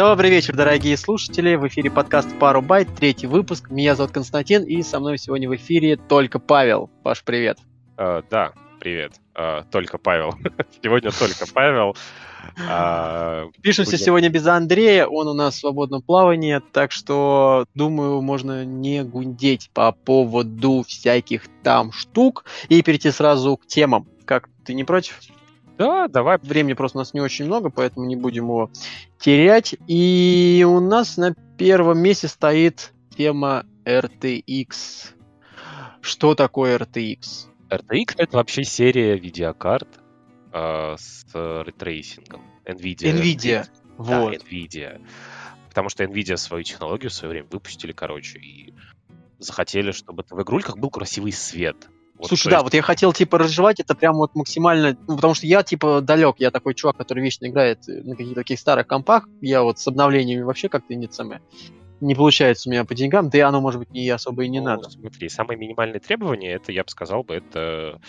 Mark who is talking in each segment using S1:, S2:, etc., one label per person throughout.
S1: Добрый вечер, дорогие слушатели. В эфире подкаст «Пару байт», третий выпуск. Меня зовут Константин, и со мной сегодня в эфире только Павел. Паш, привет.
S2: Uh, да, привет. Uh, только Павел. сегодня только Павел.
S1: Uh, Пишемся будем... сегодня без Андрея, он у нас в свободном плавании, так что, думаю, можно не гундеть по поводу всяких там штук и перейти сразу к темам. Как, ты не против?
S2: Да, давай.
S1: Времени просто у нас не очень много, поэтому не будем его терять. И у нас на первом месте стоит тема RTX. Что такое RTX?
S2: RTX это вообще серия видеокарт э, с ray tracing ом. NVIDIA.
S1: NVIDIA.
S2: Вот. Да, NVIDIA. Потому что NVIDIA свою технологию в свое время выпустили, короче, и захотели, чтобы в игрульках был красивый свет.
S1: Вот, Слушай, есть... да, вот я хотел, типа, разжевать это прям вот максимально, ну, потому что я, типа, далек, я такой чувак, который вечно играет на каких-то таких старых компах, я вот с обновлениями вообще как-то не самое не получается у меня по деньгам, да и оно, может быть, не особо и не ну, надо.
S2: Смотри, самые минимальные требования, это, я бы сказал бы, это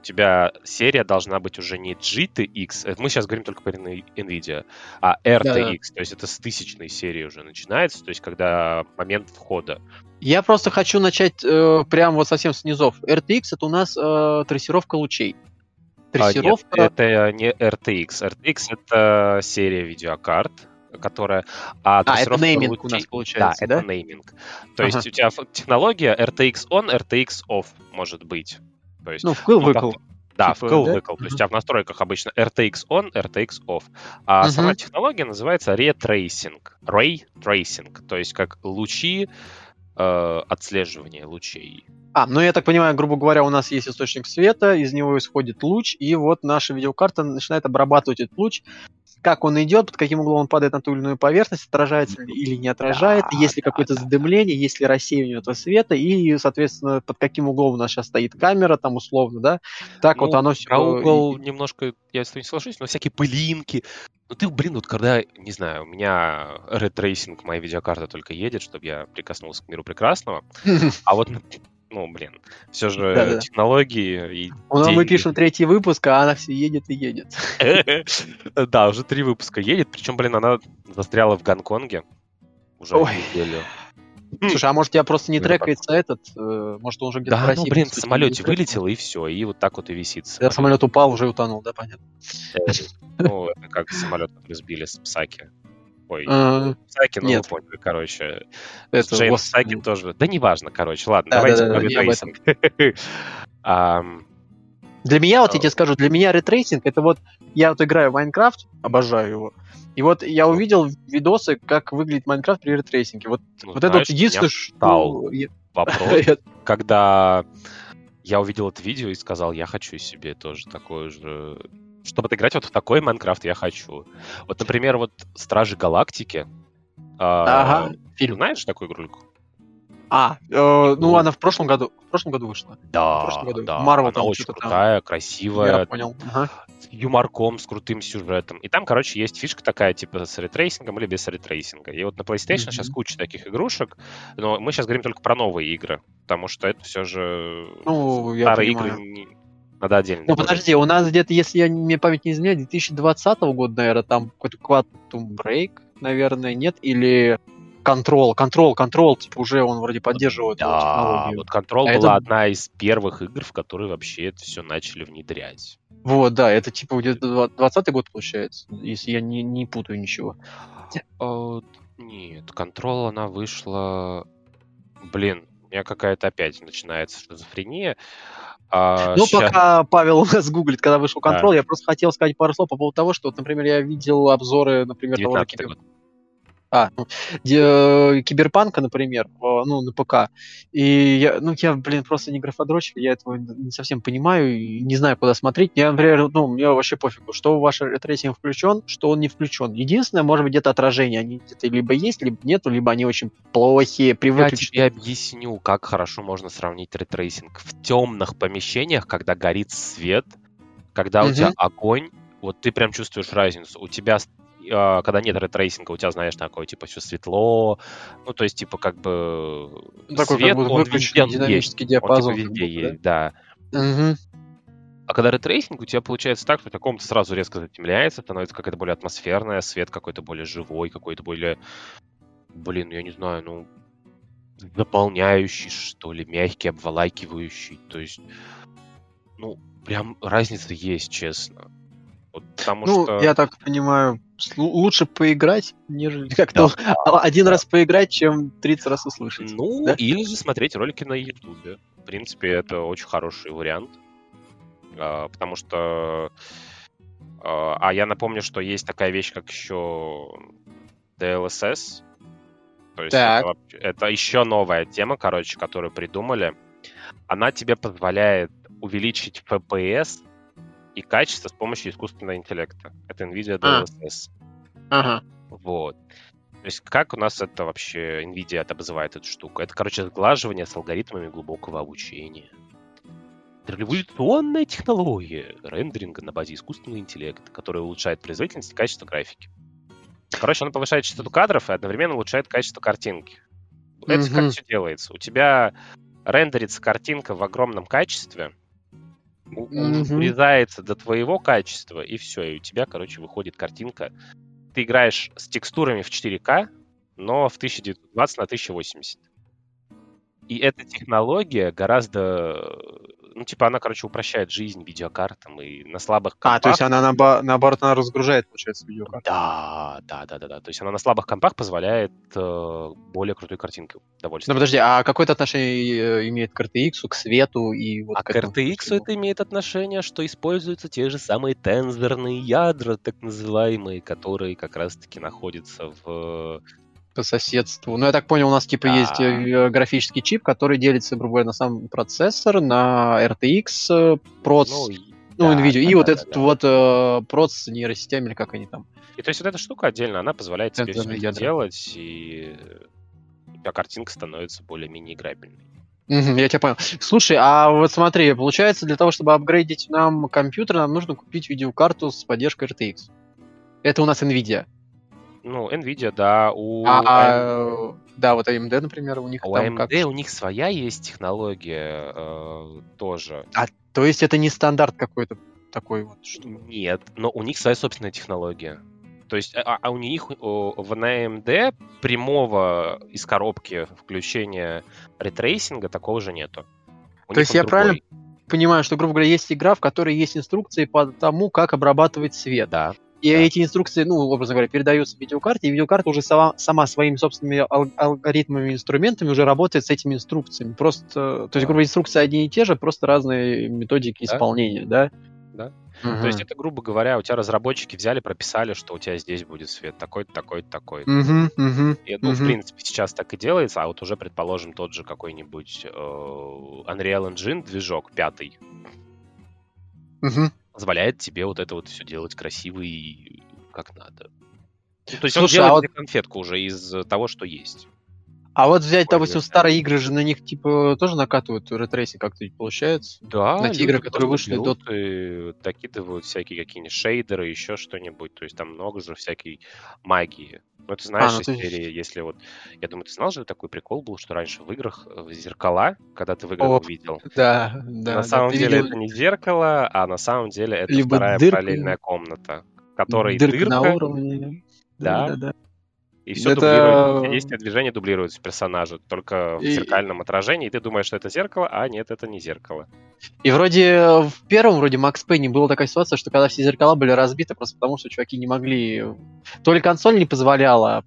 S2: у тебя серия должна быть уже не GTX, мы сейчас говорим только про NVIDIA, а RTX, да, да. то есть это с тысячной серии уже начинается, то есть когда момент входа.
S1: Я просто хочу начать э, прямо вот совсем с низов. RTX это у нас э, трассировка лучей.
S2: Трассировка... А, нет, это не RTX. RTX это серия видеокарт, которая...
S1: А, а это нейминг лучей... у нас получается,
S2: да? Да, это нейминг. То ага. есть у тебя технология RTX on, RTX off может быть.
S1: То есть, ну, вкл-выкл. Ну,
S2: да, типа, вкл-выкл. Да? То есть у тебя в настройках обычно RTX on, RTX off. А uh-huh. сама технология называется Ray Tracing. Ray Tracing. То есть как лучи э, отслеживания лучей.
S1: А, ну я так понимаю, грубо говоря, у нас есть источник света, из него исходит луч, и вот наша видеокарта начинает обрабатывать этот луч, как он идет, под каким углом он падает на ту или иную поверхность, отражается ли или не отражает, да, есть ли да, какое-то да. задымление, есть ли рассеивание этого света, и, соответственно, под каким углом у нас сейчас стоит камера, там условно, да, так ну, вот оно все...
S2: Про угол и... немножко, я с тобой не соглашусь, но всякие пылинки, ну ты, блин, вот когда, не знаю, у меня Red Racing, моя видеокарта только едет, чтобы я прикоснулся к миру прекрасного, а вот ну, блин, все же да, технологии и
S1: ну, Мы пишем третий выпуск, а она все едет и едет.
S2: Да, уже три выпуска едет, причем, блин, она застряла в Гонконге уже неделю.
S1: Слушай, а может, тебя просто не трекается этот? Э, может, он уже где-то
S2: да, в России? ну, блин, в самолете вылетел, и все, и вот так вот и висит.
S1: Самолет упал, уже утонул, да, понятно?
S2: Э, ну, как самолет, сбили с Псаки. Ой, а, Сакин, нет. поняли, короче. Это Джеймс Сакин тоже. Да неважно, короче. Ладно, да, давайте да,
S1: да, да, Для меня, вот я тебе скажу, для меня ray tracing, это вот, я вот играю в Minecraft, обожаю его, и вот я увидел видосы, как выглядит Minecraft при ray tracing е. Вот, ну, вот знаешь, это вот единственное, что...
S2: вопрос, когда я увидел это видео и сказал, я хочу себе тоже такое же чтобы отыграть вот в такой Minecraft я хочу. Вот, например, вот Стражи Галактики.
S1: Ага.
S2: Э, фильм. Знаешь такую игрульку?
S1: А, э, ну, она в прошлом году, в прошлом году вышла.
S2: Да, в прошлом году. да. Marvel она очень крутая, там. красивая.
S1: Я понял. Ага.
S2: С юморком, с крутым сюжетом. И там, короче, есть фишка такая, типа с ray tracing ом или без ray tracing а. И вот на PlayStation mm-hmm. сейчас куча таких игрушек, но мы сейчас говорим только про новые игры, потому что это все же
S1: ну, старые игры
S2: надо отдельно.
S1: Ну подожди, у нас где-то, если я мне память не изменяет, 2020 года, наверное, там какой-то Quantum Break, наверное, нет? Или Control, Control, Control, типа уже он вроде поддерживает
S2: да, технологию. вот Control а была это... одна из первых игр, в которые вообще это все начали внедрять.
S1: Вот, да, это типа где-то 20 год получается, если я не, не путаю ничего.
S2: Uh, нет, Control она вышла... Блин, меня какая-то опять начинается шизофрения.
S1: А, ну, ща... пока Павел у нас гуглит, когда вышел Control, да. я просто хотел сказать пару слов по поводу того, что, например, я видел обзоры, например, того же а, э, Киберпанка, например, ну, на ПК. И я, ну, я, блин, просто не графодрочек, я этого не совсем понимаю и не знаю, куда смотреть. Я, например, ну, мне вообще пофигу, что ваш ray tracing включен, что он не включен. Единственное, может быть, где-то отражение, они где-то либо есть, либо нету, либо они очень плохие, привыкли.
S2: Я тебе объясню, как хорошо можно сравнить ray tracing. В темных помещениях, когда горит свет, когда у тебя огонь, вот ты прям чувствуешь разницу. У тебя когда нет ray tracing а, у тебя, знаешь, такое, типа, все светло, ну, то есть, типа, как бы
S1: Такой, свет, как бы он везде
S2: динамический есть. диапазон. Он, типа, везде есть, да.
S1: Угу.
S2: А когда ray tracing, у тебя получается так, что комната сразу резко затемляется, становится какая-то более атмосферная, свет какой-то более живой, какой-то более, блин, я не знаю, ну, заполняющий, что ли, мягкий, обволакивающий. То есть, ну, прям разница есть, честно.
S1: Вот потому ну, что... я так понимаю, лучше поиграть, нежели как-то да. один раз поиграть, чем 30 раз услышать.
S2: Ну, да? или же смотреть ролики на YouTube. В принципе, это очень хороший вариант. А, потому что... А, а я напомню, что есть такая вещь, как еще DLSS. То есть это, это еще новая тема, короче, которую придумали. Она тебе позволяет увеличить FPS и качество с помощью искусственного интеллекта. Это NVIDIA DLSS. А. Ага. Вот. То есть как у нас это вообще NVIDIA обзывает эту штуку? Это, короче, сглаживание с алгоритмами глубокого обучения. Это революционная технология рендеринга на базе искусственного интеллекта, которая улучшает производительность и качество графики. Короче, она повышает частоту кадров и одновременно улучшает качество картинки. Это mm-hmm. как все делается. У тебя рендерится картинка в огромном качестве, mm-hmm. урезается до твоего качества, и все, и у тебя, короче, выходит картинка. Ты играешь с текстурами в 4К, но в 1920 на 1080. И эта технология гораздо ну, типа, она, короче, упрощает жизнь видеокартам и на слабых
S1: компах... А, то есть она, наоборот, наоборот она разгружает, получается, видеокарту?
S2: Да, да, да, да, да. То есть она на слабых компах позволяет э, более крутой картинке удовольствие.
S1: Ну, подожди, а какое-то отношение э, имеет к RTX, к свету и вот
S2: А к, к RTX это имеет отношение, что используются те же самые тензорные ядра, так называемые, которые как раз-таки находятся в
S1: по соседству. Ну, я так понял, у нас типа есть э, графический чип, который делится, грубо говоря, на сам процессор, на RTX, проц, ну, ну да, NVIDIA, да, и да, вот да, этот да. вот э, проц с нейросетями, или как они там.
S2: И то есть вот эта штука отдельно, она позволяет тебе все это делать, и у тебя картинка становится более-менее играбельной.
S1: Я тебя понял. Слушай, а вот смотри, получается, для того, чтобы апгрейдить нам компьютер, нам нужно купить видеокарту с поддержкой RTX. Это у нас NVIDIA.
S2: Ну, Nvidia, да, у...
S1: А, а, да, вот AMD, например, у них
S2: у там AMD как... у них своя есть технология э, тоже.
S1: А, то есть это не стандарт какой-то такой вот?
S2: Что... Нет, но у них своя собственная технология. То есть, а, а у них у, в AMD прямого из коробки включения ray tracing а такого же нету.
S1: У то есть я другой. правильно понимаю, что, грубо говоря, есть игра, в которой есть инструкции по тому, как обрабатывать свет.
S2: Да.
S1: И эти инструкции, ну, образно говоря, передаются видеокарте, и видеокарта уже сама, сама своими собственными алгоритмами, инструментами уже работает с этими инструкциями. Просто, то есть, грубо инструкции одни и те же, просто разные методики да. исполнения, да?
S2: Да. Угу. То есть это, грубо говоря, у тебя разработчики взяли, прописали, что у тебя здесь будет свет такой-то, такой-то, такой-то. Угу, угу, и, ну, угу. в принципе, сейчас так и делается, а вот уже, предположим, тот же какой-нибудь э, Unreal Engine движок пятый. Угу позволяет тебе вот это вот все делать красиво и как надо. Ну, то есть Слушай, он делает а вот... конфетку уже из того, что есть.
S1: А вот взять, Ой, допустим, старые игры же на них типа тоже накатывают ray tracing как-то получается?
S2: Да.
S1: На те игры, которые вышли до...
S2: И докидывают всякие какие-нибудь шейдеры, еще что-нибудь. То есть там много же всякой магии. Ну, ты знаешь, а, ну, из ты... серии, если вот... Я думаю, ты знал же, такой прикол был, что раньше в играх в зеркала, когда ты в играх О, увидел.
S1: Да, да.
S2: На да, самом деле видел... это не зеркало, а на самом деле это Либо вторая дырка... параллельная комната, в которой дырка, дырка на уровне. Да, да, да. И все это... дублирует. Действие движения дублируется персонажа, только в и... зеркальном отражении, и ты думаешь, что это зеркало, а нет, это не зеркало.
S1: И вроде в первом, вроде Макс Пенни, была такая ситуация, что когда все зеркала были разбиты, просто потому что чуваки не могли... То ли консоль не позволяла,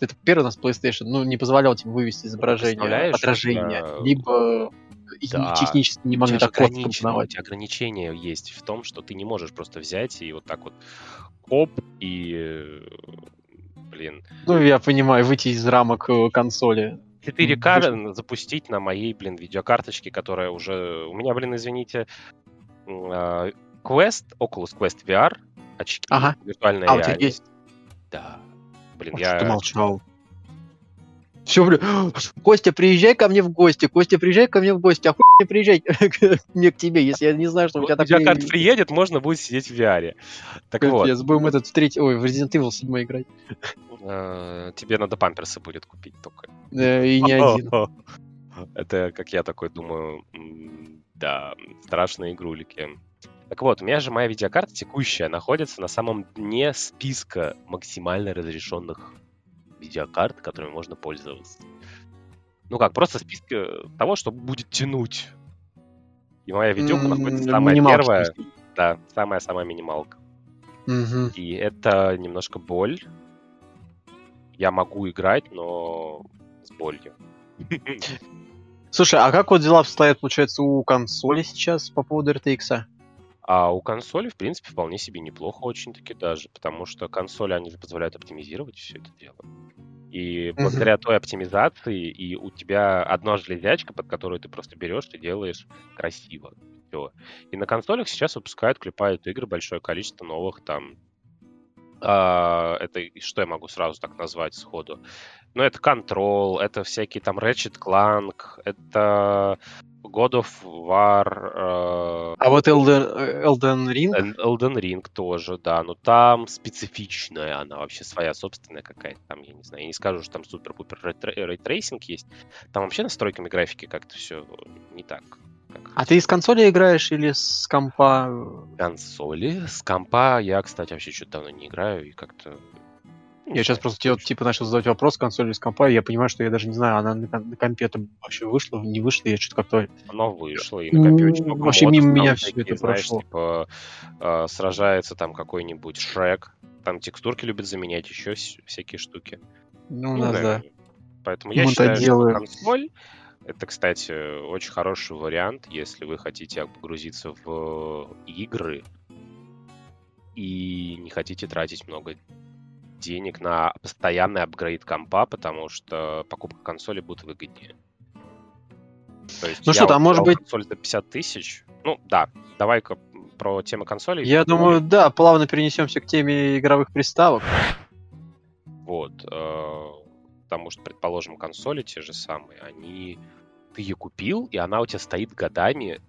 S1: это первый у нас PlayStation, ну, не позволял тебе вывести изображение, отражение, это... либо да. технически не могли так
S2: компоновать. Ограничение есть в том, что ты не можешь просто взять и вот так вот оп, и блин.
S1: Ну, я понимаю, выйти из рамок э, консоли.
S2: 4К запустить на моей, блин, видеокарточке, которая уже... У меня, блин, извините, а, Quest, Oculus Quest VR, очки, ага. виртуальная а, реальность. у тебя есть? Да.
S1: Блин, Ох, я... Что ты молчал? Все, блин, Костя, приезжай ко мне в гости, Костя, приезжай ко мне в гости, а хуй мне приезжай мне к тебе, если я не знаю, что у тебя
S2: так... Карта приедет, можно будет сидеть в VR.
S1: Так вот. Я будем этот встретить, ой, в Resident Evil 7 играть.
S2: А, тебе надо памперсы будет купить только.
S1: И не один.
S2: Это, как я такой думаю, да, страшные игрулики. Так вот, у меня же моя видеокарта текущая находится на самом дне списка максимально разрешенных видеокарт, которыми можно пользоваться. Ну как, просто списка того, что будет тянуть. И моя видеока находится самая первая. Да, самая-самая минималка. И это немножко боль. Я могу играть, но с болью.
S1: Слушай, а как вот дела обстоят, получается, у консоли сейчас по поводу RTX?
S2: А у консоли, в принципе, вполне себе неплохо очень-таки даже, потому что консоли, они же позволяют оптимизировать все это дело. И mm-hmm. благодаря той оптимизации, и у тебя одна железячка, под которую ты просто берешь и делаешь красиво. Все. И на консолях сейчас выпускают, клепают игры, большое количество новых там. А, это что я могу сразу так назвать сходу? Ну, это Control, это всякие там Ratchet Clank, это God of War. Э...
S1: А вот Elden, Elden Ring?
S2: Elden Ring тоже, да. Но там специфичная она вообще своя собственная какая-то. Там, я не знаю, я не скажу, что там супер-пупер ray tracing есть. Там вообще настройками графики как-то все не так.
S1: А ты из консоли играешь или с компа?
S2: Консоли. С компа я, кстати, вообще что-то давно не играю и как-то
S1: я сейчас просто тебе типа начал задавать вопрос консоли с компа, и я понимаю, что я даже не знаю, она на, на компе это вообще вышла, не вышла, я что-то как-то...
S2: Она вышла, и на компе очень много
S1: Вообще мимо меня все это прошло.
S2: Типа, э, сражается там какой-нибудь Шрек, там текстурки любят заменять, еще всякие штуки.
S1: Ну, у нас, да.
S2: Поэтому я считаю, что консоль это, кстати, очень хороший вариант, если вы хотите погрузиться в игры и не хотите тратить много денег на постоянный апгрейд компа, потому что покупка консоли будет выгоднее.
S1: То есть ну что, там может быть...
S2: консоль за 50 тысяч. Ну, да, давай-ка про тему консолей.
S1: Я думаю, да, плавно перенесемся к теме игровых приставок.
S2: Вот. Э, потому что, предположим, консоли те же самые, они... Ты ее купил, и она у тебя стоит годами,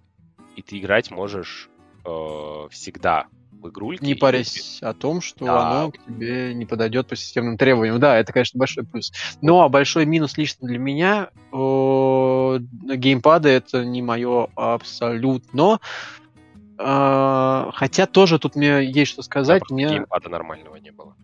S2: и ты играть можешь э, всегда в игрульке.
S1: Не парясь и... о том, что да. оно к тебе не подойдет по системным требованиям. Да, это, конечно, большой плюс. Но большой минус лично для меня э, геймпады это не мое абсолютно. Э, хотя тоже тут мне есть что сказать. Да, мне...
S2: Геймпада нормального не было.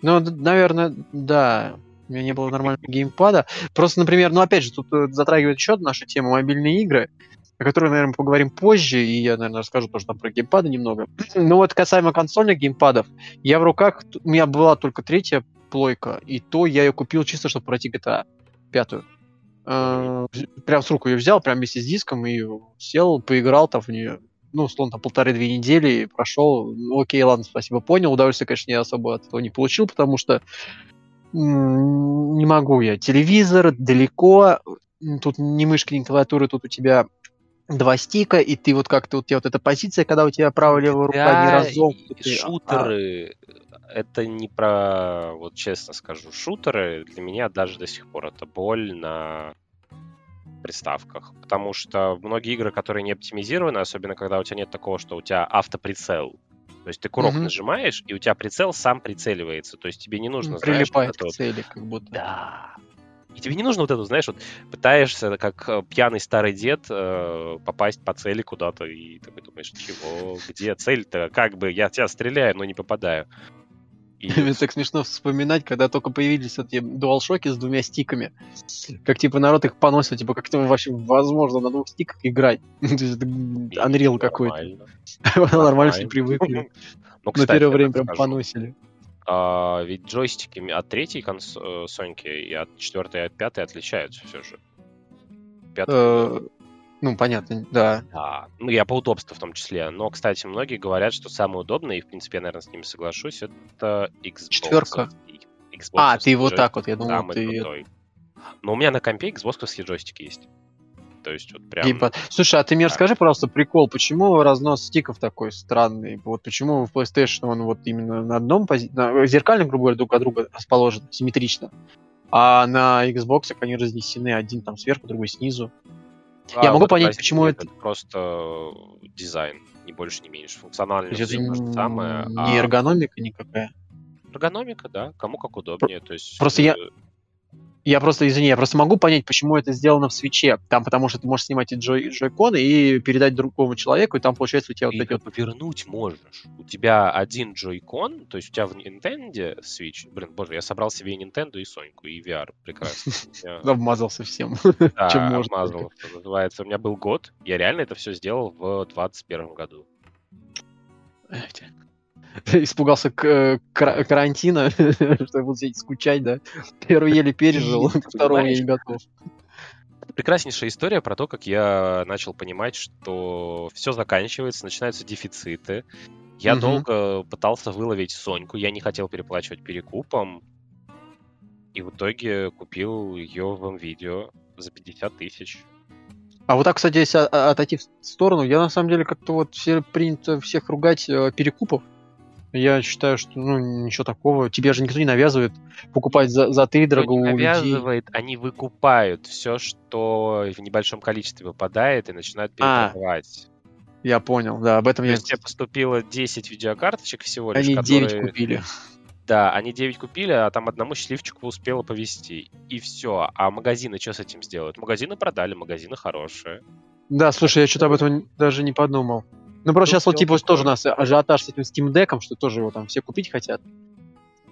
S1: Ну, наверное, да. У меня не было нормального геймпада. Просто, например, ну опять же, тут э, затрагивает еще наша тема мобильные игры о которой, наверное, поговорим позже, и я, наверное, расскажу тоже там про геймпады немного. Ну вот касаемо консольных геймпадов, я в руках, у меня была только третья плойка, и то я ее купил чисто, чтобы пройти GTA пятую. Э, прям с руку ее взял, прям вместе с диском, и сел, поиграл там в нее, ну, условно, там полторы-две недели, прошел. Ну, окей, ладно, спасибо, понял. Удовольствие, конечно, я особо от этого не получил, потому что не могу я. Телевизор далеко, тут ни мышки, ни клавиатуры, тут у тебя два стика, и ты вот как-то у тебя вот эта позиция, когда у тебя правая левая рука да, не разомкнуты.
S2: Шутеры, а... это не про, вот честно скажу, шутеры для меня даже до сих пор это боль на приставках, потому что многие игры, которые не оптимизированы, особенно когда у тебя нет такого, что у тебя автоприцел, то есть ты курок mm-hmm. нажимаешь, и у тебя прицел сам прицеливается. То есть тебе не нужно,
S1: Прилипает знаешь, к цели, как будто.
S2: Да. И тебе не нужно вот это, знаешь, вот пытаешься, как э, пьяный старый дед, э, попасть по цели куда-то, и ты думаешь, чего, где цель-то, как бы, я тебя стреляю, но не попадаю.
S1: И... Мне так смешно вспоминать, когда только появились эти DualShock с двумя стиками. Как, типа, народ их поносил, типа, как это вообще возможно на двух стиках играть? Unreal какой-то. Нормально все привыкли. Ну, На первое время прям поносили.
S2: А, ведь джойстики от третьей конс... Э, Соньки и от четвертой и от пятой отличаются все же.
S1: Пятая... Ну, понятно, да.
S2: Да. Ну, я по удобству в том числе. Но, кстати, многие говорят, что самый удобный, и, в принципе, я, наверное, с ними соглашусь, это Xbox.
S1: Четверка. Xbox а, ты вот так вот, я думал, ты...
S2: Крутой. Но у меня на компе Xbox джойстик есть. То есть вот прям...
S1: Геймпад. Слушай, а ты мне да. расскажи, пожалуйста, прикол, почему разнос стиков такой странный? Вот почему в PlayStation он вот именно на одном пози... на... зеркально, грубо говоря, друг от друга расположен, симметрично, а на Xbox они разнесены один там сверху, другой снизу. А, Я могу понять, почему это...
S2: это... просто дизайн, ни больше, ни меньше. Функциональность это
S1: то же самое. Не а... эргономика никакая.
S2: Эргономика, да, кому как удобнее. То есть,
S1: просто я,
S2: э,
S1: Я просто, извини, я просто могу понять, почему это сделано в свече. Там, потому что ты можешь снимать эти джой, джойконы и передать другому человеку, и там, получается, у тебя
S2: ты
S1: вот эти вот...
S2: повернуть можешь. У тебя один джойкон, то есть у тебя в Nintendo Switch... Блин, боже, я собрал себе и Nintendo, и Соньку, и VR. Прекрасно.
S1: Обмазался всем.
S2: Да, обмазал, что называется. У меня был год, я реально это все сделал в 2021 году.
S1: испугался к- карантина, что я буду сидеть скучать, да. Первый еле пережил, второго я не готов.
S2: Прекраснейшая история про то, как я начал понимать, что все заканчивается, начинаются дефициты. Я угу. долго пытался выловить Соньку, я не хотел переплачивать перекупом. И в итоге купил ее в видео за 50 тысяч.
S1: А вот так, кстати, если отойти в сторону, я на самом деле как-то вот все принято всех ругать э, перекупов. Я считаю, что ну ничего такого. Тебе же никто не навязывает покупать за, за ты дорого
S2: у навязывает, людей. они выкупают все, что в небольшом количестве выпадает, и начинают а, перепродавать. А,
S1: я понял, да, об этом То
S2: я... есть тебе поступило 10 видеокарточек всего лишь,
S1: Они которые... 9 купили.
S2: Да, они 9 купили, а там одному счастливчику успело повезти. И все. А магазины что с этим сделают? Магазины продали, магазины хорошие.
S1: Да, слушай, я что-то об этом даже не подумал. Ну, просто сейчас вот, типа, тоже у нас ажиотаж с этим Steam Deck, что тоже его там все купить хотят.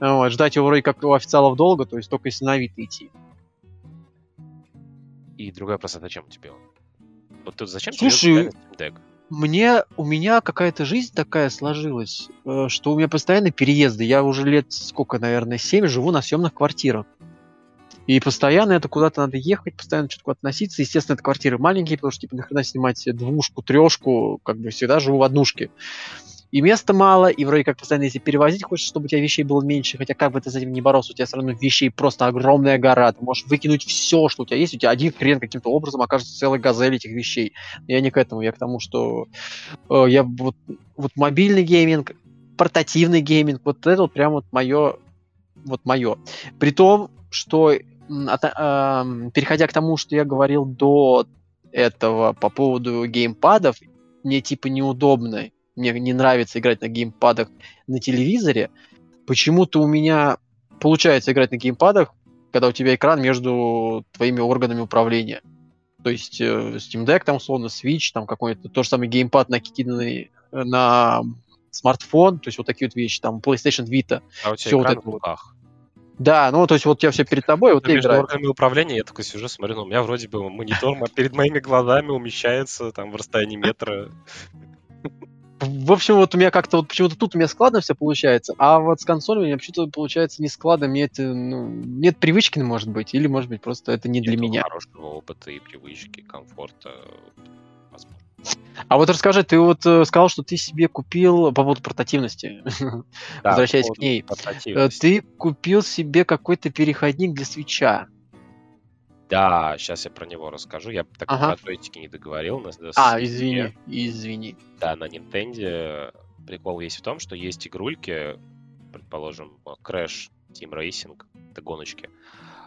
S1: Вот, ждать его вроде как у официалов долго, то есть только если на Авито идти.
S2: И другой вопрос, а зачем тебе он? Вот тут зачем
S1: Слушай, тебе Steam Deck? Мне, у меня какая-то жизнь такая сложилась, э, что у меня постоянно переезды. Я уже лет, сколько, наверное, 7 живу на съемных квартирах. И постоянно это куда-то надо ехать, постоянно что-то куда-то носиться. Естественно, это квартиры маленькие, потому что, типа, нахрена снимать двушку, трешку, как бы всегда живу в однушке. И места мало, и вроде как постоянно, если перевозить хочешь, чтобы у тебя вещей было меньше, хотя как бы ты с этим не боролся, у тебя все равно вещей просто огромная гора, ты можешь выкинуть все, что у тебя есть, у тебя один хрен каким-то образом окажется целая газель этих вещей. Я не к этому, я к тому, что э, я вот, вот мобильный гейминг, портативный гейминг, вот это вот прям вот мое, вот мое. При том, что от, э, переходя к тому, что я говорил до этого по поводу геймпадов, мне типа неудобно, мне не нравится играть на геймпадах на телевизоре. Почему-то у меня получается играть на геймпадах, когда у тебя экран между твоими органами управления. То есть э, Steam Deck, там, условно, Switch, там какой-то тот же самый геймпад, накиданный э, на смартфон, то есть вот такие вот вещи, там, PlayStation Vita.
S2: А у тебя все экран вот это в руках.
S1: Да, ну то есть вот тебя все перед тобой, вот ты
S2: Между играешь. органами управления я такой сижу, смотрю, ну, у меня вроде бы монитор перед моими глазами умещается там в расстоянии метра.
S1: В общем, вот у меня как-то вот почему-то тут у меня складно все получается, а вот с консолями у меня почему-то получается не складно, мне это, ну, нет привычки, может быть, или, может быть, просто это не для меня.
S2: хорошего опыта и привычки, комфорта.
S1: А вот расскажи, ты вот э, сказал, что ты себе купил по поводу портативности, да, возвращаясь к ней, э, ты купил себе какой-то переходник для свеча.
S2: Да, сейчас я про него расскажу. Я так ага. про джойстики не договорил. На,
S1: а, извини, извини.
S2: Да, на Nintendo прикол есть в том, что есть игрульки, предположим, Crash Team Racing, это гоночки.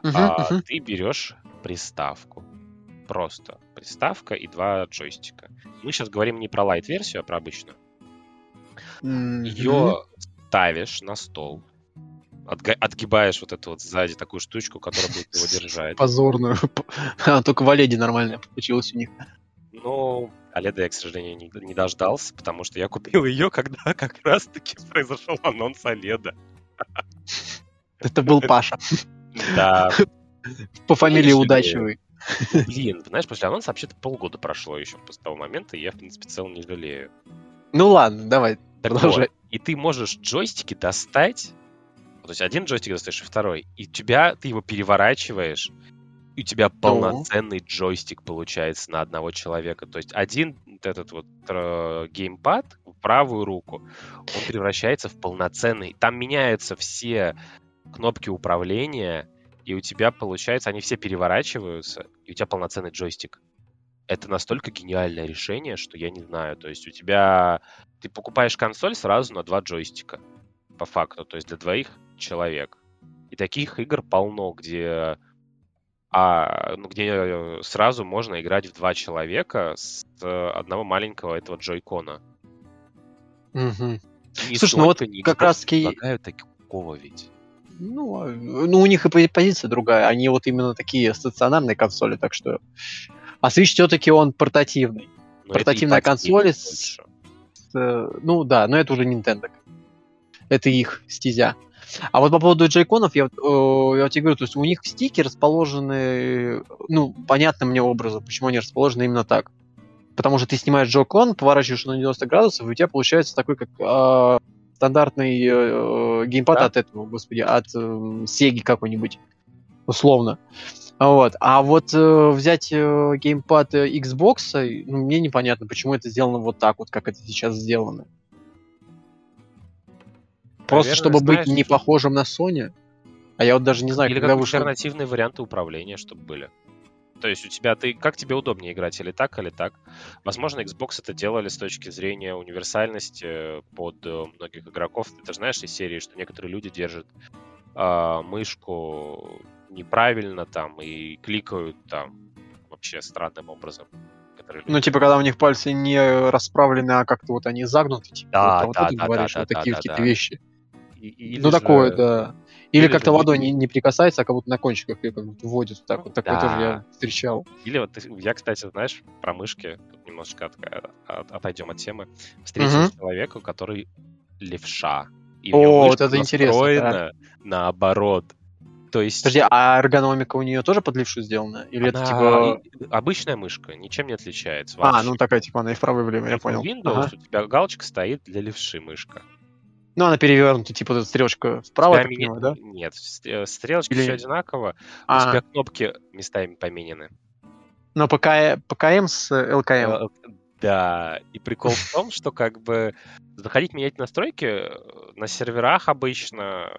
S2: Uh-huh, а uh-huh. ты берешь приставку просто приставка и два джойстика. Мы сейчас говорим не про лайт-версию, а про обычную. Mm-hmm. Ее ставишь на стол, отга- отгибаешь вот эту вот сзади такую штучку, которая будет его держать.
S1: Позорную. Только в Оледе нормально получилось у них.
S2: Ну, Оледа я, к сожалению, не, не дождался, потому что я купил ее, когда как раз-таки произошел анонс Оледа.
S1: Это был Паша.
S2: Да.
S1: По фамилии Удачевый.
S2: Блин, знаешь, после анонса вообще-то полгода прошло еще после того момента, и я, в принципе, целом не жалею.
S1: Ну ладно, давай,
S2: так продолжай. Вот, и ты можешь джойстики достать, то есть один джойстик достаешь, и второй, и тебя, ты его переворачиваешь, и у тебя полноценный джойстик получается на одного человека. То есть один этот вот э, геймпад в правую руку, он превращается в полноценный. Там меняются все кнопки управления, и у тебя, получается, они все переворачиваются, и у тебя полноценный джойстик. Это настолько гениальное решение, что я не знаю. То есть у тебя... Ты покупаешь консоль сразу на два джойстика, по факту, то есть для двоих человек. И таких игр полно, где а, ну, где сразу можно играть в два человека с одного маленького этого джойкона.
S1: Угу. Слушай, ну вот как раз таки...
S2: такого ведь.
S1: Ну, а, ну, у них и позиция другая. Они вот именно такие стационарные консоли, так что... А Switch все-таки он портативный. Но Портативная консоль с... с... Ну да, но это уже Nintendo. Это их стезя. А вот по поводу джейконов, я, я тебе говорю, то есть у них стики расположены, ну, понятным мне образом, почему они расположены именно так. Потому что ты снимаешь джойкон, поворачиваешь на 90 градусов, и у тебя получается такой, как э, стандартный э, геймпад да? от этого, господи, от э, Sega какой-нибудь, условно. Вот. А вот э, взять э, геймпад Xbox, ну, мне непонятно, почему это сделано вот так вот, как это сейчас сделано. Просто чтобы знаешь, быть не похожим на Sony. А я вот даже не знаю,
S2: Или когда как вышел... альтернативные варианты управления, чтобы были. То есть у тебя ты как тебе удобнее играть или так, или так. Возможно, Xbox это делали с точки зрения универсальности под э, многих игроков. Ты же знаешь из серии, что некоторые люди держат э, мышку неправильно там и кликают там вообще странным образом.
S1: Ну, типа, когда у них пальцы не расправлены, а как-то вот они загнуты, типа,
S2: да,
S1: вот,
S2: да,
S1: вот
S2: да,
S1: говоришь,
S2: да,
S1: вот такие
S2: да,
S1: какие-то
S2: да.
S1: вещи.
S2: Или
S1: ну,
S2: же...
S1: такое, да. Или, Или как-то водой не, не прикасается, а как будто на кончиках ее как будто вводит. Так вот такое
S2: да.
S1: тоже я встречал.
S2: Или вот я, кстати, знаешь, про мышки, тут немножечко от, от, отойдем от темы, встретил угу. человека, который левша.
S1: И О, вот это интересно. Да.
S2: наоборот. То есть...
S1: Подожди, а эргономика у нее тоже под левшу сделана? Или она... это
S2: типа... Обычная мышка, ничем не отличается.
S1: А, вообще. А, ну такая, типа, она и вправо, и влево, я понял.
S2: Windows ага. у тебя галочка стоит для левши мышка.
S1: Ну, она перевернута, типа, вот эта стрелочка вправо,
S2: мини...
S1: понимаю, да?
S2: Нет, э, стрелочки Или... все одинаково, а. у тебя кнопки местами поменены.
S1: Но ПК... ПКМ с ЛКМ. Э,
S2: да, и прикол в том, что как бы заходить менять настройки э, на серверах обычно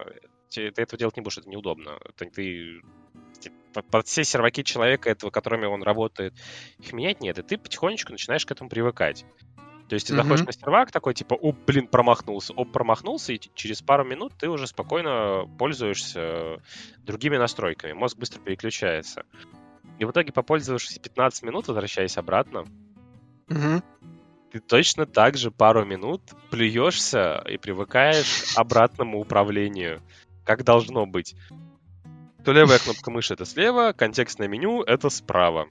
S2: ты этого делать не будешь, это неудобно. Это ты под все серваки человека, этого, которыми он работает, их менять нет, и ты потихонечку начинаешь к этому привыкать. То есть ты mm-hmm. заходишь на сервак такой, типа, оп, блин, промахнулся, оп, промахнулся, и через пару минут ты уже спокойно пользуешься другими настройками. Мозг быстро переключается. И в итоге, попользовавшись 15 минут, возвращаясь обратно,
S1: mm-hmm.
S2: ты точно так же пару минут плюешься и привыкаешь к обратному управлению, как должно быть. То левая кнопка мыши это слева, контекстное меню это справа.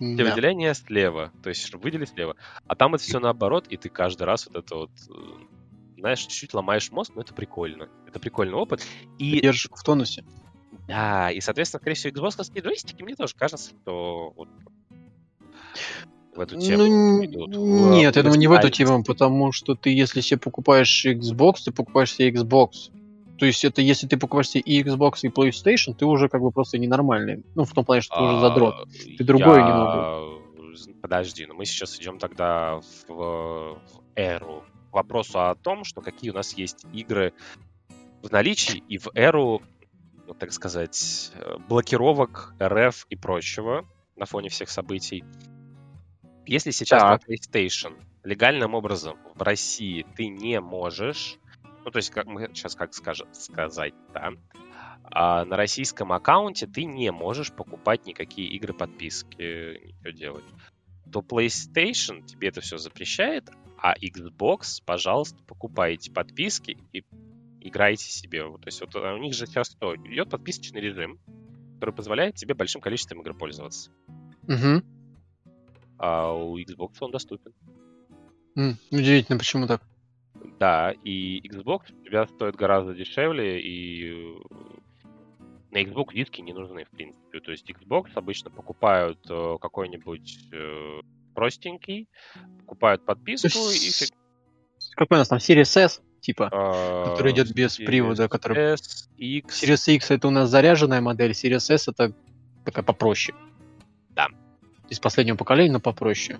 S2: Да. Выделение слева, то есть выдели слева. А там это все наоборот, и ты каждый раз вот это вот, э, знаешь, чуть-чуть ломаешь мозг, но это прикольно. Это прикольный опыт.
S1: И... Держишь в тонусе.
S2: Да, и, соответственно, скорее всего, Xbox джойстики, мне тоже кажется, что вот в эту тему
S1: ну, идут. Нет, я думаю, не в эту тему, потому что ты, если себе покупаешь Xbox, ты покупаешь себе Xbox. То есть это если ты покупаешь себе и Xbox, и PlayStation, ты уже как бы просто ненормальный. Ну, в том плане, что ты уже задрот. Ты другое я... не
S2: можешь. Подожди, но мы сейчас идем тогда в, в эру. К вопросу о том, что какие у нас есть игры в наличии и в эру, ну, так сказать, блокировок РФ и прочего на фоне всех событий. Если сейчас так. на PlayStation легальным образом в России ты не можешь ну, то есть, как мы сейчас как скажем, сказать, да, а на российском аккаунте ты не можешь покупать никакие игры подписки, ничего делать. То PlayStation тебе это все запрещает, а Xbox, пожалуйста, покупайте подписки и играйте себе. То есть вот у них же сейчас что? Идет подписочный режим, который позволяет тебе большим количеством игр пользоваться.
S1: Угу.
S2: А у Xbox он доступен.
S1: М, удивительно, почему так?
S2: Да, и Xbox у тебя стоит гораздо дешевле, и на Xbox диски не нужны, в принципе. То есть Xbox обычно покупают э, какой-нибудь э, простенький, покупают подписку и...
S1: Какой у нас там, Series S? типа, а, который идет без Series привода, который...
S2: S, X.
S1: Series X это у нас заряженная модель, Series S это такая попроще.
S2: Да.
S1: Из последнего поколения, но попроще.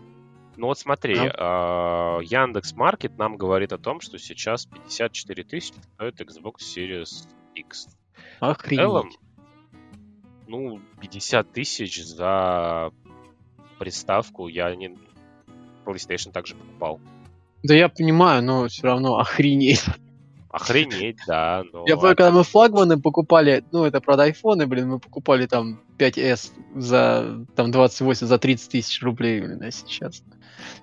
S2: Ну вот смотри, а, Яндекс Маркет нам говорит о том, что сейчас 54 тысячи стоит Xbox Series X.
S1: Охренеть. В целом,
S2: ну, 50 тысяч за приставку я не PlayStation также покупал.
S1: Да я понимаю, но все равно охренеть.
S2: Охренеть, да. Но...
S1: Я помню, когда мы флагманы покупали, ну, это, правда, айфоны, блин, мы покупали там 5S за там 28, за 30 тысяч рублей, блин, а сейчас.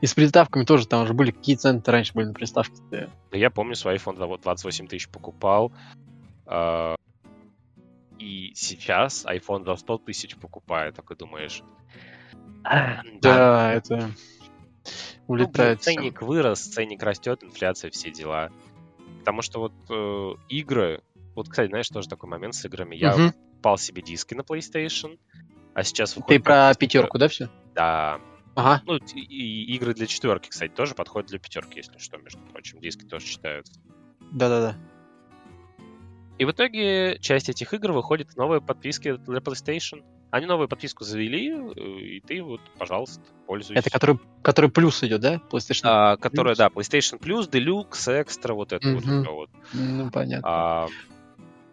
S1: И с приставками тоже, там уже были какие цены раньше были на приставки.
S2: Да я помню, свой iPhone за вот 28 тысяч покупал. А, и сейчас iPhone за 100 тысяч покупает, так и думаешь.
S1: Да, да это ну, улетает.
S2: Ну, ценник вырос, ценник растет, инфляция, все дела. Потому что вот э, игры, вот, кстати, знаешь, тоже такой момент с играми. Я угу. покупал себе диски на PlayStation, а сейчас
S1: выходит... Ты про пятерку, да, все?
S2: Да.
S1: Ага.
S2: Ну, и, и игры для четверки, кстати, тоже подходят для пятерки, если что, между прочим. Диски тоже читаются.
S1: Да-да-да.
S2: И в итоге часть этих игр выходит в новые подписки для PlayStation. Они новую подписку завели, э, и ты вот, пожалуйста, пользуйся.
S1: Это который, который плюс идет, да?
S2: PlayStation а, Которая, да, PlayStation Plus, Deluxe, Extra, вот это mm-hmm. вот.
S1: Ну, понятно. А,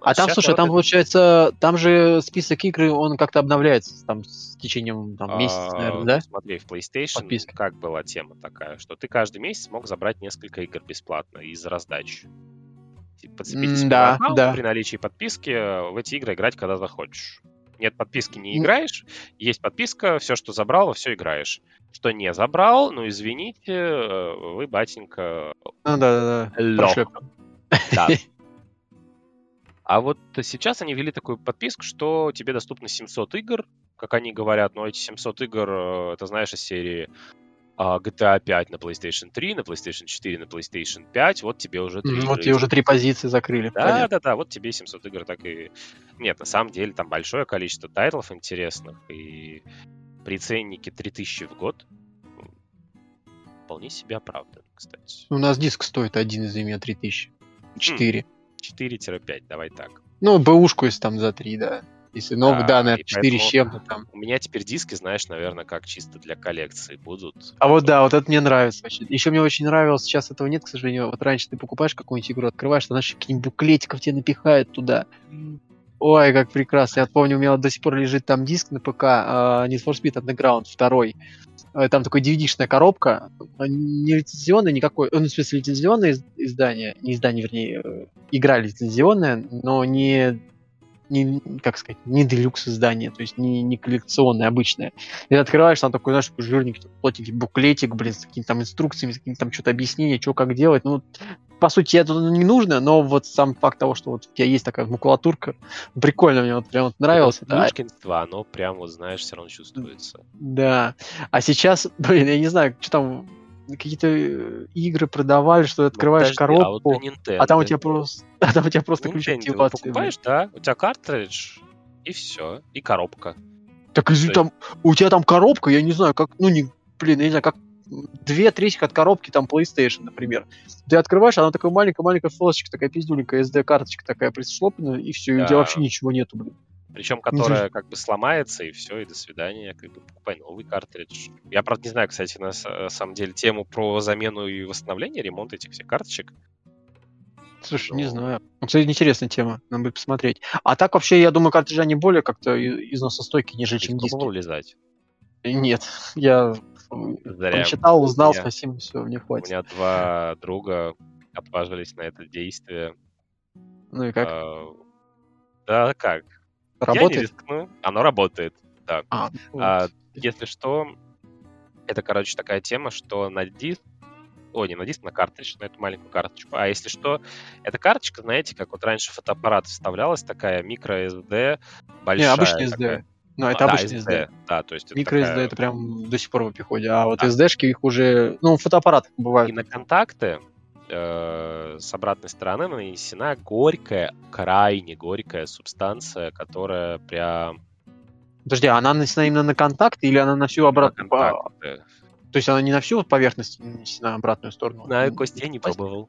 S1: а там, слушай, там, это... получается, там же список игр, он как-то обновляется там с течением там, месяца, а, наверное, да?
S2: Смотри, в PlayStation Подписка. как была тема такая, что ты каждый месяц мог забрать несколько игр бесплатно из раздачи. Подцепить mm, да, аккаунт, да. при наличии подписки в эти игры играть, когда захочешь. Нет подписки, не играешь. Есть подписка, все, что забрал, все играешь. Что не забрал, ну извините, э, вы, батенька...
S1: Ну да, да, да.
S2: Да. А вот сейчас они ввели такую подписку, что тебе доступно 700 игр, как они говорят, но эти 700 игр, э, это знаешь, из серии GTA 5 на PlayStation 3, на PlayStation 4, на PlayStation 5, вот тебе уже
S1: три. Вот тебе уже три позиции закрыли.
S2: Да, да, да, вот тебе 700 игр так и... Нет, на самом деле там большое количество тайтлов интересных, и при ценнике 3000 в год вполне себе оправдан, кстати.
S1: У нас диск стоит один, из меня 3000. 4.
S2: 4-5, давай так.
S1: Ну, бэушку, если там за 3, да. Если новый, да, да наверное, 4 с чем-то там.
S2: У меня теперь диски, знаешь, наверное, как чисто для коллекции будут.
S1: А вот да, вот это мне нравится вообще. Еще мне очень нравилось, сейчас этого нет, к сожалению. Вот раньше ты покупаешь какую-нибудь игру, открываешь, знаешь, какие-нибудь буклетиков тебе напихают туда. Ой, как прекрасно. Я помню, у меня до сих пор лежит там диск на ПК uh, Need for Speed Underground 2. Э, там такой DVD-шная коробка, не лицензионная никакой, ну, в смысле, лицензионное издание, не издание, вернее, э, игра лицензионная, но не не, как сказать, не делюкс издание, то есть не, не коллекционное, обычное. И ты открываешь, там такой, знаешь, такой жирненький, плотненький буклетик, блин, с какими-то там инструкциями, с каким-то там что-то объяснение, что как делать. Ну, по сути, это не нужно, но вот сам факт того, что вот у тебя есть такая макулатурка, прикольно мне вот прям вот нравилось.
S2: Это да. оно прям вот, знаешь, все равно чувствуется.
S1: Да. А сейчас, блин, я не знаю, что там какие-то э, игры продавали, что ты ну, открываешь ну, подожди, коробку, а, вот а там у тебя просто, а там у тебя просто ключ активации.
S2: покупаешь, да, у тебя картридж, и все, и коробка.
S1: Так извини, там, у тебя там коробка, я не знаю, как, ну не, блин, я не знаю, как две трети от коробки там PlayStation, например. Ты открываешь, она такая маленькая-маленькая флешечка, такая пиздюленькая SD-карточка такая пришлоплена, и все, да. и у тебя вообще ничего нету, блин.
S2: Причем, которая как бы сломается, и все, и до свидания, как бы покупай новый картридж. Я, правда, не знаю, кстати, на самом деле, тему про замену и восстановление, ремонт этих всех карточек.
S1: Слушай, Но... не знаю. Кстати, интересная тема, надо будет посмотреть. А так вообще, я думаю, картриджи, они более как-то износостойкие, нежели чем диски.
S2: пробовал лизать?
S1: Нет, я Зря. прочитал, узнал, меня, спасибо, все, мне хватит.
S2: У меня два друга отважились на это действие.
S1: Ну и как? А,
S2: да, как?
S1: Работает?
S2: Я не рискну. Оно работает, да. А, а, если что, это, короче, такая тема, что на диск о, не на диск, на картридж, на эту маленькую карточку. А если что, эта карточка, знаете, как вот раньше фотоаппарат вставлялась, такая микро SD, большая. Не,
S1: обычная SD. Такая. Ну, это а, обычный SD. SD.
S2: Да, то есть
S1: Микро SD такая... это прям до сих пор в обиходе. А вот да. SD-шки их уже, ну, фотоаппараты бывают.
S2: И на контакты э, с обратной стороны нанесена горькая, крайне горькая субстанция, которая прям...
S1: Подожди, а она нанесена именно на контакт или она на всю обратную... На То есть она не на всю поверхность нанесена, обратную сторону?
S2: На Костя я не пробовал.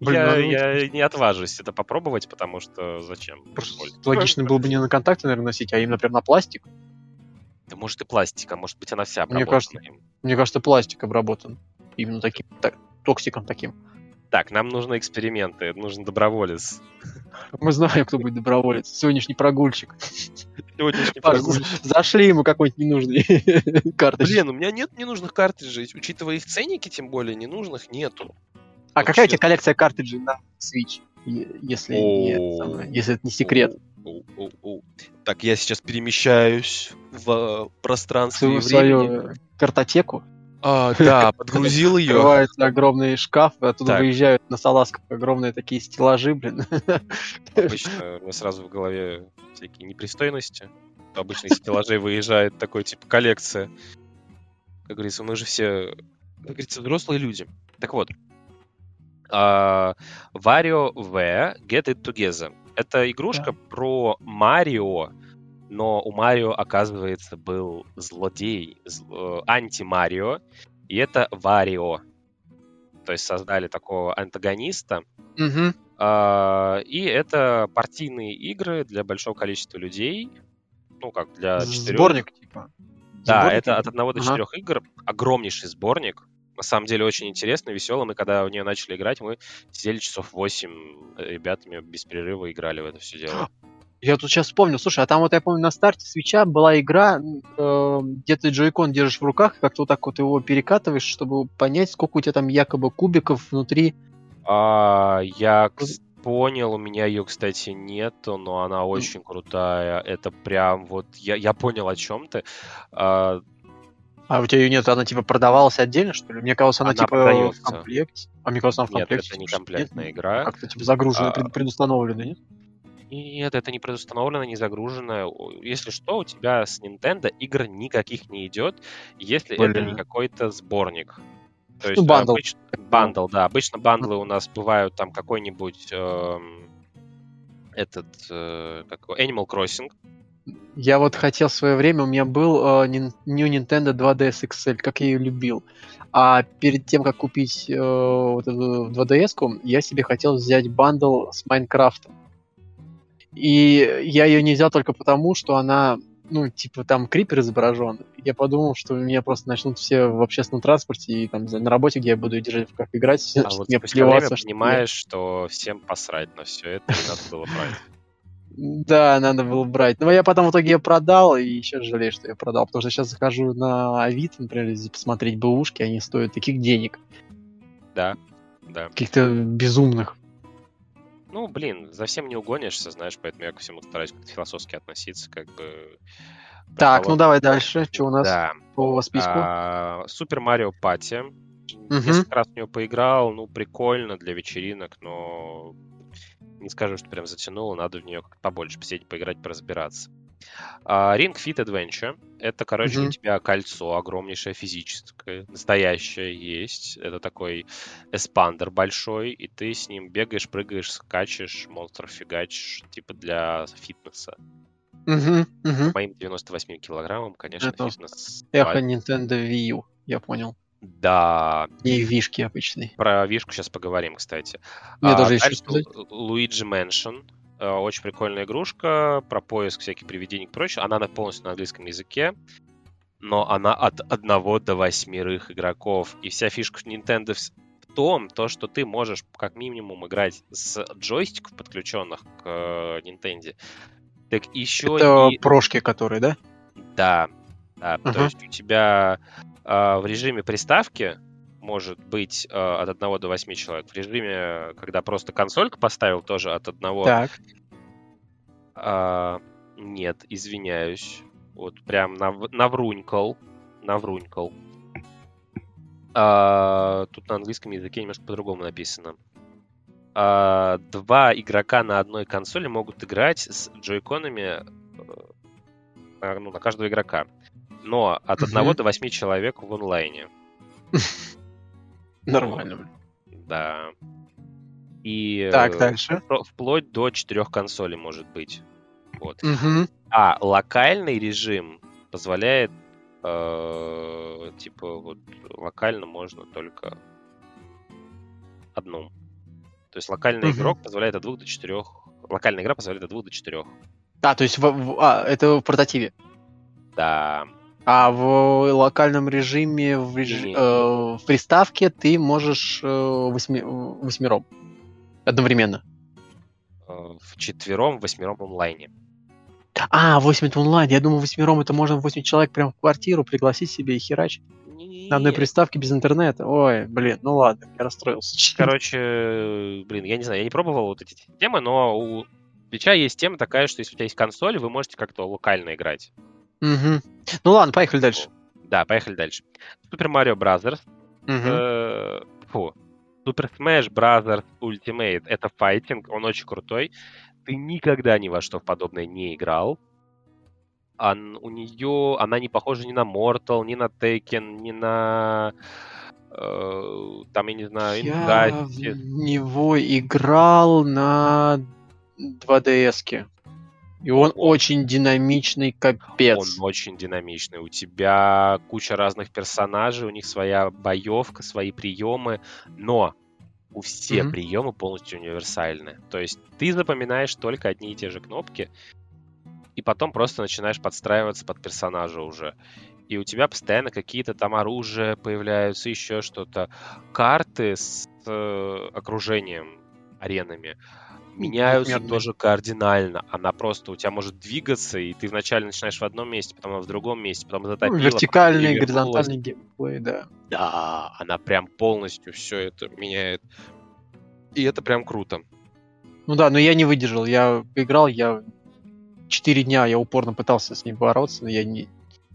S2: Блин, я, ну, я не отважусь это попробовать, потому что зачем?
S1: Просто логично было бы не на контакты, наверное, носить, а именно прям на пластик.
S2: Да может и пластик, а может быть она вся
S1: обработана. Мне кажется, им. мне кажется пластик обработан. Именно таким, так, токсиком таким.
S2: Так, нам нужны эксперименты, нужен доброволец.
S1: Мы знаем, кто будет доброволец. Сегодняшний прогульщик.
S2: Сегодняшний прогульщик.
S1: Зашли ему какой-нибудь ненужный
S2: картридж. Блин, у меня нет ненужных картриджей. Учитывая их ценники, тем более, ненужных нету.
S1: А какая у тебя коллекция картриджей на Switch? Если, нет, если это не секрет.
S2: Так, я сейчас перемещаюсь в пространстве и
S1: свою картотеку.
S2: А, да, подгрузил ее.
S1: Открывается огромный шкаф, и оттуда так. выезжают на салазках огромные такие стеллажи, блин.
S2: Обычно у меня сразу в голове всякие непристойности. Обычно из стеллажей выезжает такой, типа, коллекция. Как говорится, мы же все, как говорится, взрослые люди. Так вот, uh, Wario В Get It Together. Это игрушка да. про Марио, но у Марио, оказывается, был злодей, зл... Э, анти-Марио, и это Варио. То есть создали такого антагониста.
S1: Угу.
S2: А, и это партийные игры для большого количества людей. Ну, как для четырех.
S1: Сборник, типа.
S2: Да, Сборник, это от одного до четырех игр. Огромнейший сборник. На самом деле очень интересно, весело. Мы когда в нее начали играть, мы сидели часов 8 э, ребятами без перерыва играли в это все дело.
S1: Я тут сейчас вспомнил, слушай, а там вот я помню на старте свеча была игра, э, где ты джойкон держишь в руках, как-то вот так вот его перекатываешь, чтобы понять, сколько у тебя там якобы кубиков внутри.
S2: А, я понял, у меня ее, кстати, нету, но она очень крутая. Это прям вот я, я понял о чем ты. А,
S1: а у тебя ее нет, она типа продавалась отдельно, что ли? Мне казалось, она, она типа продается. в комплекте. А мне кажется, она в комплекте.
S2: Нет, это не комплектная нет? игра.
S1: Как-то типа загружена, а... предустановлена, нет?
S2: Нет, это не предустановлено, не загружено. Если что, у тебя с Nintendo игр никаких не идет, если Блин. это не какой-то сборник. То ну, есть ну, бандл. Обычно, bundle, да. Обычно bundle ы у нас бывают там какой-нибудь э, этот э, как, Animal Crossing.
S1: Я вот хотел в свое время, у меня был э, New Nintendo 2DS XL, как я ее любил. А перед тем, как купить э, вот эту 2DS, я себе хотел взять бандл с Майнкрафтом. И я ее не взял только потому, что она, ну, типа, там крипер изображен. Я подумал, что меня просто начнут все в общественном транспорте и там на работе, где я буду держать руках играть,
S2: а вот мне что понимаешь, что всем посрать на все это, и надо было брать.
S1: Да, надо было брать. Но я потом в итоге ее продал, и еще жалею, что я продал. Потому что сейчас захожу на Авито, например, посмотреть бэушки, они стоят таких денег.
S2: Да, да.
S1: Каких-то безумных.
S2: Ну, блин, за всем не угонишься, знаешь, поэтому я ко всему стараюсь как-то философски относиться, как бы...
S1: Так, ну давай дальше. Что у нас да. по списку?
S2: А, Супер Марио Пати. Несколько раз в него поиграл, ну, прикольно для вечеринок, но не скажу, что прям затянуло, надо в нее как-то побольше посидеть, поиграть, поразбираться. Uh, Ring Fit Adventure. Это, короче, mm-hmm. у тебя кольцо огромнейшее физическое, настоящее есть. Это такой эспандер большой, и ты с ним бегаешь, прыгаешь, скачешь, монстров фигачишь, типа для фитнеса.
S1: Угу, угу.
S2: моим 98 килограммам, конечно,
S1: Это фитнес... Эхо Nintendo Wii U, я понял.
S2: Да.
S1: И вишки обычные.
S2: Про вишку сейчас поговорим, кстати.
S1: Мне а, тоже еще
S2: сказать. Luigi Mansion. Э, очень прикольная игрушка про поиск всяких привидений и прочее. Она полностью на английском языке, но она от одного до восьмерых игроков. И вся фишка Nintendo в том, то, что ты можешь как минимум играть с джойстиков, подключенных к э, Nintendo. Так еще
S1: Это и... прошки, которые, да?
S2: Да, да. Uh-huh. То есть у тебя э, в режиме приставки может быть э, от 1 до 8 человек. В режиме, когда просто консолька поставил, тоже от 1.
S1: Так.
S2: А, нет, извиняюсь. Вот прям нав- наврунькал. Наврунькал. А, тут на английском языке немножко по-другому написано. А, два игрока на одной консоли могут играть с джойконами э, ну, на каждого игрока. Но от одного до восьми человек в онлайне.
S1: Нормально.
S2: Да. И
S1: так, дальше.
S2: вплоть до четырех консолей может быть. Вот.
S1: Угу.
S2: А локальный режим позволяет э, типа вот локально можно только одну. То есть локальный угу. игрок позволяет от двух до четырех. Локальная игра позволяет от двух до четырех.
S1: А, то есть в, в, а, это в портативе.
S2: Да.
S1: А в локальном режиме, в, реж... э, в приставке ты можешь э, восьми... восьмером одновременно.
S2: Э, в четвером, восьмером онлайне.
S1: А, 8 это онлайн. Я думаю, восьмером это можно 8 человек прям в квартиру пригласить себе и херачить. На одной приставке без интернета. Ой, блин, ну ладно, я расстроился.
S2: Короче, блин, я не знаю, я не пробовал вот эти темы, но у Твича есть тема такая, что если у тебя есть консоль, вы можете как-то локально играть.
S1: Угу. Ну ладно, поехали дальше.
S2: Да, поехали дальше. Super Mario Bros. Э, фу. Super Smash Bros. Ultimate — это файтинг, он очень крутой. Ты никогда ни во что в подобное не играл. Он, у нее, она не похожа ни на Mortal, ни на Tekken, ни на э, там, я не знаю,
S1: Я в него играл на 2DS-ке. И он очень динамичный, капец.
S2: Он очень динамичный. У тебя куча разных персонажей, у них своя боевка, свои приемы, но у все mm-hmm. приемы полностью универсальны. То есть ты запоминаешь только одни и те же кнопки, и потом просто начинаешь подстраиваться под персонажа уже. И у тебя постоянно какие-то там оружия появляются, еще что-то. Карты с э, окружением, аренами меняются Мерный. тоже кардинально. Она просто у тебя может двигаться, и ты вначале начинаешь в одном месте, потом в другом месте, потом затопила. Ну,
S1: вертикальный, горизонтальный геймплей, да.
S2: Да, она прям полностью все это меняет. И это прям круто.
S1: Ну да, но я не выдержал. Я играл, я четыре дня я упорно пытался с ним бороться, но я не,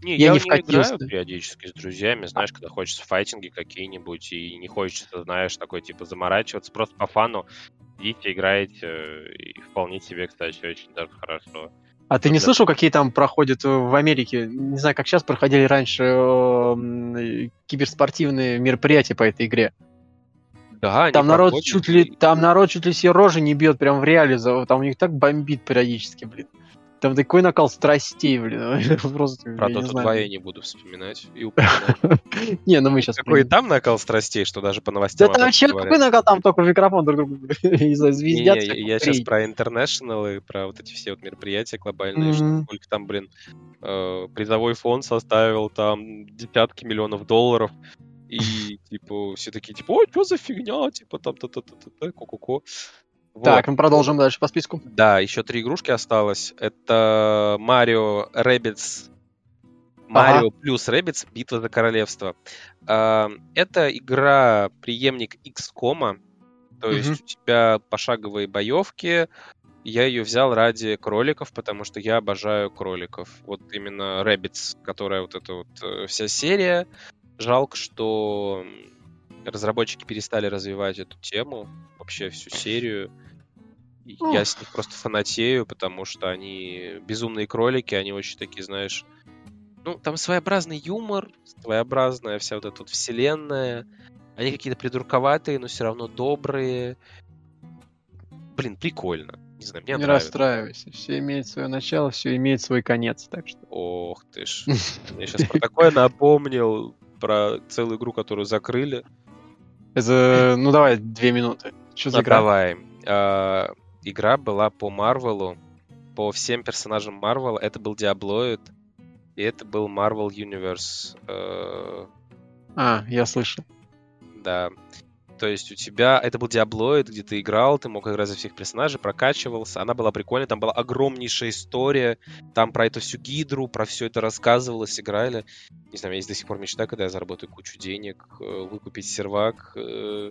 S2: не, я, я не вкатился. играю периодически с друзьями, знаешь, когда хочется файтинги какие-нибудь, и не хочется, знаешь, такой, типа, заморачиваться, просто по фану идите, играете, и вполне себе, кстати, очень даже хорошо.
S1: А ты не слышал, какие там проходят в Америке? Не знаю, как сейчас проходили раньше э, киберспортивные мероприятия по этой игре. Да, там народ проходят. чуть ли, там народ чуть ли все рожи не бьет прям в реале, там у них так бомбит периодически, блин. Там такой накал страстей, блин.
S2: Просто, Про Dota 2 я не буду вспоминать и
S1: Не, ну мы сейчас...
S2: Какой там накал страстей, что даже по новостям
S1: Да там вообще какой накал там только в микрофон друг другу звездят.
S2: Я сейчас про International и про вот эти все вот мероприятия глобальные, что сколько там, блин, э, призовой фонд составил там десятки миллионов долларов. И, типа, все такие, типа, ой, что за фигня, типа, там, та-та-та-та-та, ку-ку-ку.
S1: Вот. Так, мы продолжим дальше по списку.
S2: Да, еще три игрушки осталось. Это Марио Rabbids Марио ага. плюс Rabbids Битва за королевство. А, это игра преемник XCOM, то есть угу. у тебя пошаговые боевки. Я ее взял ради кроликов, потому что я обожаю кроликов. Вот именно Rabbids, которая вот эта вот э, вся серия. Жалко, что разработчики перестали развивать эту тему, вообще всю серию. Я с них просто фанатею, потому что они безумные кролики, они очень такие, знаешь... Ну, там своеобразный юмор, своеобразная вся вот эта вот вселенная. Они какие-то придурковатые, но все равно добрые. Блин, прикольно. Не знаю, мне
S1: Не нравится. расстраивайся. Все имеет свое начало, все имеет свой конец, так что...
S2: Ох ты ж. Я сейчас про такое напомнил, про целую игру, которую закрыли.
S1: Это, ну давай, две минуты.
S2: Что за ну, игра? Давай. Игра была по Марвелу, по всем персонажам Марвела. Это был Диаблоид, и это был Marvel Universe. Э,
S1: а, я слышал.
S2: Да. То есть у тебя... Это был Диаблоид, где ты играл, ты мог играть за всех персонажей, прокачивался. Она была прикольная, там была огромнейшая история. Там про эту всю гидру, про все это рассказывалось, играли. Не знаю, у меня есть до сих пор мечта, когда я заработаю кучу денег, э, выкупить сервак э,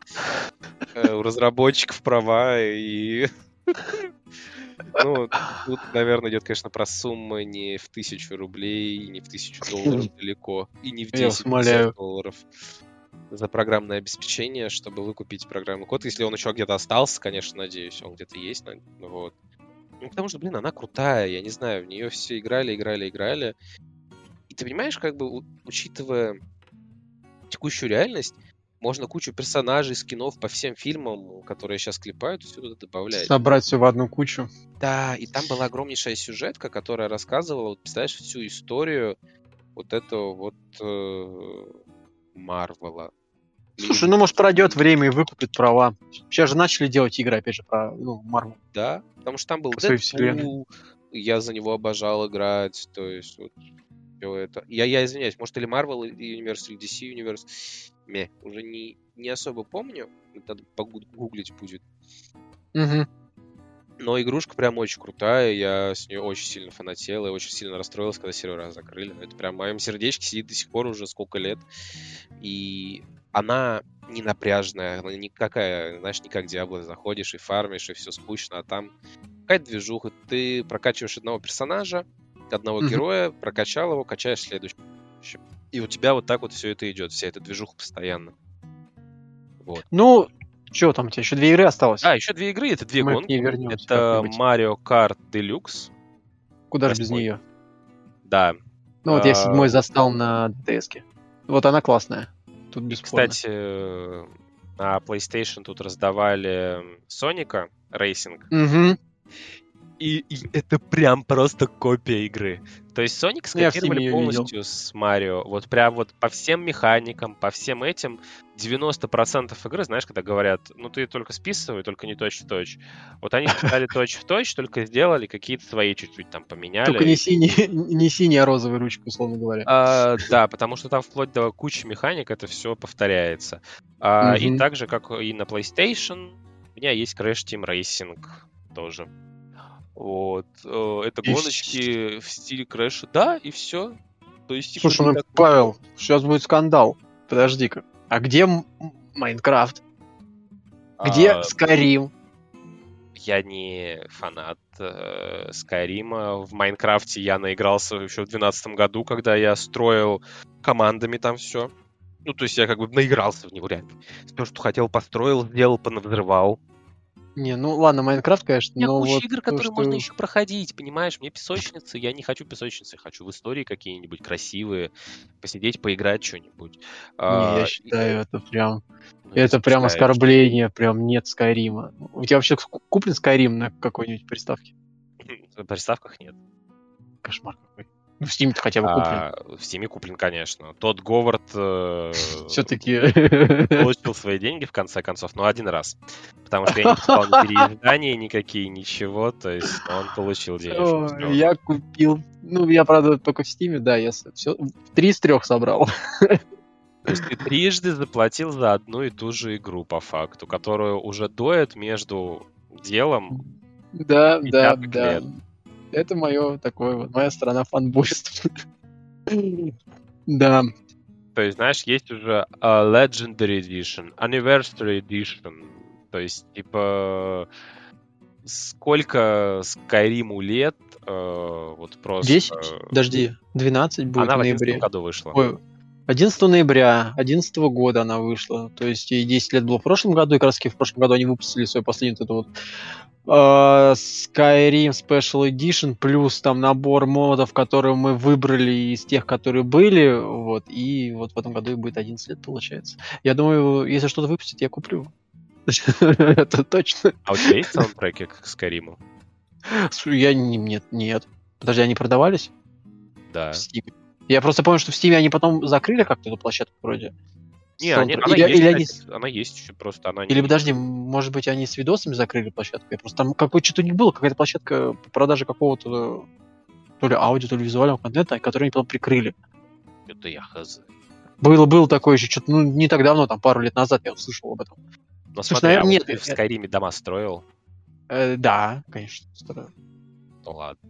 S2: у разработчиков права и Ну, тут, наверное, идет, конечно, про суммы не в тысячу рублей, не в тысячу долларов далеко, и не в 10 долларов за программное обеспечение, чтобы выкупить программный код. Если он еще где-то остался, конечно, надеюсь, он где-то есть. Вот. Ну, потому что, блин, она крутая, я не знаю, в нее все играли, играли, играли. И ты понимаешь, как бы, учитывая текущую реальность, можно кучу персонажей, скинов по всем фильмам, которые сейчас клепают, все туда добавлять.
S1: Собрать все в одну кучу.
S2: Да, и там была огромнейшая сюжетка, которая рассказывала, вот, представляешь, всю историю вот этого вот э, Марвела.
S1: Слушай, ну может пройдет время и выкупит права. Сейчас же начали делать игры, опять же, про ну, Марвел.
S2: Да, потому что там был Дэдпул, я за него обожал играть, то есть вот все это. Я, я извиняюсь, может или Marvel Universe, или DC Universe ме, уже не, не особо помню. Надо погуглить будет.
S1: Угу.
S2: Но игрушка прям очень крутая, я с нее очень сильно фанател и очень сильно расстроился, когда сервера закрыли. Это прям в моем сердечке сидит до сих пор уже сколько лет. И она не напряжная, она никакая, знаешь, не как Диабло, заходишь и фармишь, и все скучно, а там какая-то движуха. Ты прокачиваешь одного персонажа, одного mm-hmm. героя, прокачал его, качаешь следующего. И у тебя вот так вот все это идет, вся эта движуха постоянно.
S1: Вот. Ну, что там у тебя? Еще две игры осталось?
S2: А, еще две игры, это две Мы гонки. Это Mario Kart Deluxe.
S1: Куда же без нее?
S2: Да.
S1: Ну вот я а, седьмой застал на -ке. Вот она классная. Тут
S2: бесспорно. Кстати, на PlayStation тут раздавали Соника Racing.
S1: Угу.
S2: И, и это прям просто копия игры. То есть Sonic скопировали полностью с Марио. Вот прям вот по всем механикам, по всем этим 90% игры, знаешь, когда говорят, ну ты только списывай, только не точь-в-точь. Вот они сказали точь-в-точь, только сделали какие-то свои чуть-чуть там поменяли.
S1: Только не синий, не синяя, а розовая ручка, условно говоря.
S2: А, да, потому что там вплоть до кучи механик это все повторяется. А, И так же, как и на PlayStation, у меня есть Crash Team Racing тоже. Вот. Э, это и гоночки в стиле крэша. Да, и все.
S1: То есть, типа, Слушай, ну, так... Павел, сейчас будет скандал. Подожди-ка. А где Майнкрафт? Где а... Скайрим?
S2: Я не фанат э, Скайрима. В Майнкрафте я наигрался еще в 2012 году, когда я строил командами там все. Ну, то есть я как бы наигрался в него реально. Все, что хотел, построил, сделал, понавзрывал.
S1: Не, ну ладно, Майнкрафт, конечно,
S2: но куча вот игр, которые что... можно еще проходить, понимаешь? Мне песочницы, я не хочу песочницы, хочу в истории какие-нибудь красивые, посидеть, поиграть что-нибудь. Не,
S1: а, я считаю, и... это прям... Ну, это прям оскорбление, прям нет Скайрима. У тебя вообще куплен Скайрим на какой-нибудь приставке?
S2: На приставках нет.
S1: Кошмар какой. Ну, в Steam хотя бы куплен. А,
S2: в Steam куплен, конечно. Тот Говард э,
S1: все-таки
S2: получил свои деньги в конце концов, но один раз. Потому что я не писал ни переиздания никакие, ничего, то есть он получил деньги.
S1: Я купил, ну, я, правда, только в Steam, да, я все, три из трех собрал.
S2: То есть ты трижды заплатил за одну и ту же игру, по факту, которую уже доет между делом
S1: да, да, да. Лет. Это мое такое вот, моя сторона фанбойства. Да.
S2: То есть, знаешь, есть уже uh, Legendary Edition, Anniversary Edition. То есть, типа, сколько Скайриму лет, uh, вот просто...
S1: 10? Подожди, 12 будет
S2: Она
S1: в ноябре.
S2: Она в году вышла.
S1: Ой, 11 ноября 2011 года она вышла. То есть ей 10 лет было в прошлом году, и как раз в прошлом году они выпустили свой последний вот, вот uh, Skyrim Special Edition, плюс там набор модов, которые мы выбрали из тех, которые были, вот, и вот в этом году и будет 11 лет, получается. Я думаю, если что-то выпустит, я куплю. Это точно.
S2: А у тебя есть саундтреки к Skyrim?
S1: Я не, нет, нет. Подожди, они продавались?
S2: Да.
S1: Я просто помню, что в Steam они потом закрыли как-то эту площадку вроде.
S2: Не, они, она, или, есть, или они... она есть еще просто. Она
S1: или не... подожди, может быть, они с видосами закрыли площадку? Я просто там какое-то что-то у них было, какая-то площадка по продаже какого-то то ли аудио, то ли визуального контента, который они потом прикрыли.
S2: Это я хз.
S1: Было, было такое еще что-то, ну, не так давно, там, пару лет назад я услышал об этом.
S2: Но Слушай, смотри, наверное, а нет. Ты в Скайриме дома строил?
S1: Э, да, конечно, строил.
S2: Ну ладно.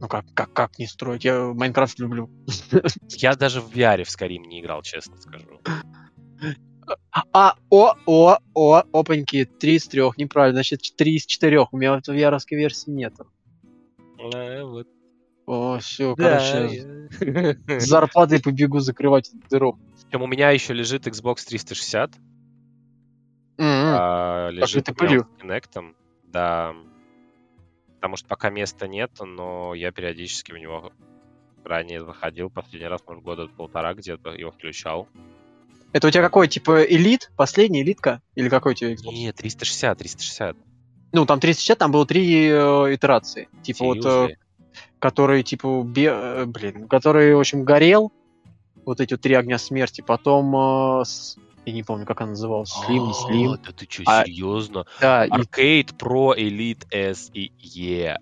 S1: Ну как, как, как не строить? Я Майнкрафт люблю.
S2: Я даже в VR в Skyrim не играл, честно скажу.
S1: А, о, о, о, опаньки, три из трех, неправильно, значит, три из четырех. У меня в vr версии нету.
S2: А, вот.
S1: О, все, да, короче, я... с зарплатой побегу закрывать дыру.
S2: Причем у меня еще лежит Xbox 360. Mm-hmm. А, лежит
S1: а ты пылью.
S2: Kinect, да потому что пока места нет, но я периодически в него ранее заходил, последний раз, может, года полтора где-то его включал.
S1: Это у тебя какой, типа, элит? Последняя элитка? Или какой у тебя Xbox?
S2: Нет, 360, 360.
S1: Ну, там 360, там было три э, итерации. Типа вот, э, который, типа, бе... Э, блин, который, в общем, горел. Вот эти вот три огня смерти. Потом э, с я не помню, как она называлась, Slim, не Slim.
S2: Да ты что, а, серьезно?
S1: Да.
S2: Arcade Pro Elite S и E.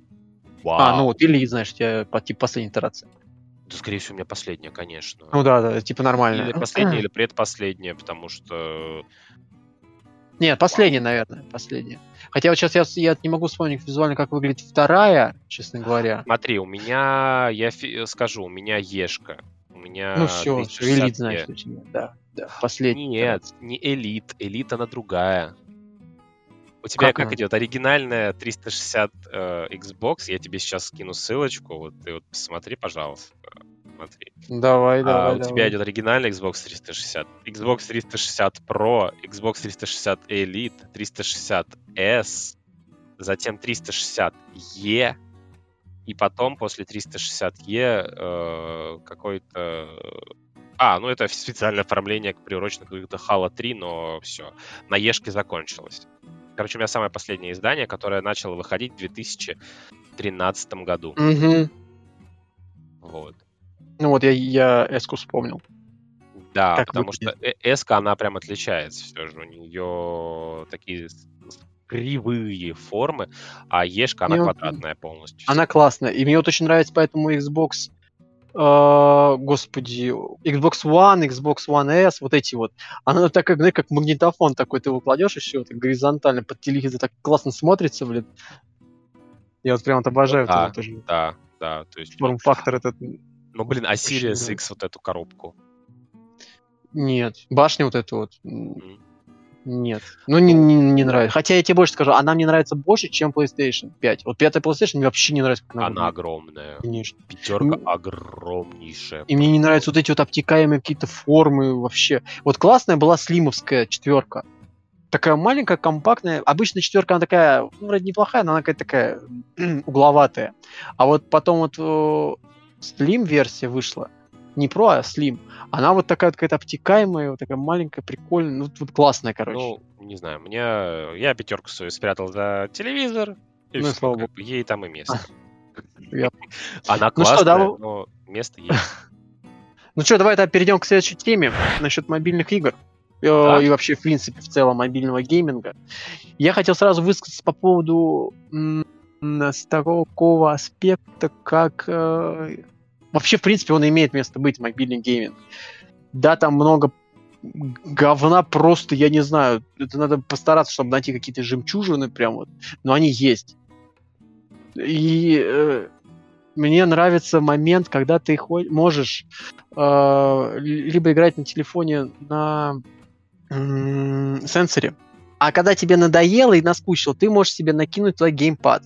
S1: Вау. А, ну вот Elite, знаешь, у тебя по типа последняя итерация.
S2: Да, скорее всего, у меня последняя, конечно.
S1: Ну да, да, типа нормально.
S2: Или последняя, или предпоследняя, потому что...
S1: Нет, последняя, наверное, последняя. Хотя вот сейчас я, я не могу вспомнить визуально, как выглядит вторая, честно говоря.
S2: Смотри, у меня, я скажу, у меня Ешка. У меня...
S1: Ну все, элит, значит, у тебя, да. Да, последний.
S2: Нет, не элит. Элит она другая. У тебя как, как идет? Оригинальная 360 э, Xbox. Я тебе сейчас скину ссылочку. Вот ты вот посмотри, пожалуйста. смотри.
S1: Давай, давай.
S2: А, у тебя идет оригинальный Xbox 360, Xbox 360 Pro, Xbox 360 Elite, 360S, затем 360E, и потом после 360E э, какой-то... А, ну это специальное оформление приурочено к Halo 3, но все, на Ешке закончилось. Короче, у меня самое последнее издание, которое начало выходить в 2013 году.
S1: Угу.
S2: Вот.
S1: Ну вот я, я Эску вспомнил.
S2: Да, как потому выглядит? что э, Эска, она прям отличается все же. У нее такие кривые формы, а Ешка, она мне квадратная полностью.
S1: Она классная. И мне вот очень нравится поэтому Xbox господи, Xbox One, Xbox One S, вот эти вот. Она так, как, знаешь, как магнитофон такой, ты его кладешь еще так горизонтально под телевизор, так классно смотрится, блин. Я вот прям вот обожаю.
S2: Да, это да, да. То есть...
S1: Форм-фактор этот...
S2: Ну, блин, а Sirius X вот эту коробку?
S1: Нет. Башня вот эту вот. Mm. Нет. Ну, не, не, не нравится. Хотя я тебе больше скажу, она мне нравится больше, чем PlayStation 5. Вот пятая PlayStation мне вообще не нравится.
S2: Как она, она огромная.
S1: Конечно.
S2: Пятерка мне... огромнейшая.
S1: И мне не нравятся вот эти вот обтекаемые какие-то формы вообще. Вот классная была слимовская четверка. Такая маленькая, компактная. Обычно четверка, она такая, ну, вроде неплохая, но она какая-то такая угловатая. А вот потом вот Slim версия вышла не Pro, а Slim. Она вот такая вот какая-то обтекаемая, вот такая маленькая, прикольная, ну, вот классная, короче. Ну,
S2: не знаю, мне... Я пятерку свою спрятал за телевизор, и ну, все, слава богу. ей там и место. Она классная, но место есть.
S1: Ну что, давай тогда перейдем к следующей теме насчет мобильных игр. Э, да. И вообще, в принципе, в целом мобильного гейминга. Я хотел сразу высказаться по поводу с такого аспекта, как э, Вообще, в принципе, он имеет место быть, мобильный гейминг. Да, там много говна просто, я не знаю, это надо постараться, чтобы найти какие-то жемчужины прям вот, но они есть. И э, мне нравится момент, когда ты можешь э, либо играть на телефоне на э, сенсоре, а когда тебе надоело и наскучило, ты можешь себе накинуть туда геймпад.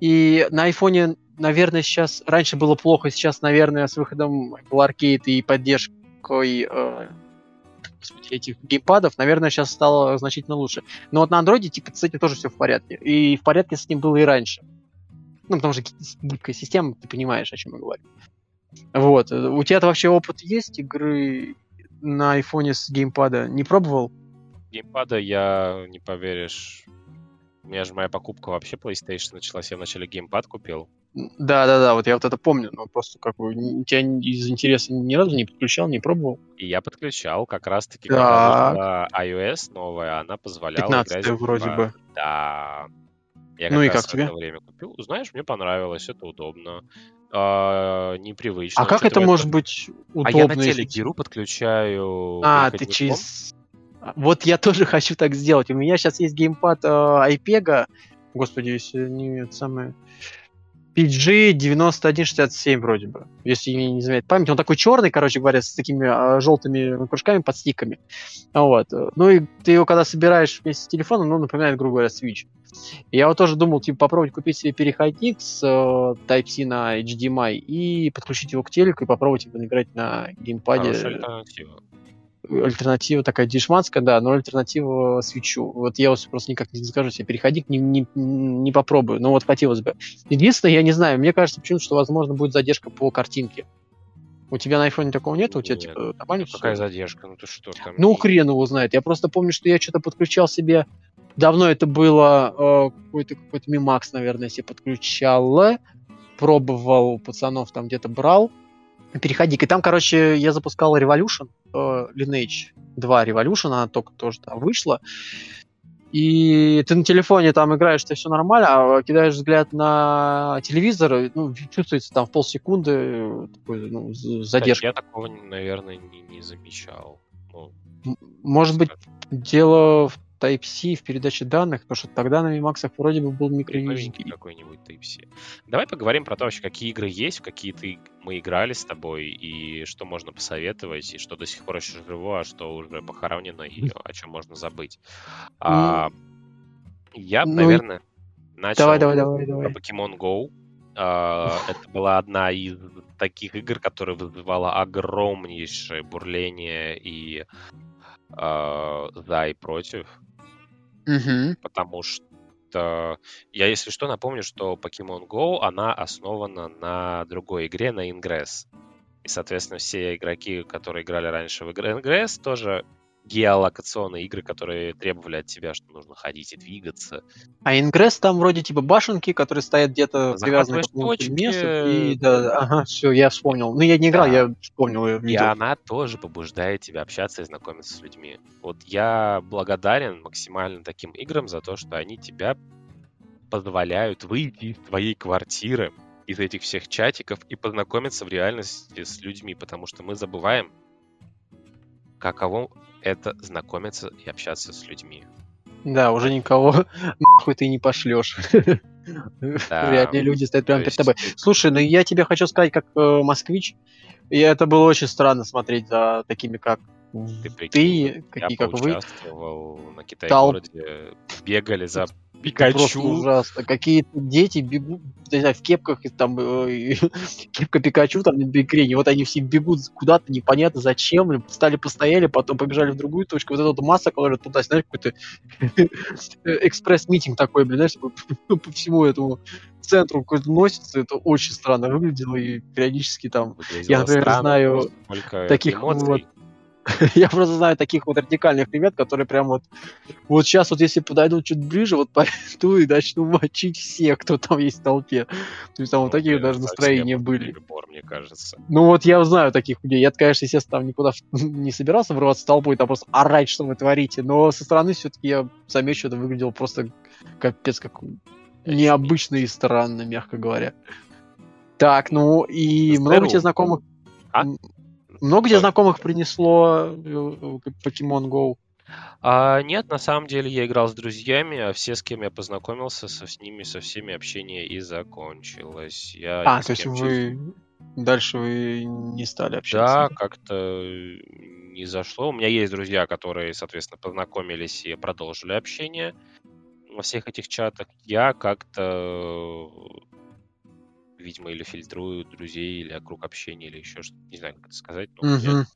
S1: И на айфоне наверное, сейчас... Раньше было плохо, сейчас, наверное, с выходом Apple Arcade и поддержкой э, этих геймпадов, наверное, сейчас стало значительно лучше. Но вот на андроиде, типа, с этим тоже все в порядке. И в порядке с ним было и раньше. Ну, потому что гибкая система, ты понимаешь, о чем я говорю. Вот. У тебя вообще опыт есть игры на айфоне с геймпада? Не пробовал?
S2: Геймпада я, не поверишь, у меня же моя покупка вообще PlayStation началась. Я вначале геймпад купил.
S1: Да, да, да, вот я вот это помню, но просто как бы тебя из интереса ни разу не подключал, не пробовал.
S2: И я подключал как раз-таки, когда iOS новая, она позволяла
S1: 15 играть. вроде по... бы.
S2: Да. Я
S1: ну и как тебе?
S2: время купил. Знаешь, мне понравилось, это удобно. А, непривычно.
S1: А как это может быть удобно? А я на
S2: телекиру подключаю.
S1: А, ты через... Вот я тоже хочу так сделать. У меня сейчас есть геймпад э, iPega. Господи, если не самое... PG9167 вроде бы, если мне не изменяет память. Он такой черный, короче говоря, с такими а, желтыми кружками под стиками. Вот. Ну и ты его когда собираешь вместе с телефоном, ну, напоминает, грубо говоря, Switch. Я вот тоже думал, типа, попробовать купить себе переходник с э, Type-C на HDMI и подключить его к телеку и попробовать типа, играть на геймпаде. Хорошая альтернатива альтернатива такая дешманская, да, но альтернатива свечу. Вот я вот просто никак не скажу себе, переходить не, не, не попробую, но вот хотелось бы. Единственное, я не знаю, мне кажется почему-то, что, возможно, будет задержка по картинке. У тебя на айфоне такого нет? У тебя нет. типа нормально
S2: Какая все? задержка? Ну ты что
S1: там? Ну хрен его знает. Я просто помню, что я что-то подключал себе. Давно это было э, какой-то какой-то Мимакс, наверное, себе подключал. Пробовал пацанов там где-то брал переходник. И там, короче, я запускал Revolution, Lineage 2 Revolution, она только тоже там вышла. И ты на телефоне там играешь, это все нормально, а кидаешь взгляд на телевизор, ну, чувствуется там в полсекунды такой, ну, задержка.
S2: Я такого, наверное, не, не замечал. Ну,
S1: Может быть, дело в Type-C в передаче данных, потому что тогда на Mimax вроде бы был микро
S2: Какой-нибудь Type-C. Давай поговорим про то, вообще, какие игры есть, в какие ты, мы играли с тобой, и что можно посоветовать, и что до сих пор еще живо, а что уже похоронено, и о чем можно забыть. А, я, ну, наверное, начал
S1: давай, давай, давай, давай.
S2: Pokemon Go. А, это была одна из таких игр, которые вызывало огромнейшее бурление и э, за и против.
S1: Угу.
S2: Потому что я, если что, напомню, что Pokemon Go, она основана на другой игре, на Ingress. И, соответственно, все игроки, которые играли раньше в Ingress, тоже геолокационные игры, которые требовали от тебя, что нужно ходить и двигаться.
S1: А ингресс там вроде типа башенки, которые стоят где-то привязаны к месту. И да, ага, все, я вспомнил. Ну, я не играл, да. я вспомнил.
S2: Я и она тоже побуждает тебя общаться и знакомиться с людьми. Вот я благодарен максимально таким играм за то, что они тебя позволяют выйти из твоей квартиры, из этих всех чатиков и познакомиться в реальности с людьми, потому что мы забываем, каково это знакомиться и общаться с людьми.
S1: Да, уже никого нахуй ты не пошлешь. Да. Реальные люди стоят прямо перед тобой. Слушай, ну я тебе хочу сказать, как э, москвич, и это было очень странно смотреть за такими, как ты, прикинь, ты какие, как вы.
S2: на Китай-городе, бегали за Пикачу. Просто
S1: ужасно. Какие-то дети бегут, не знаю, в кепках, там, э, кепка Пикачу там на бикрене, вот они все бегут куда-то, непонятно зачем, стали постояли, потом побежали в другую точку, вот эта вот масса, которая туда, знаешь, какой-то экспресс-митинг такой, блин, знаешь, по всему этому центру какой-то носится, это очень странно выглядело, и периодически там, я, например, странно, знаю таких эмоций. вот Я просто знаю таких вот радикальных ребят, которые прям вот... Вот сейчас вот если подойдут чуть ближе, вот пойду и начну мочить всех, кто там есть в толпе. То есть там ну, вот такие даже настроения были.
S2: Перебор, мне кажется.
S1: Ну вот я знаю таких людей. Я, конечно, естественно, там никуда не собирался врываться в толпу и там просто орать, что вы творите. Но со стороны все-таки я замечу, это выглядело просто капец как необычно и странно, мягко говоря. Так, ну и много тебе знакомых... А? Много где знакомых принесло э, Pokemon Go?
S2: А, нет, на самом деле я играл с друзьями, а все, с кем я познакомился, со, с ними, со всеми общение и закончилось. Я
S1: а, то есть вы... Дальше вы не стали
S2: общаться? Да, как-то не зашло. У меня есть друзья, которые, соответственно, познакомились и продолжили общение во всех этих чатах. Я как-то видимо, или фильтруют друзей, или круг общения, или еще что-то. Не знаю, как это сказать. Но угу.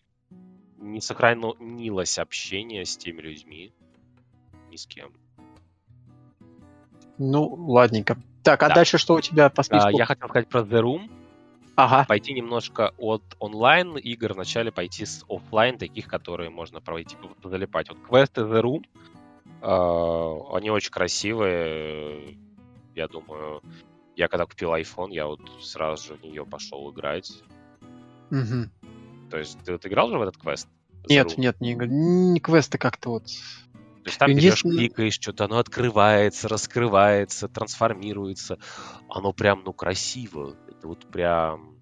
S2: не сохранилось общение с теми людьми. Ни с кем.
S1: Ну, ладненько. Так, а да. дальше что у тебя по списку? А,
S2: я хотел сказать про The Room.
S1: Ага.
S2: Пойти немножко от онлайн игр, вначале пойти с офлайн, таких, которые можно пройти, залипать. Вот квесты The Room, э, они очень красивые, я думаю, я когда купил iPhone, я вот сразу же в нее пошел играть.
S1: Угу.
S2: То есть ты вот играл же в этот квест?
S1: Нет, нет, не, не квесты как-то вот.
S2: То есть там берешь, кликаешь, что-то оно открывается, раскрывается, трансформируется. Оно прям, ну, красиво. Это вот прям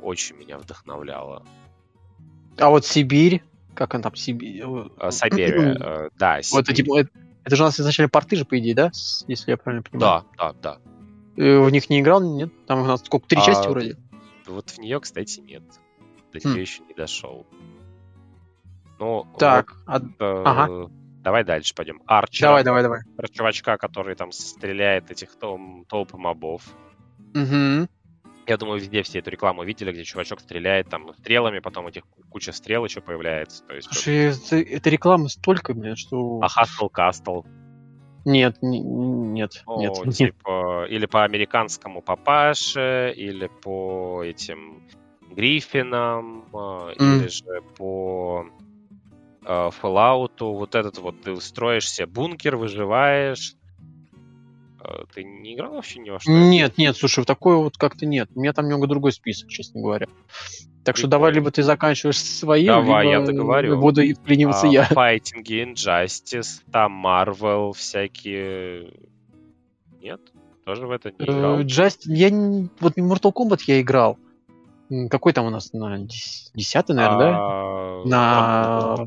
S2: очень меня вдохновляло.
S1: А вот Сибирь? Как он там, Сибирь?
S2: Сибирь, да,
S1: Сибирь. Вот, типа, это же у нас изначально порты же, по идее, да? Если я правильно понимаю.
S2: Да, да, да.
S1: Э, в них не играл, нет? Там у нас сколько, три а, части вроде?
S2: Вот в нее, кстати, нет. До нее хм. еще не дошел. Ну,
S1: так,
S2: вот, а... ага. Давай дальше пойдем.
S1: Арчер. Давай, давай, давай.
S2: Про чувачка, который там стреляет этих толпы мобов.
S1: Угу.
S2: Я думаю, везде все эту рекламу видели, где чувачок стреляет там стрелами, потом этих куча стрел еще появляется. То есть,
S1: Слушай, это, это реклама столько, блин, что...
S2: А Hustle Castle?
S1: Нет, нет,
S2: ну,
S1: нет.
S2: Типа, или по американскому папаше, или по этим Гриффинам, mm. или же по э, Fallout. Вот этот вот ты строишь себе бункер, выживаешь, ты не играл вообще ни во что?
S1: Нет, нет, слушай, в такое вот как-то нет. У меня там немного другой список, честно говоря. Так что давай, либо ты заканчиваешь свои,
S2: давай, либо я договорю.
S1: буду вклиниваться а, я.
S2: Fighting, Injustice, там Marvel всякие... Нет? Тоже в это не играл?
S1: Just... Я... Вот Mortal Kombat я играл. Какой там у нас? На десятый, наверное, а... да? На...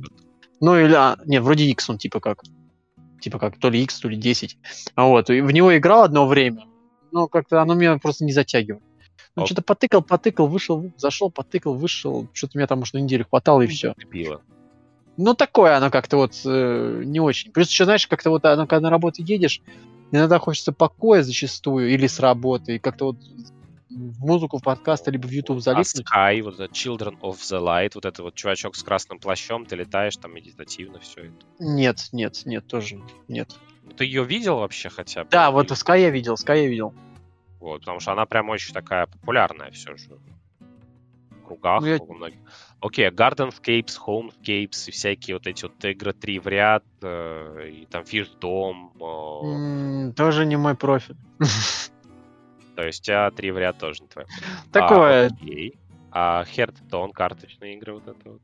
S1: Ну или... А, нет, вроде X он типа как типа как то ли X, то ли 10. А вот, и в него играл одно время, но как-то оно меня просто не затягивает. Ну, что-то потыкал, потыкал, вышел, зашел, потыкал, вышел. Что-то меня там, может, на неделю хватало, и все.
S2: Пило.
S1: Ну, такое оно как-то вот э, не очень. Плюс еще, знаешь, как-то вот оно, когда на работу едешь, иногда хочется покоя зачастую, или с работы, и как-то вот в музыку, в подкасты, либо в YouTube залипнуть.
S2: А Sky, вот это Children of the Light, вот это вот чувачок с красным плащом, ты летаешь там медитативно, все это.
S1: Нет, нет, нет, тоже нет.
S2: Ты ее видел вообще хотя бы?
S1: Да, вот Sky я видел, Sky я видел.
S2: Вот, потому что она прям очень такая популярная все же. В кругах ну, я... у многих. Окей, okay, Gardenscapes, Homescapes и всякие вот эти вот игры три в ряд, э, и там Fish Dom. Э...
S1: Mm, тоже не мой профиль.
S2: То есть у тебя три в ряд тоже не твой.
S1: Такое.
S2: А, окей. А Hearthstone, карточные игры вот это вот.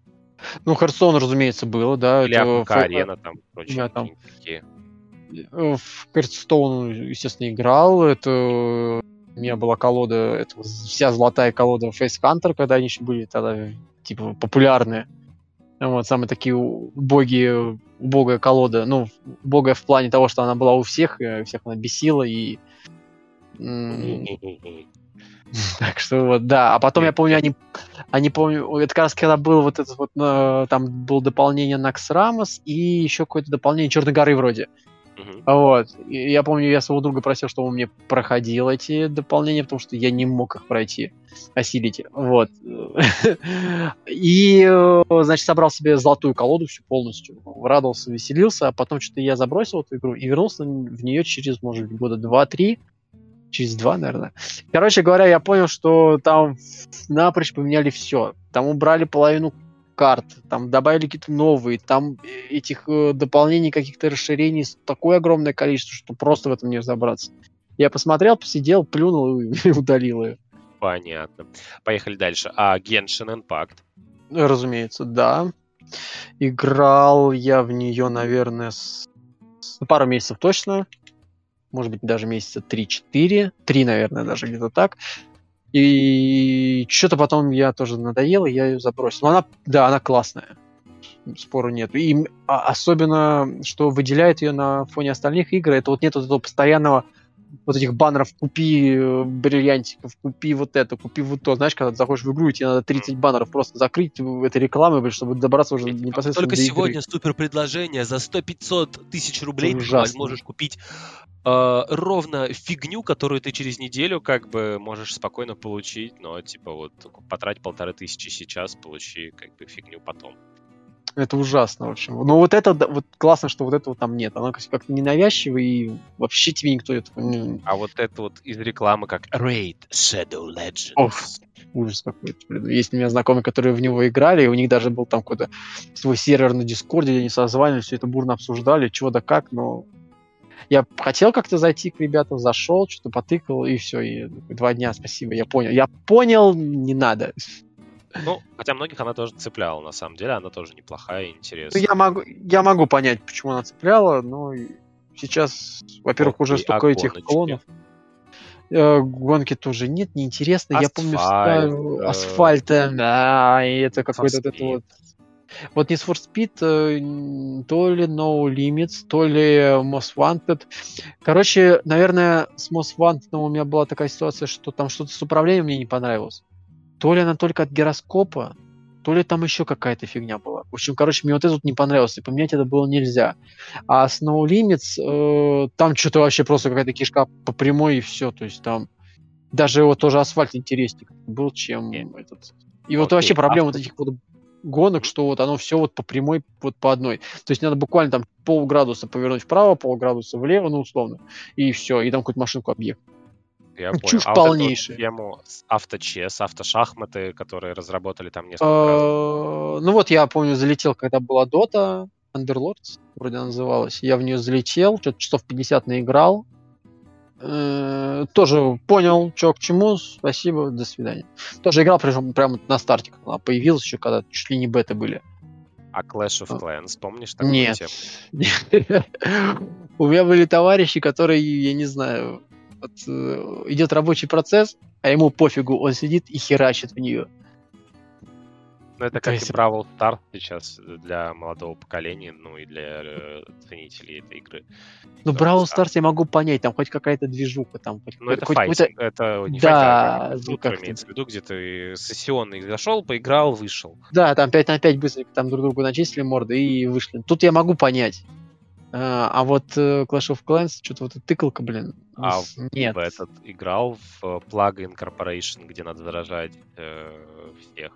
S1: Ну, Hearthstone, разумеется, было, да.
S2: Или это... Арена там, прочие. Да, там. Такие.
S1: В Hearthstone, естественно, играл. Это у меня была колода, это вся золотая колода Face Hunter, когда они еще были тогда типа популярные. Вот, самые такие убогие, убогая колода. Ну, убогая в плане того, что она была у всех, всех она бесила, и... Так что вот, да. А потом я помню, они, они помню, это как раз когда был вот этот вот, там было дополнение Накс Рамос и еще какое-то дополнение Черной горы вроде. Uh-huh. Вот. И я помню, я своего друга просил, чтобы он мне проходил эти дополнения, потому что я не мог их пройти, осилить. Вот. И, значит, собрал себе золотую колоду всю полностью. Радовался, веселился, а потом что-то я забросил эту игру и вернулся в нее через, может быть, года два-три. Через два, наверное. Короче говоря, я понял, что там напрочь поменяли все. Там убрали половину карт, там добавили какие-то новые, там этих э, дополнений, каких-то расширений такое огромное количество, что просто в этом не разобраться. Я посмотрел, посидел, плюнул и удалил ее.
S2: Понятно. Поехали дальше. А Genshin Impact?
S1: Разумеется, да. Играл я в нее, наверное, с... пару месяцев точно. Может быть, даже месяца 3-4. Три, наверное, даже где-то так. И что-то потом я тоже надоело, я ее забросил. Но она, да, она классная. Спору нет. И а, особенно, что выделяет ее на фоне остальных игр, это вот нет вот этого постоянного вот этих баннеров «Купи э, бриллиантиков», «Купи вот это», «Купи вот то». Знаешь, когда ты заходишь в игру, и тебе надо 30 баннеров просто закрыть этой рекламы, чтобы добраться уже непосредственно
S2: Только
S1: до
S2: сегодня
S1: игры.
S2: супер предложение. За 100-500 тысяч рублей ты можешь купить э, ровно фигню, которую ты через неделю как бы можешь спокойно получить, но типа вот потрать полторы тысячи сейчас, получи как бы фигню потом.
S1: Это ужасно, в общем. Но вот это, вот классно, что вот этого там нет. Оно как-то ненавязчиво, и вообще тебе никто это.
S2: А вот это вот из рекламы как Raid Shadow Legends.
S1: Ох, ужас какой-то. Есть у меня знакомые, которые в него играли, и у них даже был там какой-то свой сервер на Дискорде, где они созванивались, все это бурно обсуждали, чего да как, но я хотел как-то зайти к ребятам, зашел, что-то потыкал, и все, и два дня, спасибо, я понял. Я понял, не надо.
S2: Ну, хотя многих она тоже цепляла, на самом деле, она тоже неплохая и интересная.
S1: Ну, я могу, я могу понять, почему она цепляла, но сейчас, во-первых, уже столько а этих клонов. Э, гонки тоже нет, неинтересно. Асфальт, я помню, ставил э... асфальта, да, и это какой-то вот это вот вот Need for Speed э, то ли No Limits, то ли Most Wanted. Короче, наверное, с Most Wanted у меня была такая ситуация, что там что-то с управлением мне не понравилось. То ли она только от гироскопа, то ли там еще какая-то фигня была. В общем, короче, мне вот этот не понравился, и поменять это было нельзя. А с No Limits, э, там что-то вообще просто какая-то кишка по прямой и все. То есть там даже вот тоже асфальт интереснее был, чем этот. И okay. вот вообще проблема вот этих вот гонок, что вот оно все вот по прямой, вот по одной. То есть надо буквально там полградуса повернуть вправо, полградуса влево, ну условно, и все, и там какую-то машинку объехать.
S2: Я понял. Чушь а полнейшая. Вот тему с авточес, автошахматы, которые разработали там несколько
S1: а, Ну вот я помню, залетел, когда была Dota, Underlords, вроде она называлась. Я в нее залетел, что-то часов 50 наиграл. Э, тоже понял, что к чему. Спасибо, до свидания. Тоже играл причем прямо на старте, когда она появилась еще, когда чуть ли не бета были.
S2: А Clash of а. Clans, помнишь такую
S1: Нет. тему? У меня были товарищи, которые, я не знаю, вот, э, идет рабочий процесс, а ему пофигу, он сидит и херачит в нее.
S2: Ну, это как есть... и Бравл Stars сейчас для молодого поколения, ну и для э, ценителей этой игры.
S1: Ну, Бравл Stars я могу понять, там хоть какая-то движуха, там хоть
S2: Ну, это хоть файтинг, это не да, файтинг, а ну, имеется в виду, где ты сессионный зашел, поиграл, вышел.
S1: Да, там 5 на 5 быстренько там друг другу начислили морды и вышли. Тут я могу понять. А, а вот э, Clash of Clans, что-то вот тыкалка, блин,
S2: а нет. в этот играл в Plugin Corporation, где надо заражать э, всех.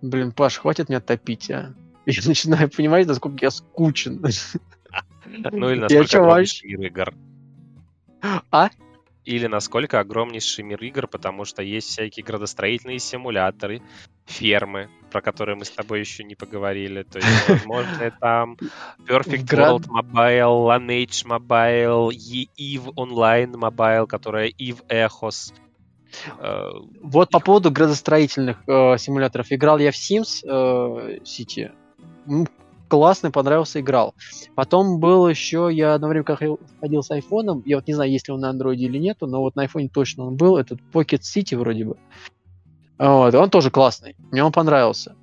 S1: Блин, Паш, хватит меня топить, а. Я начинаю понимать, насколько я скучен.
S2: Ну или насколько огромнейший мир игр.
S1: А?
S2: Или насколько огромнейший мир игр, потому что есть всякие градостроительные симуляторы, фермы, про которые мы с тобой еще не поговорили. То есть, возможно, там Perfect World Mobile, Lineage Mobile, EVE Online Mobile, которая EVE Echos.
S1: Э, вот по поводу градостроительных э, симуляторов. Играл я в Sims э, City классный, понравился, играл. Потом был еще, я одно время как ходил с айфоном, я вот не знаю, есть ли он на андроиде или нету, но вот на айфоне точно он был, этот Pocket City вроде бы. Вот, он тоже классный, мне он понравился.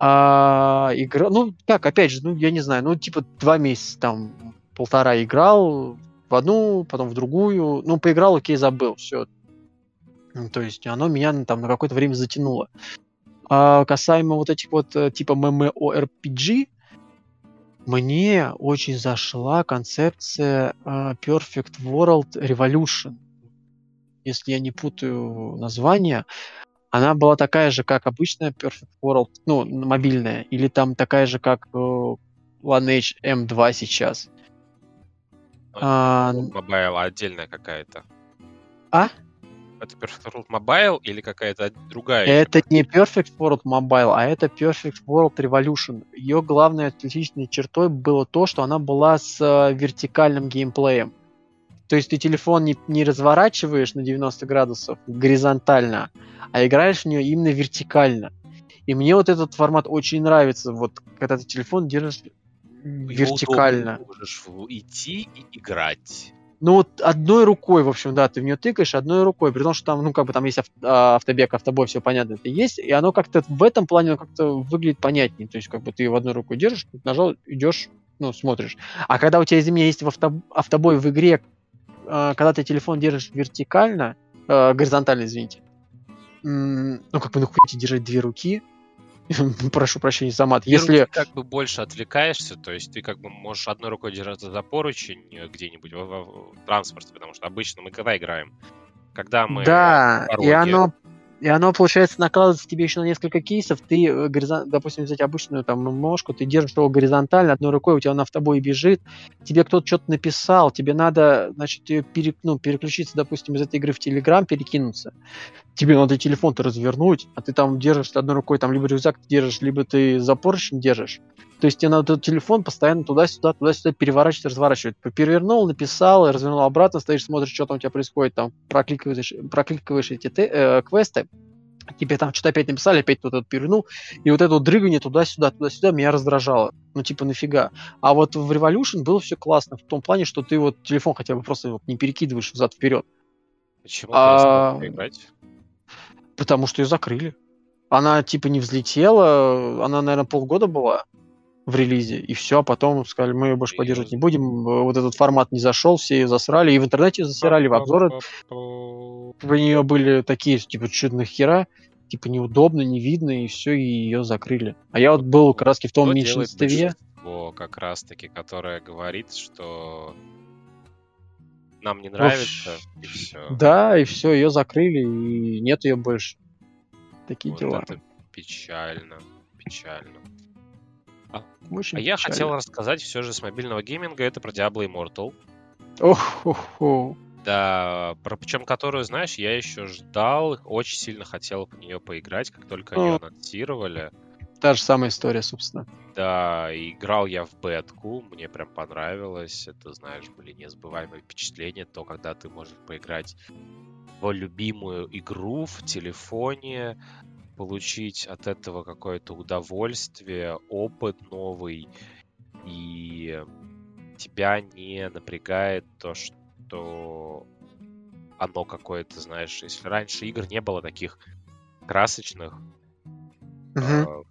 S1: А, игра, ну, так, опять же, ну, я не знаю, ну, типа, два месяца, там, полтора играл в одну, потом в другую, ну, поиграл, окей, забыл, все. Ну, то есть оно меня там на какое-то время затянуло. А касаемо вот этих вот э, типа MMORPG, мне очень зашла концепция uh, Perfect World Revolution. Если я не путаю название, она была такая же, как обычная Perfect World, ну, мобильная, или там такая же, как uh, Lineage M2 сейчас.
S2: А, Mobile отдельная какая-то.
S1: А?
S2: Это Perfect World Mobile или какая-то другая?
S1: Это не Perfect World Mobile, а это Perfect World Revolution. Ее главной отличительной чертой было то, что она была с э, вертикальным геймплеем. То есть ты телефон не, не разворачиваешь на 90 градусов горизонтально, а играешь в нее именно вертикально. И мне вот этот формат очень нравится. Вот когда ты телефон держишь вертикально. Удобно,
S2: можешь идти и играть.
S1: Ну вот одной рукой, в общем, да, ты в нее тыкаешь одной рукой, при том, что там, ну, как бы там есть а, автобег, автобой, все понятно, это есть, и оно как-то в этом плане как-то выглядит понятнее, то есть как бы ты в одной рукой держишь, нажал, идешь, ну, смотришь. А когда у тебя, извини, есть в авто, автобой в игре, когда ты телефон держишь вертикально, э, горизонтально, извините, ну, как бы, ну, хоть держать две руки, прошу прощения за мат. Если
S2: ты как бы больше отвлекаешься, то есть ты как бы можешь одной рукой держаться за поручень э, где-нибудь в, в, в транспорте, потому что обычно мы когда играем? Когда мы
S1: Да, и оно и оно, получается, накладывается тебе еще на несколько кейсов. Ты, э, допустим, взять обычную там ножку, ты держишь его горизонтально, одной рукой у тебя он в тобой бежит, тебе кто-то что-то написал, тебе надо, значит, пере, ну, переключиться, допустим, из этой игры в Телеграм, перекинуться. Тебе надо телефон-то развернуть, а ты там держишь одной рукой, там либо рюкзак держишь, либо ты за поручень держишь. То есть тебе надо телефон постоянно туда-сюда, туда-сюда переворачивать, разворачивать. Перевернул, написал, развернул обратно, стоишь, смотришь, что там у тебя происходит, там прокликиваешь, прокликиваешь эти те, э, квесты, тебе там что-то опять написали, опять кто-то перевернул, и вот это вот дрыгание туда-сюда, туда-сюда меня раздражало. Ну, типа, нафига. А вот в Revolution было все классно, в том плане, что ты вот телефон хотя бы просто вот не перекидываешь взад-вперед.
S2: Почему а... играть?
S1: Потому что ее закрыли. Она, типа, не взлетела, она, наверное, полгода была в релизе, и все, а потом сказали, мы ее больше поддерживать не будем, вот этот формат не зашел, все ее засрали, и в интернете засирали, в обзоры в нее были такие, типа, что нахера, типа, неудобно, не видно, и все, и ее закрыли. А я вот был как раз в том меньшинстве.
S2: как раз таки, которое говорит, что нам не нравится,
S1: и все. Да, и все, ее закрыли, и нет ее больше. Такие вот дела.
S2: Это печально, печально.
S1: Очень
S2: а я хотел рассказать все же с мобильного гейминга, это про Diablo Immortal.
S1: Ох,
S2: Да, про причем которую, знаешь, я еще ждал, очень сильно хотел в нее поиграть, как только они анонсировали.
S1: Та же самая история, собственно.
S2: Да, играл я в бетку, мне прям понравилось. Это, знаешь, были незабываемые впечатления, то, когда ты можешь поиграть в любимую игру в телефоне, получить от этого какое-то удовольствие, опыт новый, и тебя не напрягает то, что оно какое-то, знаешь, если раньше игр не было таких красочных,
S1: uh-huh.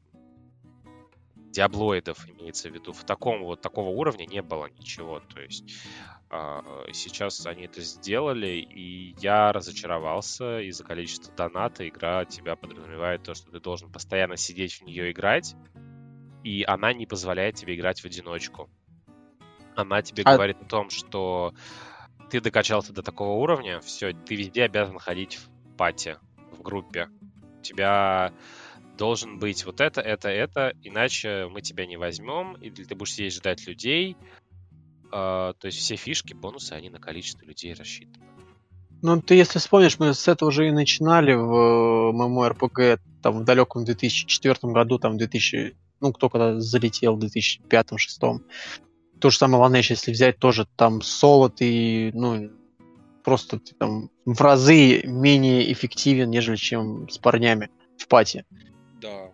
S2: Диаблоидов имеется в виду, в таком вот такого уровня не было ничего, то есть а, сейчас они это сделали, и я разочаровался из-за количества доната. Игра тебя подразумевает то, что ты должен постоянно сидеть в нее играть, и она не позволяет тебе играть в одиночку. Она тебе а... говорит о том, что ты докачался до такого уровня, все, ты везде обязан ходить в пати, в группе. У тебя должен быть вот это, это, это, иначе мы тебя не возьмем, и ты будешь сидеть ждать людей. Uh, то есть все фишки, бонусы, они на количество людей рассчитаны.
S1: Ну, ты если вспомнишь, мы с этого уже и начинали в MMORPG там в далеком 2004 году, там 2000, ну, кто когда залетел в 2005-2006. То же самое Lineage, если взять, тоже там соло ты, ну, просто ты, там в разы менее эффективен, нежели чем с парнями в пати.
S2: Да.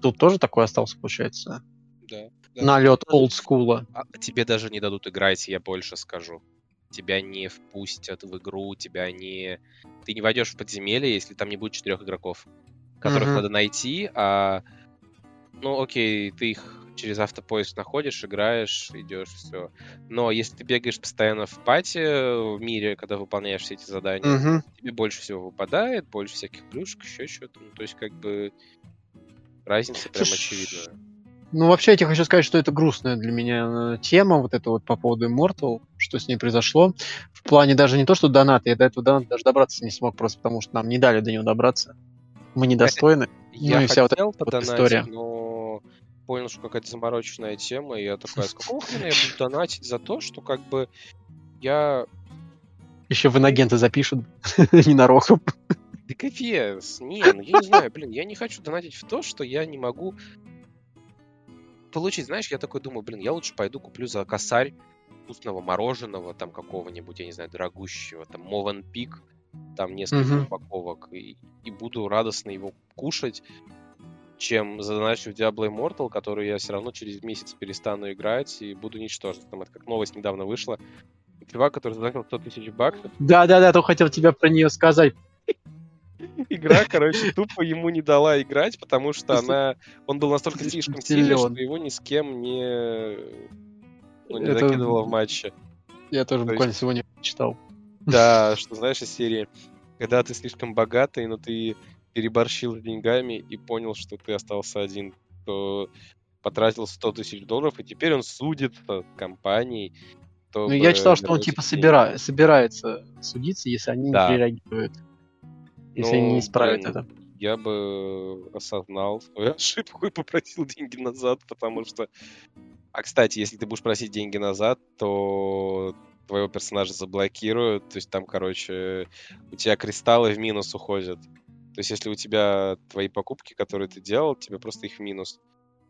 S1: Тут тоже такое осталось, получается?
S2: Да.
S1: да. Налет олдскула.
S2: А тебе даже не дадут играть, я больше скажу тебя не впустят в игру, тебя не... Ты не войдешь в подземелье, если там не будет четырех игроков, которых mm-hmm. надо найти, а... Ну, окей, ты их через автопоиск находишь, играешь, идешь, все. Но если ты бегаешь постоянно в пати в мире, когда выполняешь все эти задания, mm-hmm. тебе больше всего выпадает, больше всяких плюшек, еще что-то. Ну, то есть, как бы, разница прям очевидная.
S1: Ну, вообще, я тебе хочу сказать, что это грустная для меня э, тема, вот это вот по поводу Immortal, что с ней произошло. В плане даже не то, что донат, я до этого доната даже добраться не смог, просто потому что нам не дали до него добраться. Мы недостойны.
S2: Я ну и вся вот эта вот история. но понял, что какая-то замороченная тема, и я такой, а с какого хрена я буду донатить за то, что как бы я...
S1: Еще в инагенты запишут ненароком.
S2: Да капец, не, ну я не знаю, блин, я не хочу донатить в то, что я не могу получить, знаешь, я такой думаю, блин, я лучше пойду куплю за косарь вкусного мороженого, там какого-нибудь, я не знаю, дорогущего, там Мовен Пик, там несколько uh-huh. упаковок, и, и буду радостно его кушать, чем задоначу в Diablo Immortal, который я все равно через месяц перестану играть и буду ничтожить. Там это как новость недавно вышла. Чувак, который задонатил 100 тысяч баксов.
S1: Да-да-да, то хотел тебе про нее сказать.
S2: Игра, короче, тупо ему не дала играть, потому что она... Он был настолько слишком сильный, что его ни с кем не... Ну, не Это... закидывало в матче.
S1: Я тоже То буквально сегодня читал.
S2: Да, что знаешь из серии, когда ты слишком богатый, но ты переборщил с деньгами и понял, что ты остался один, то потратил 100 тысяч долларов, и теперь он судит компанией.
S1: Ну, я читал, что он типа собира... собирается судиться, если они да. не реагируют если ну, они не исправят блин, это.
S2: Я бы осознал свою ошибку и попросил деньги назад, потому что... А, кстати, если ты будешь просить деньги назад, то твоего персонажа заблокируют, то есть там, короче, у тебя кристаллы в минус уходят. То есть если у тебя твои покупки, которые ты делал, тебе просто их в минус.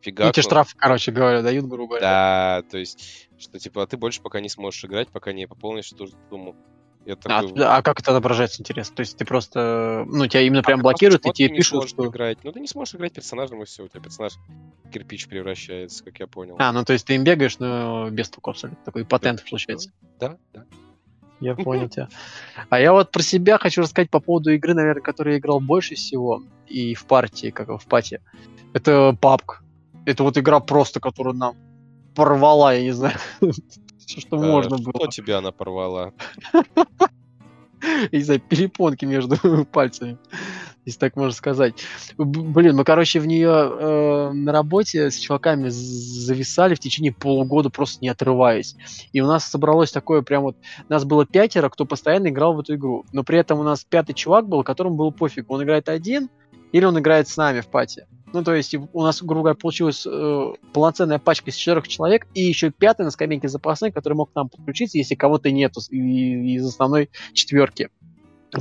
S1: Фига. Ну, тебе штраф, короче говоря, дают, грубо
S2: говоря. Да, то есть, что типа, а ты больше пока не сможешь играть, пока не пополнишь ту сумму.
S1: Я а, такой... а, как это отображается, интересно? То есть ты просто, ну, тебя именно а прям блокируют, и тебе пишут, что...
S2: Играть. Ну, ты не сможешь играть персонажем, и все, у тебя персонаж кирпич превращается, как я понял.
S1: А, ну, то есть ты им бегаешь, но без абсолютно. Такой патент да, получается.
S2: Да, да.
S1: Я понял тебя. А я вот про себя хочу рассказать по поводу игры, наверное, которую я играл больше всего, и в партии, как в пати. Это PUBG. Это вот игра просто, которую нам порвала, я не знаю, что можно было.
S2: Что тебя она порвала?
S1: не знаю, перепонки между пальцами, если так можно сказать. Блин, мы, короче, в нее э, на работе с чуваками зависали в течение полугода, просто не отрываясь. И у нас собралось такое прям вот... Нас было пятеро, кто постоянно играл в эту игру. Но при этом у нас пятый чувак был, которому было пофиг, он играет один или он играет с нами в пати. Ну, то есть у нас, грубо говоря, получилась э, полноценная пачка из четырех человек, и еще пятый на скамейке запасных, который мог к нам подключиться, если кого-то нету из основной четверки.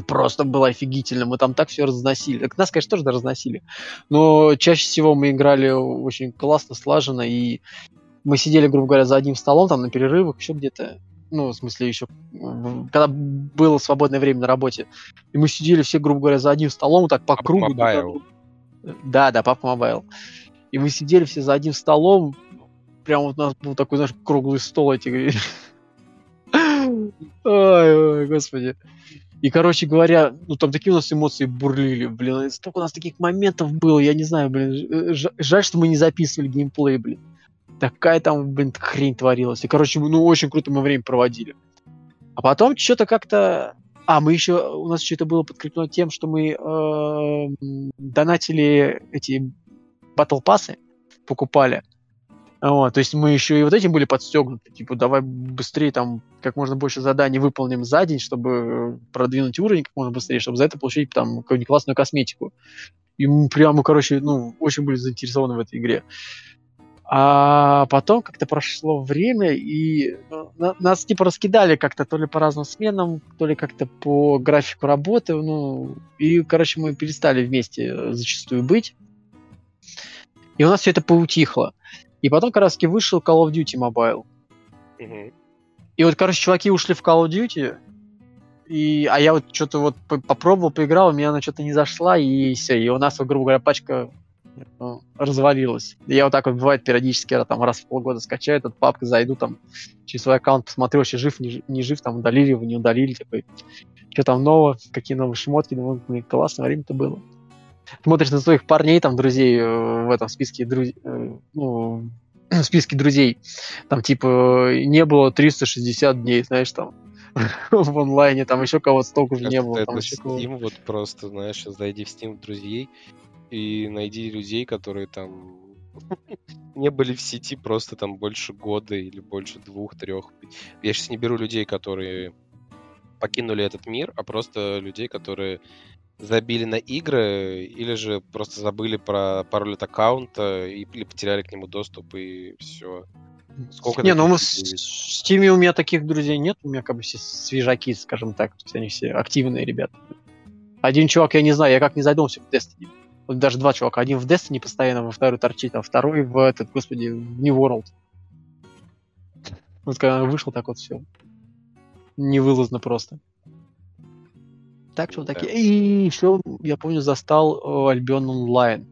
S1: Просто было офигительно. Мы там так все разносили. Нас, конечно, тоже разносили. Но чаще всего мы играли очень классно, слаженно, и мы сидели, грубо говоря, за одним столом, там на перерывах, еще где-то ну, в смысле, еще, когда было свободное время на работе, и мы сидели все, грубо говоря, за одним столом, так по кругу. Mobile. Да, да, Папа Mobile. И мы сидели все за одним столом, прям вот у нас был такой, знаешь, круглый стол эти. Ой, господи. И, короче говоря, ну там такие у нас эмоции бурлили, блин, столько у нас таких моментов было, я не знаю, блин, жаль, что мы не записывали геймплей, блин. Такая там, блин, хрень творилась. И, короче, ну очень круто мы время проводили. А потом что-то как-то а, мы еще, у нас еще это было подкреплено тем, что мы э, донатили эти батл пассы, покупали. Вот, то есть мы еще и вот этим были подстегнуты, типа, давай быстрее там как можно больше заданий выполним за день, чтобы продвинуть уровень как можно быстрее, чтобы за это получить там какую-нибудь классную косметику. И мы прямо, короче, ну, очень были заинтересованы в этой игре. А потом как-то прошло время, и ну, нас типа раскидали как-то то ли по разным сменам, то ли как-то по графику работы, ну, и, короче, мы перестали вместе зачастую быть. И у нас все это поутихло. И потом как раз вышел Call of Duty Mobile. Угу. И вот, короче, чуваки ушли в Call of Duty, и, а я вот что-то вот попробовал, поиграл, у меня она что-то не зашла, и все. И у нас, грубо говоря, пачка ну, развалилась. И я вот так вот бывает периодически, там раз в полгода скачаю этот папку, зайду там через свой аккаунт, посмотрю, вообще жив, не, не жив, там удалили его, не удалили, такой, что там нового, какие новые шмотки, думаю, ну, классное время-то было смотришь на своих парней, там, друзей э, в этом списке, друз... Э, ну, в списке друзей, там, типа, не было 360 дней, знаешь, там, в онлайне, там еще кого-то столько же не было.
S2: Это там еще Steam, вот просто, знаешь, зайди в Steam друзей и найди людей, которые там не были в сети просто там больше года или больше двух-трех. Я сейчас не беру людей, которые покинули этот мир, а просто людей, которые забили на игры, или же просто забыли про пароль от аккаунта, или потеряли к нему доступ, и все.
S1: Сколько не, ну в Steam у меня таких друзей нет, у меня как бы все свежаки, скажем так, то есть они все активные ребята. Один чувак, я не знаю, я как не задумался в Destiny. Вот даже два чувака. Один в Destiny постоянно, во второй торчит, а второй в этот, господи, в New World. Вот когда вышел, так вот все. Невылазно просто. Так что такие. И еще, я помню, застал Альбион онлайн.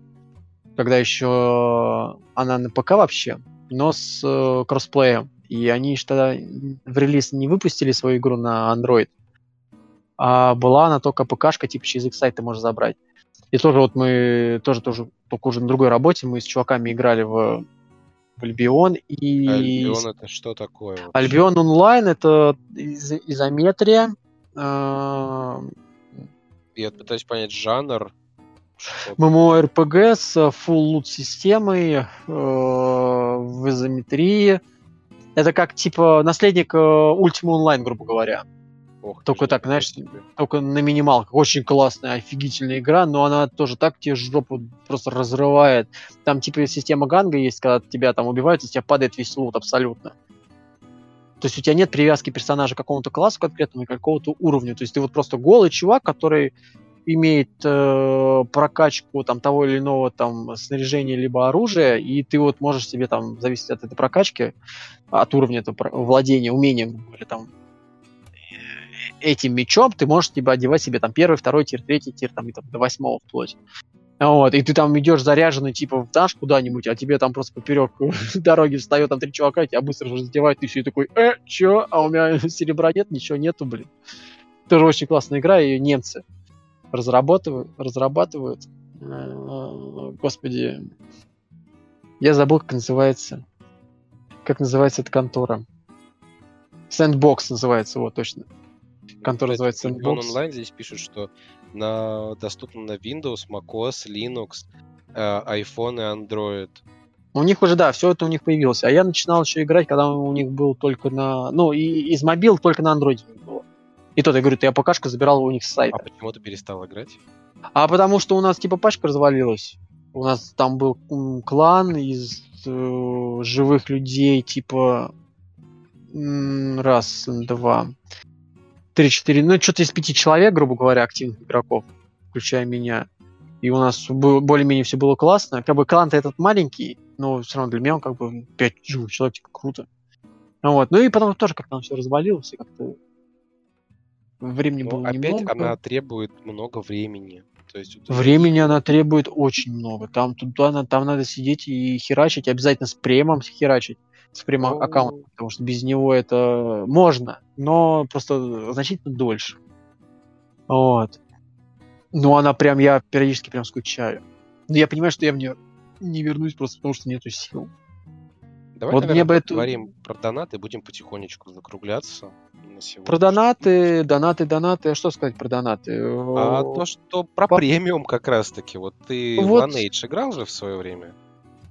S1: Когда еще она на ПК вообще, но с э, кроссплеем. И они тогда в релиз не выпустили свою игру на Android. А была она только ПКшка, типа через их сайт ты можешь забрать. И тоже вот мы тоже, тоже только уже на другой работе, мы с чуваками играли в, в Альбион. И...
S2: Альбион это что такое?
S1: Вообще? Альбион онлайн это из изометрия, э,
S2: я пытаюсь понять жанр.
S1: MMORPG с full loot системой э, в изометрии. Это как типа наследник э, Ultima Online, грубо говоря. Ох, только так, знаешь, тебе. только на минималках. Очень классная, офигительная игра, но она тоже так тебе жопу просто разрывает. Там типа система ганга есть, когда тебя там убивают, и тебя падает весь лут абсолютно. То есть у тебя нет привязки персонажа к какому-то классу конкретному и какого-то уровню. То есть ты вот просто голый чувак, который имеет э, прокачку там того или иного там снаряжения либо оружия, и ты вот можешь себе там зависеть от этой прокачки, от уровня этого владения, умения, или там этим мечом, ты можешь типа одевать себе там первый, второй тир, третий тир, там и там до восьмого вплоть. Вот, и ты там идешь заряженный, типа, в дашь куда-нибудь, а тебе там просто поперек дороги встает там три чувака, тебя быстро же задевают, ты все такой, э, чё? А у меня серебра нет, ничего нету, блин. Тоже очень классная игра, ее немцы разрабатывают, разрабатывают. Э, господи, я забыл, как называется. Как называется эта контора? Sandbox называется, вот, точно.
S2: Контора называется Sandbox. онлайн здесь пишут, что на, доступно на Windows, macOS, Linux, э, iPhone и Android.
S1: У них уже, да, все это у них появилось. А я начинал еще играть, когда у них был только на... Ну, и из мобил только на Android было. И то, я говорю, я ПКшку забирал у них с сайта.
S2: А почему ты перестал играть?
S1: А потому что у нас, типа, пачка развалилась. У нас там был клан из э, живых людей, типа... Раз, два, 3-4, ну, что-то из пяти человек, грубо говоря, активных игроков, включая меня. И у нас более-менее все было классно. Как бы клан-то этот маленький, но все равно для меня он как бы 5 живых человек, типа, круто. Вот. Ну и потом тоже как-то все развалилось, и как-то времени но было
S2: опять
S1: немного.
S2: она требует много времени.
S1: То есть, вот Времени она требует очень много. Там, туда, там надо сидеть и херачить, обязательно с премом херачить с прямым ну... аккаунтом, потому что без него это можно, но просто значительно дольше. Вот. Ну, она прям, я периодически прям скучаю. Но я понимаю, что я в нее не вернусь просто потому, что нету сил.
S2: Давай, вот наверное, мне бы это... про донаты, будем потихонечку закругляться.
S1: Про донаты, донаты, донаты. А что сказать про донаты?
S2: А то, что про По... премиум как раз-таки. Вот ты вот... в Lineage играл же в свое время?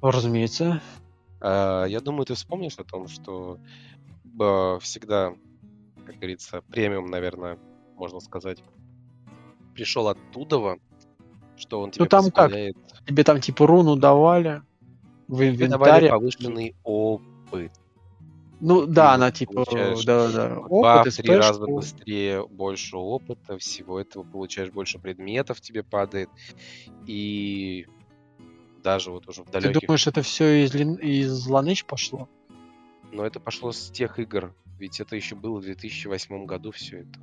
S1: Разумеется.
S2: А, я думаю, ты вспомнишь о том, что э, всегда, как говорится, премиум, наверное, можно сказать, пришел оттуда, что он тебе
S1: ну, там
S2: позволяет...
S1: как? Тебе там типа руну давали в инвентаре.
S2: давали повышенный опыт.
S1: Ну да, она типа, да, да.
S2: Опыт, три раза быстрее, больше опыта, всего этого получаешь больше предметов тебе падает. И даже вот уже в далеких...
S1: Ты думаешь, это все из, из Lineage пошло?
S2: Но это пошло с тех игр. Ведь это еще было в 2008 году все это.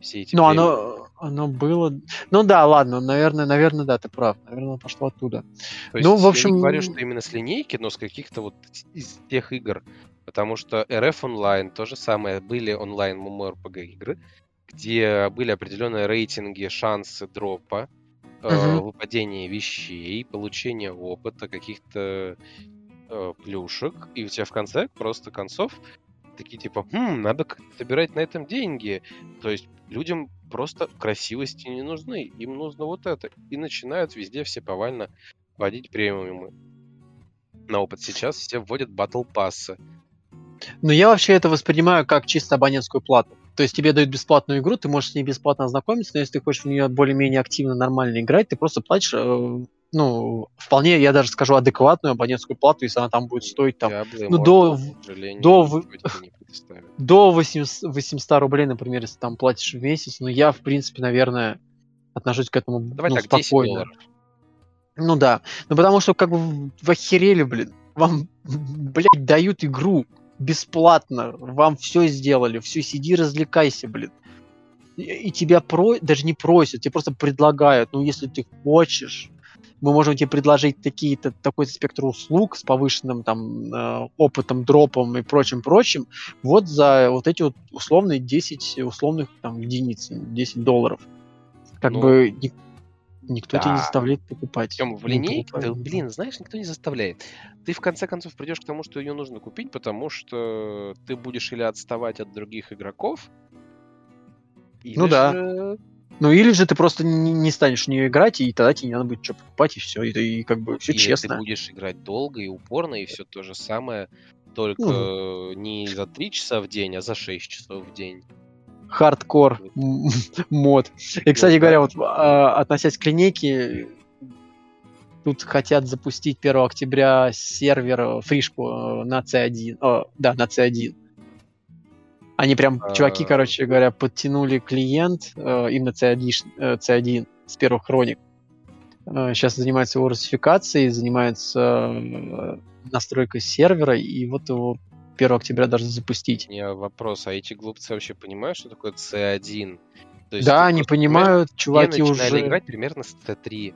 S2: Все эти
S1: ну, оно, оно было... Ну да, ладно, наверное, наверное, да, ты прав. Наверное, пошло оттуда.
S2: То ну, в общем... Я не говорю, что именно с линейки, но с каких-то вот из тех игр. Потому что RF Online, то же самое, были онлайн MMORPG игры, где были определенные рейтинги, шансы дропа, э, выпадения вещей, получения опыта, каких-то э, плюшек, и у тебя в конце просто концов такие типа, хм, надо собирать на этом деньги. То есть людям просто красивости не нужны, им нужно вот это. И начинают везде все повально вводить премиумы. На опыт сейчас все вводят батл пассы.
S1: Ну, я вообще это воспринимаю как чисто абонентскую плату. То есть тебе дают бесплатную игру, ты можешь с ней бесплатно ознакомиться, но если ты хочешь в нее более-менее активно, нормально играть, ты просто платишь, э, ну, вполне, я даже скажу, адекватную абонентскую плату, если она там будет стоить там, Diablo ну, до, до, до 800, 800 рублей, например, если там платишь в месяц, ну, я, в принципе, наверное, отношусь к этому Давай ну, так, спокойно. Ну да, ну потому что как бы в охерели, блин, вам, блядь, дают игру, бесплатно, вам все сделали, все, сиди, развлекайся, блин. И, и тебя про... даже не просят, тебе просто предлагают, ну, если ты хочешь, мы можем тебе предложить такие-то, такой спектр услуг с повышенным там э, опытом, дропом и прочим-прочим, вот за вот эти вот условные 10 условных там единиц, 10 долларов. Как ну, бы Никто да. тебя не заставляет покупать.
S2: Причем в линейке, да, блин, знаешь, никто не заставляет. Ты в конце концов придешь к тому, что ее нужно купить, потому что ты будешь или отставать от других игроков,
S1: или ну да. Же... Ну или же ты просто не, не станешь в нее играть, и тогда тебе не надо будет что покупать, и все. И, и как бы все или честно.
S2: ты будешь играть долго и упорно, и все то же самое, только ну. не за 3 часа в день, а за 6 часов в день
S1: хардкор мод. И, кстати говоря, вот а, относясь к линейке, тут хотят запустить 1 октября сервер, э, фришку э, на C1. О, да, на C1. Они прям, а... чуваки, короче говоря, подтянули клиент э, именно C1, э, C1 с первых хроник. Э, сейчас занимается его русификацией, занимается э, настройкой сервера, и вот его 1 октября должны запустить.
S2: Не вопрос, а эти глупцы вообще понимают, что такое C1?
S1: есть, да, они понимают, чуваки уже...
S2: играть примерно с C3.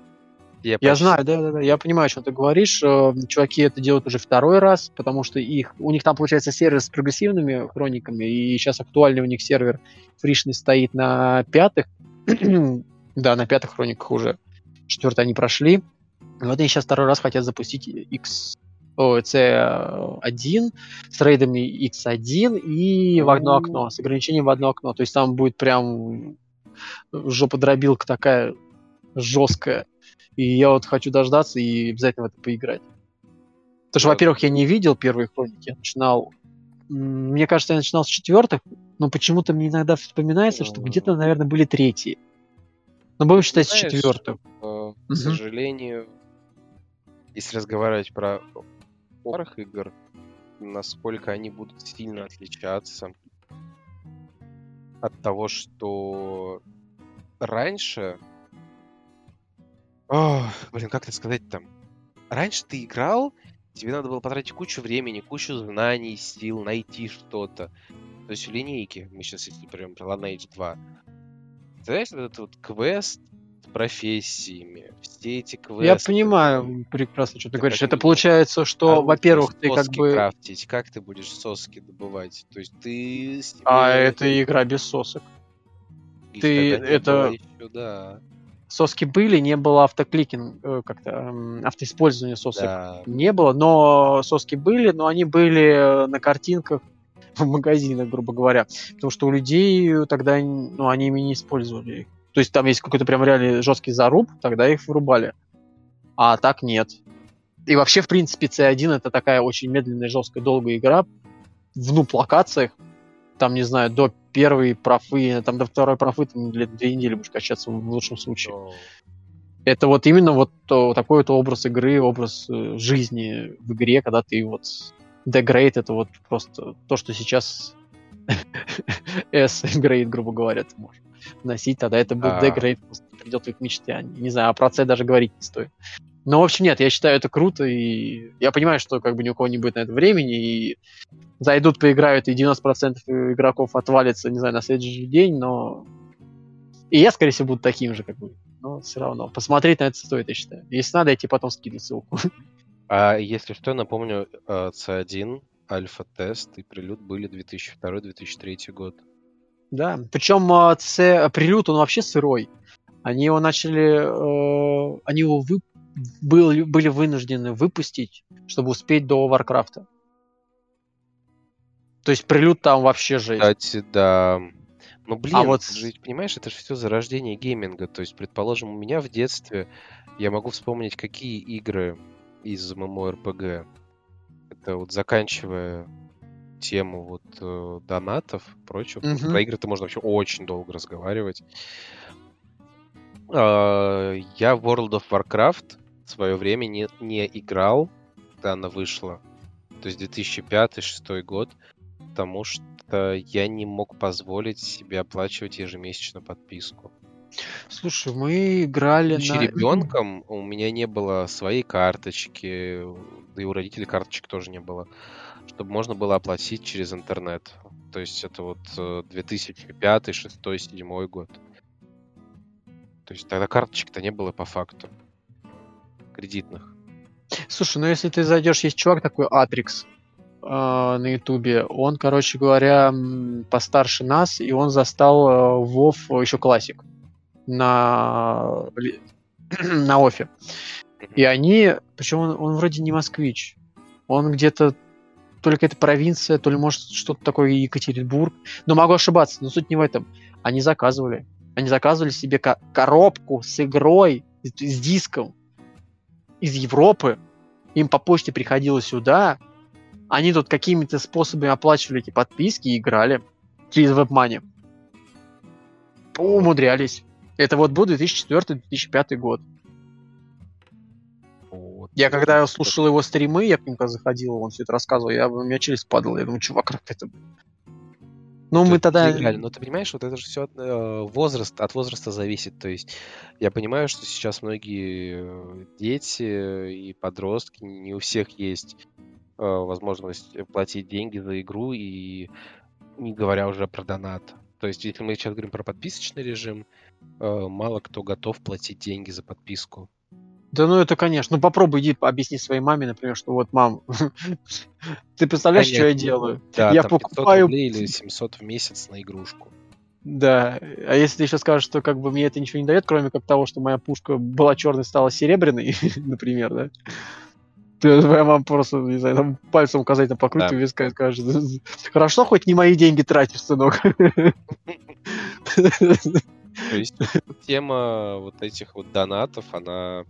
S1: Я, я знаю, да, да, да, я понимаю, что ты говоришь. Э, чуваки это делают уже второй раз, потому что их, у них там получается сервер с прогрессивными хрониками, и сейчас актуальный у них сервер фришный стоит на пятых, да, на пятых хрониках уже. Четвертый они прошли. Вот они сейчас второй раз хотят запустить X C1 с рейдами X1 и в одно окно, с ограничением в одно окно. То есть там будет прям жоподробилка такая жесткая. И я вот хочу дождаться и обязательно в это поиграть. Потому что, во-первых, я не видел первые хроники, я начинал... Мне кажется, я начинал с четвертых, но почему-то мне иногда вспоминается, что где-то, наверное, были третьи. Но будем считать Знаешь, с четвертых.
S2: Э, к сожалению, если разговаривать про старых игр, насколько они будут сильно отличаться от того, что раньше... О, блин, как это сказать там? Раньше ты играл, тебе надо было потратить кучу времени, кучу знаний, сил, найти что-то. То есть в линейке, мы сейчас если прям про Lineage 2, знаешь, этот вот квест, профессиями, все эти квесты.
S1: Я понимаю прекрасно, что ты говоришь. Это получается, что, а во-первых, ты как бы...
S2: крафтить, как ты будешь соски добывать? То есть ты...
S1: А это игра без сосок. И ты это... Еще, да. Соски были, не было автокликинг, э, как-то автоиспользования сосок да. не было, но соски были, но они были на картинках в магазинах, грубо говоря. Потому что у людей тогда, ну, они ими не использовали их. То есть там есть какой-то прям реально жесткий заруб, тогда их вырубали. А так нет. И вообще, в принципе, C1 это такая очень медленная, жесткая, долгая игра в ну локациях. Там, не знаю, до первой профы, там до второй профы там лет две недели будешь качаться в лучшем случае. Oh. Это вот именно вот то, такой вот образ игры, образ э, жизни в игре, когда ты вот Degrade это вот просто то, что сейчас S-Grade, грубо говоря, ты можешь носить, тогда это будет а. Degrade, придет в их мечте. А не знаю, о про C даже говорить не стоит. Но, в общем, нет, я считаю это круто, и я понимаю, что как бы ни у кого не будет на это времени, и зайдут, поиграют, и 90% игроков отвалится, не знаю, на следующий день, но... И я, скорее всего, буду таким же, как бы. Но все равно. Посмотреть на это стоит, я считаю. Если надо, я тебе потом скину ссылку.
S2: А если что, напомню, C1, э, альфа-тест и прилюд были 2002-2003 год.
S1: Да, причем C, э, Prelude, он вообще сырой. Они его начали, э, они его вы, были, были вынуждены выпустить, чтобы успеть до Варкрафта. То есть Prelude там вообще жесть.
S2: Кстати, да. Ну, блин, а вот... же, понимаешь, это же все зарождение гейминга. То есть, предположим, у меня в детстве я могу вспомнить, какие игры из MMORPG. Это вот заканчивая тему вот э, донатов и прочего. Mm-hmm. Про игры-то можно вообще очень долго разговаривать. Э, я в World of Warcraft в свое время не, не играл, когда она вышла. То есть 2005-2006 год. Потому что я не мог позволить себе оплачивать ежемесячно подписку.
S1: Слушай, мы играли
S2: Будучи на... ребенком, у меня не было своей карточки, да и у родителей карточек тоже не было, чтобы можно было оплатить через интернет. То есть это вот 2005, 2006, 2007 год. То есть тогда карточек-то не было по факту. Кредитных.
S1: Слушай, ну если ты зайдешь, есть чувак такой Атрикс э, на Ютубе. Он, короче говоря, постарше нас, и он застал э, Вов еще классик на, на офе. И они, причем он, он вроде не москвич, он где-то то ли какая-то провинция, то ли может что-то такое Екатеринбург. Но могу ошибаться, но суть не в этом. Они заказывали. Они заказывали себе ко- коробку с игрой, с диском из Европы. Им по почте приходило сюда. Они тут какими-то способами оплачивали эти подписки и играли через WebMoney. Умудрялись. Это вот был 2004-2005 год. Я когда слушал его стримы, я когда заходил, он все это рассказывал, я, у меня челюсть падала. Я думаю, чувак, как это...
S2: Ну, мы тогда... Играли. Но ты понимаешь, вот это же все от, э, возраст, от возраста зависит. То есть я понимаю, что сейчас многие э, дети и подростки, не у всех есть э, возможность платить деньги за игру, и не говоря уже про донат. То есть, если мы сейчас говорим про подписочный режим, мало кто готов платить деньги за подписку.
S1: Да ну это, конечно. Ну попробуй иди объясни своей маме, например, что вот, мам, ты представляешь, что я делаю?
S2: Да, я покупаю... или 700 в месяц на игрушку.
S1: Да, а если ты еще скажешь, что как бы мне это ничего не дает, кроме как того, что моя пушка была черной, стала серебряной, например, да? Твоя мама просто, не знаю, там пальцем указательно покрутит да. виска и скажет, хорошо, хоть не мои деньги тратишь, сынок.
S2: То есть тема вот этих вот донатов, она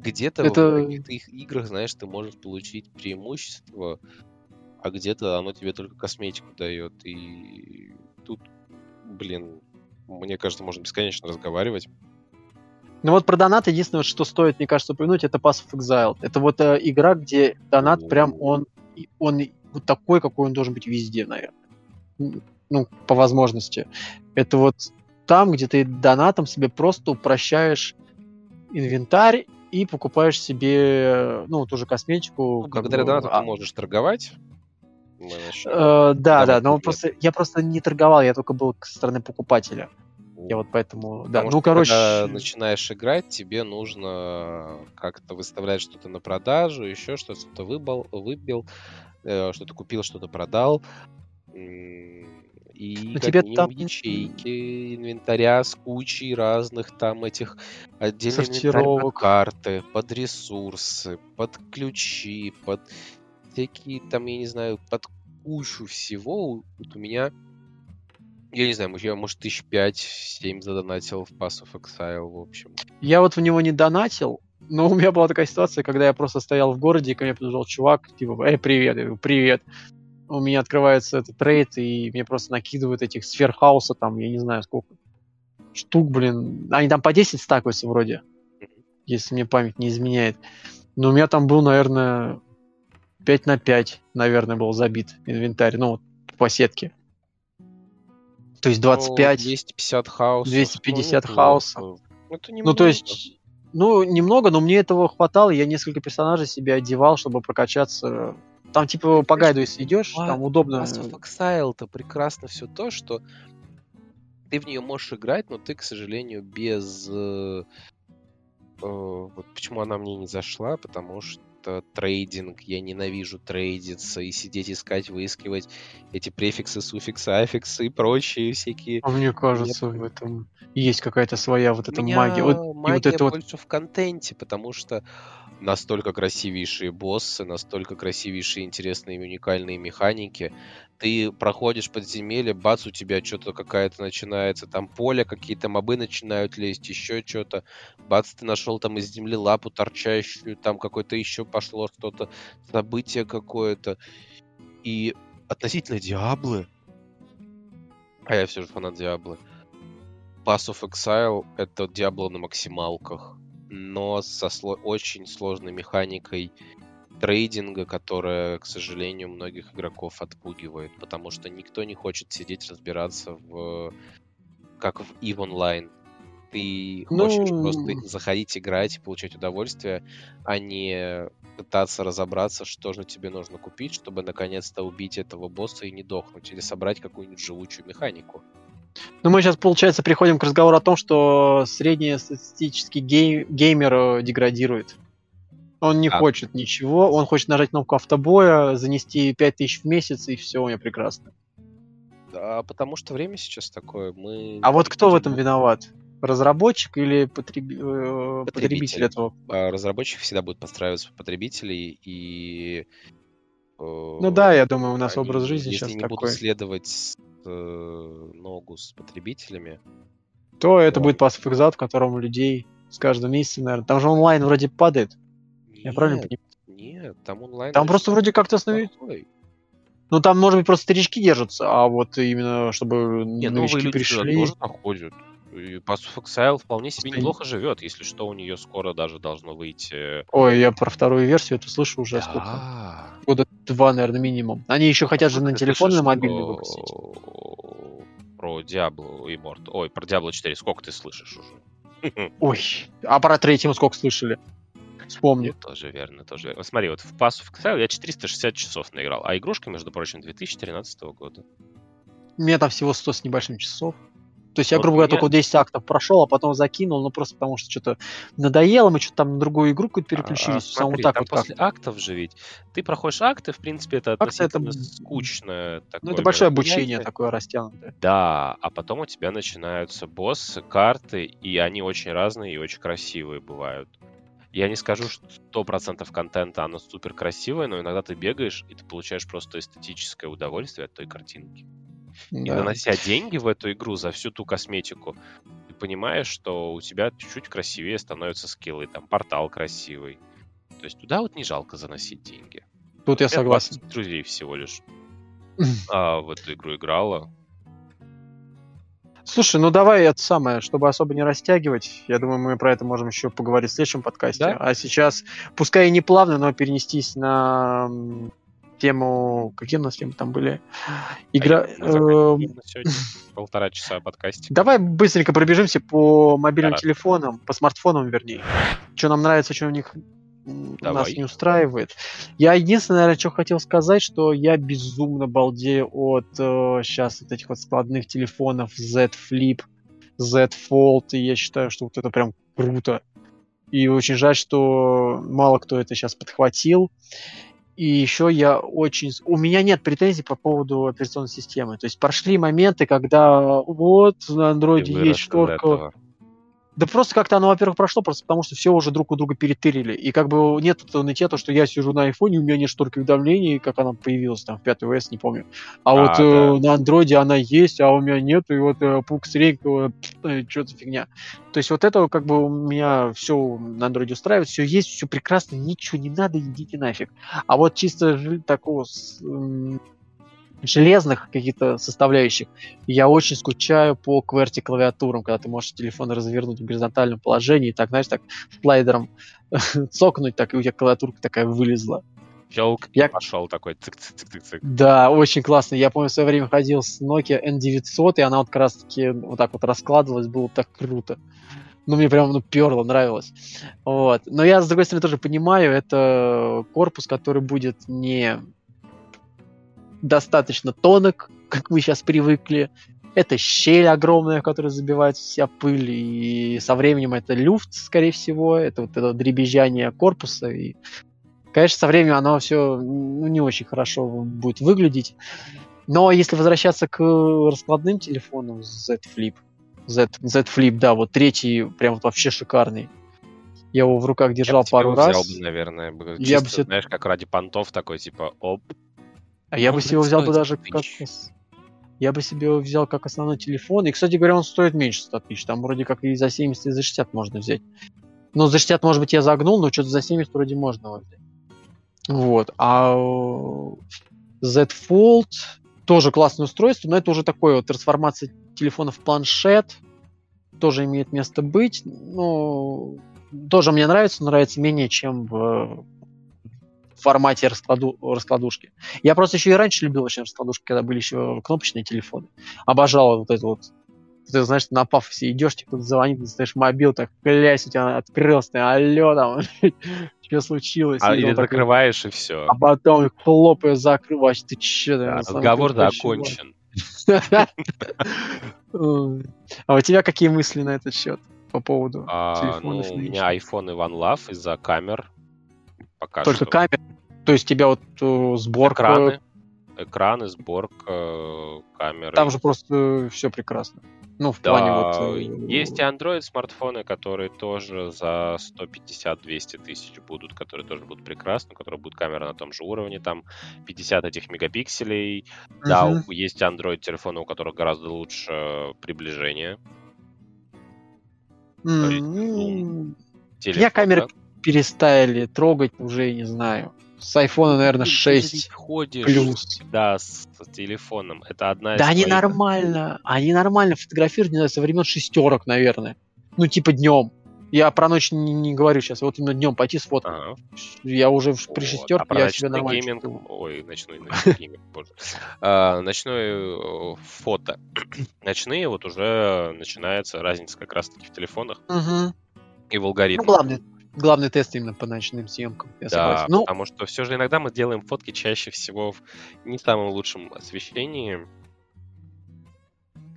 S2: где-то это... в каких-то их играх, знаешь, ты можешь получить преимущество, а где-то оно тебе только косметику дает. И тут, блин, мне кажется, можно бесконечно разговаривать.
S1: Ну вот про донат единственное, что стоит, мне кажется, упомянуть, это Pass of Exile. Это вот э, игра, где донат прям он, он вот такой, какой он должен быть везде, наверное. Ну, по возможности. Это вот там, где ты донатом себе просто упрощаешь инвентарь и покупаешь себе, ну, ту же косметику.
S2: Ну, благодаря донату а... ты можешь торговать.
S1: Э, да, да, но просто я просто не торговал, я только был со стороны покупателя. Я вот поэтому, да.
S2: Потому ну, короче... Когда начинаешь играть, тебе нужно как-то выставлять что-то на продажу, еще что-то, выбил, выбил, э, что-то купил, что-то продал. И Но ну, тебе там... ячейки инвентаря с кучей разных там этих отдельных карты, под ресурсы, под ключи, под всякие там, я не знаю, под кучу всего. Вот у меня я не знаю, я, может, тысяч пять-семь задонатил в Pass of Exile, в общем.
S1: Я вот в него не донатил, Ну, у меня была такая ситуация, когда я просто стоял в городе, и ко мне подошел чувак, типа, эй, привет, я говорю, привет. У меня открывается этот трейд, и мне просто накидывают этих сфер хаоса, там, я не знаю, сколько штук, блин. Они там по 10 стакаются вроде, если мне память не изменяет. Но у меня там был, наверное, 5 на 5, наверное, был забит инвентарь, ну, вот по сетке. То есть 25... Ну,
S2: 250 хаоса.
S1: 250 ну, хаоса. Это немного. Ну, то есть... Ну, немного, но мне этого хватало. Я несколько персонажей себе одевал, чтобы прокачаться. Там, типа, по гайду, если идешь, а, там удобно. Mass
S2: of Exile-то прекрасно все то, что ты в нее можешь играть, но ты, к сожалению, без... Э, э, вот почему она мне не зашла, потому что это трейдинг, я ненавижу трейдиться и сидеть искать, выискивать эти префиксы, суффиксы, аффиксы и прочие всякие.
S1: А мне кажется, Нет. в этом есть какая-то своя вот эта магия.
S2: Вот, магия вот это больше вот... в контенте, потому что настолько красивейшие боссы, настолько красивейшие, интересные и уникальные механики. Ты проходишь подземелье, бац, у тебя что-то какая-то начинается, там поле, какие-то мобы начинают лезть, еще что-то. Бац, ты нашел там из земли лапу торчащую, там какое-то еще пошло что-то, событие какое-то. И относительно Диаблы, а я все же фанат Диаблы, Pass of Exile — это Диабло на максималках но со сло- очень сложной механикой трейдинга, которая, к сожалению, многих игроков отпугивает, потому что никто не хочет сидеть разбираться в как в EVE Online. Ты ну... хочешь просто заходить, играть и получать удовольствие, а не пытаться разобраться, что же тебе нужно купить, чтобы наконец-то убить этого босса и не дохнуть, или собрать какую-нибудь живучую механику.
S1: Ну, мы сейчас, получается, приходим к разговору о том, что среднестатистический гей- геймер э, деградирует. Он не а. хочет ничего, он хочет нажать кнопку автобоя, занести 5000 в месяц, и все у него прекрасно.
S2: Да, потому что время сейчас такое. Мы...
S1: А вот кто в этом виноват? Разработчик или потреб... Э, потребитель. потребитель этого?
S2: А, разработчик всегда будет подстраиваться под потребителей и...
S1: Э, ну да, я думаю, у нас они, образ жизни
S2: если
S1: сейчас
S2: не
S1: такой.
S2: будут следовать ногу с потребителями.
S1: То вот. это будет of в котором у людей с каждым месяцем, наверное. Там же онлайн вроде падает. Нет, Я правильно понимаю?
S2: Нет, там онлайн...
S1: Там просто вроде как-то остановить... Ну, там, может быть, просто старички держатся, а вот именно, чтобы
S2: Нет, новые люди перешли... тоже находят. И Exile вполне себе неплохо живет, если что, у нее скоро даже должно выйти.
S1: Ой, я про вторую версию это слышу уже да. сколько? Года два, наверное, минимум. Они еще хотят же на телефон, на мобильный выпустить.
S2: Про Diablo Immortal. Ой, про Diablo 4 сколько ты слышишь уже?
S1: Ой, а про третьему сколько слышали? Вспомни. Ну,
S2: тоже верно, тоже верно. Смотри, вот в Pass of Exile я 460 часов наиграл, а игрушка, между прочим, 2013 года.
S1: У меня там всего 100 с небольшим часов. То есть я, грубо говоря, только 10 актов прошел, а потом закинул, ну просто потому что что-то надоело, мы что-то там на другую игру какую-то переключились.
S2: А, смотри, вот так там вот после как актов же ведь. Ты проходишь акты, в принципе, это
S1: акты
S2: относительно это... скучное
S1: такое. Ну это большое обучение такое растянутое.
S2: Да, а потом у тебя начинаются боссы, карты, и они очень разные и очень красивые бывают. Я не скажу, что 100% контента оно супер красивое, но иногда ты бегаешь, и ты получаешь просто эстетическое удовольствие от той картинки. Да. И нанося деньги в эту игру за всю ту косметику, ты понимаешь, что у тебя чуть-чуть красивее становятся скиллы, там портал красивый. То есть туда вот не жалко заносить деньги.
S1: Тут я, я согласен.
S2: друзей всего лишь а, в эту игру играла.
S1: Слушай, ну давай это самое, чтобы особо не растягивать. Я думаю, мы про это можем еще поговорить в следующем подкасте. Да? А сейчас, пускай и не плавно, но перенестись на тему... Какие у нас темы там были? Игра... А
S2: полтора часа подкасте.
S1: Давай быстренько пробежимся по мобильным телефонам, по смартфонам, вернее. Что нам нравится, что у них Давай. нас не устраивает. Я единственное, наверное, что хотел сказать, что я безумно балдею от э, сейчас вот этих вот складных телефонов Z Flip, Z Fold, и я считаю, что вот это прям круто. И очень жаль, что мало кто это сейчас подхватил. И еще я очень... У меня нет претензий по поводу операционной системы. То есть прошли моменты, когда вот на андроиде есть шторка... Да просто как-то оно, во-первых, прошло, просто потому что все уже друг у друга перетырили. И как бы нет нытья, что я сижу на айфоне, у меня нет столько уведомлений, как она появилась там в 5 ОС, не помню. А, а вот да. э, на андроиде она есть, а у меня нет, и вот э, пук среднего, э, что за фигня. То есть вот это как бы у меня все на андроиде устраивает, все есть, все прекрасно, ничего не надо, идите нафиг. А вот чисто такого железных каких-то составляющих. Я очень скучаю по QWERTY клавиатурам, когда ты можешь телефон развернуть в горизонтальном положении, и так, знаешь, так слайдером цокнуть, так и у тебя клавиатурка такая вылезла.
S2: Щелк, я пошел такой, цик-цик-цик-цик.
S1: Да, очень классно. Я помню, в свое время ходил с Nokia N900, и она вот как раз-таки вот так вот раскладывалась, было так круто. Ну, мне прям ну, перло, нравилось. Вот. Но я, с другой стороны, тоже понимаю, это корпус, который будет не достаточно тонок, как мы сейчас привыкли. Это щель огромная, в которой забивается вся пыль, и со временем это люфт, скорее всего, это вот это дребезжание корпуса. И, конечно, со временем оно все ну, не очень хорошо будет выглядеть. Но если возвращаться к раскладным телефонам Z Flip, Z, Z Flip, да, вот третий прям вот вообще шикарный. Я его в руках держал я пару раз. Взял
S2: бы, наверное, чисто, я бы знаешь, как ради понтов такой, типа, оп,
S1: а я бы себе взял бы даже как... Я бы себе его взял как основной телефон. И, кстати говоря, он стоит меньше 100 тысяч. Там вроде как и за 70, и за 60 можно взять. Ну, за 60, может быть, я загнул, но что-то за 70 вроде можно его взять. Вот. А Z Fold тоже классное устройство, но это уже такое вот трансформация телефона в планшет. Тоже имеет место быть. Ну, тоже мне нравится, но нравится менее, чем в формате раскладу, раскладушки. Я просто еще и раньше любил очень раскладушки, когда были еще кнопочные телефоны. Обожал вот это вот ты знаешь, на пафосе идешь, тебе кто-то звонит, ты стоишь мобил, так, клясь, у тебя открылся, ты, алло, там, что случилось?
S2: А, или закрываешь, и все.
S1: А потом хлопаю, закрываешь, ты че?
S2: Да, разговор, да, окончен.
S1: А у тебя какие мысли на этот счет по поводу
S2: а, телефона? Ну, у меня iPhone и OneLove из-за камер.
S1: Пока Только что. камера. То есть тебя вот э, сборка...
S2: Экраны, экраны, сборка, камеры.
S1: Там же просто э, все прекрасно. Ну, в
S2: да,
S1: плане вот... Э,
S2: есть и Android смартфоны, которые тоже за 150-200 тысяч будут, которые тоже будут прекрасны, у которых будет камера на том же уровне, там 50 этих мегапикселей. Uh-huh. Да, есть Android телефоны, у которых гораздо лучше приближение.
S1: Mm-hmm. Есть, Я камеры перестали трогать уже, не знаю. С айфона, наверное, 6
S2: ходишь плюс. Да, с, телефоном. Это одна
S1: Да, они нормально. Они нормально фотографируют, не знаю, со времен шестерок, наверное. Ну, типа днем. Я про ночь не, не говорю сейчас, вот именно днем пойти сфоткать. Ага. Я уже вот. при шестерке, а я себе нормально
S2: гейминг... Ой, ночной, ночной гейминг, боже. А, ночное фото. Ночные вот уже начинается разница как раз-таки в телефонах.
S1: Угу.
S2: И в алгоритмах.
S1: Ну, главное, главный тест именно по ночным съемкам.
S2: Я да, согласен. Ну, потому что все же иногда мы делаем фотки чаще всего в не самом лучшем освещении,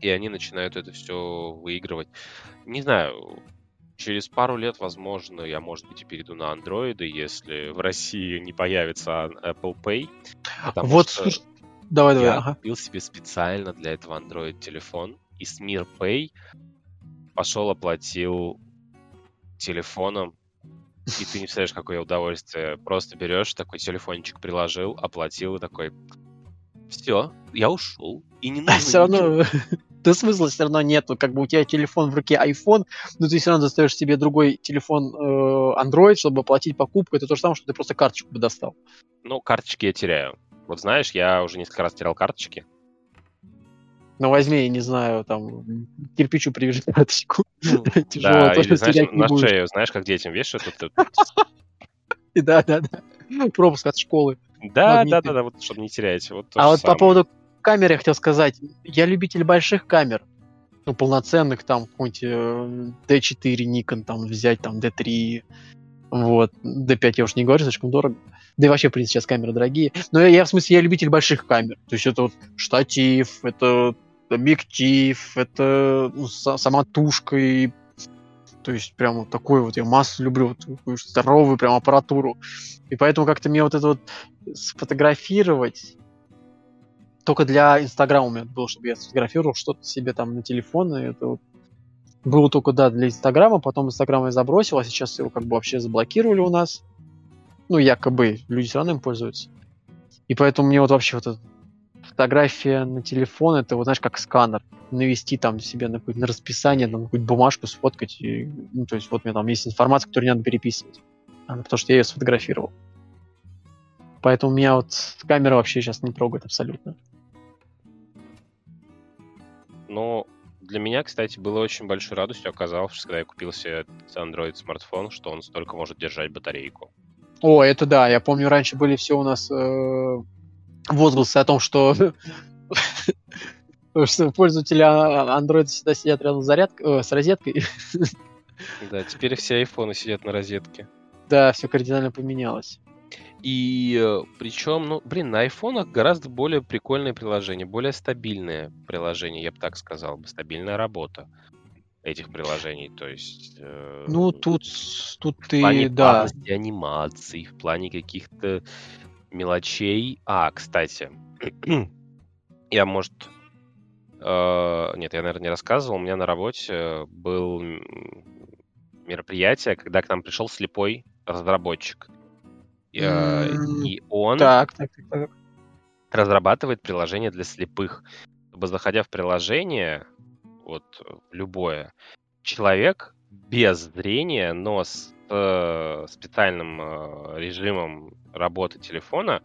S2: и они начинают это все выигрывать. Не знаю, через пару лет, возможно, я, может быть, и перейду на андроиды, если в России не появится Apple Pay.
S1: Вот, что давай, давай.
S2: Я ага. купил себе специально для этого Android телефон, и с Mir Pay пошел, оплатил телефоном и ты не представляешь, какое удовольствие. Просто берешь такой телефончик, приложил, оплатил и такой, все, я ушел. И не нужно. А
S1: все равно, да смысла все равно нету. Как бы у тебя телефон в руке iPhone, но ты все равно достаешь себе другой телефон э, Android, чтобы оплатить покупку. Это то же самое, что ты просто карточку бы достал.
S2: Ну, карточки я теряю. Вот знаешь, я уже несколько раз терял карточки.
S1: Ну, возьми, я не знаю, там, кирпичу привяжи карточку.
S2: Ну, да, или, знаешь, на шею, знаешь, как детям вешают?
S1: Да, да, да. Пропуск от школы.
S2: Да, да, да, да, вот, чтобы не терять.
S1: а вот по поводу камеры я хотел сказать. Я любитель больших камер. Ну, полноценных, там, какой-нибудь D4 э, Nikon, там, взять, там, D3, вот. D5 я уж не говорю, слишком дорого. Да и вообще, в принципе, сейчас камеры дорогие. Но я, я в смысле, я любитель больших камер. То есть это вот штатив, это объектив, это ну, сама тушка и то есть прям вот такой вот я массу люблю, такую здоровую прям аппаратуру. И поэтому как-то мне вот это вот сфотографировать только для Инстаграма у меня было, чтобы я сфотографировал что-то себе там на телефон, и это вот Было только, да, для Инстаграма, потом Инстаграм я забросил, а сейчас его как бы вообще заблокировали у нас. Ну, якобы, люди все равно им пользуются. И поэтому мне вот вообще вот эта фотография на телефон, это вот знаешь, как сканер. Навести там себе на какое-то расписание, на какую-то бумажку сфоткать. И, ну, то есть вот у меня там есть информация, которую не надо переписывать. А, потому что я ее сфотографировал. Поэтому меня вот камера вообще сейчас не трогает абсолютно.
S2: Ну, для меня, кстати, было очень большой радостью оказалось, когда я купил себе Android смартфон, что он столько может держать батарейку.
S1: О, это да, я помню, раньше были все у нас э, возгласы о том, что что пользователи Android всегда сидят рядом с, зарядкой, э, с розеткой.
S3: Да, теперь все айфоны сидят на розетке.
S1: Да, все кардинально поменялось.
S2: И э, причем, ну, блин, на айфонах гораздо более прикольное приложение, более стабильное приложение, я бы так сказал бы, стабильная работа этих приложений, то есть...
S1: Э, ну, тут, тут
S2: в
S1: ты,
S2: плане
S1: да.
S2: анимаций, в плане каких-то мелочей. А, кстати, я, может... Э, нет, я, наверное, не рассказывал. У меня на работе был мероприятие, когда к нам пришел слепой разработчик. Mm, и он так, так, так, так. разрабатывает приложение для слепых. Чтобы, заходя в приложение, вот любое, человек без зрения, но с э, специальным э, режимом работы телефона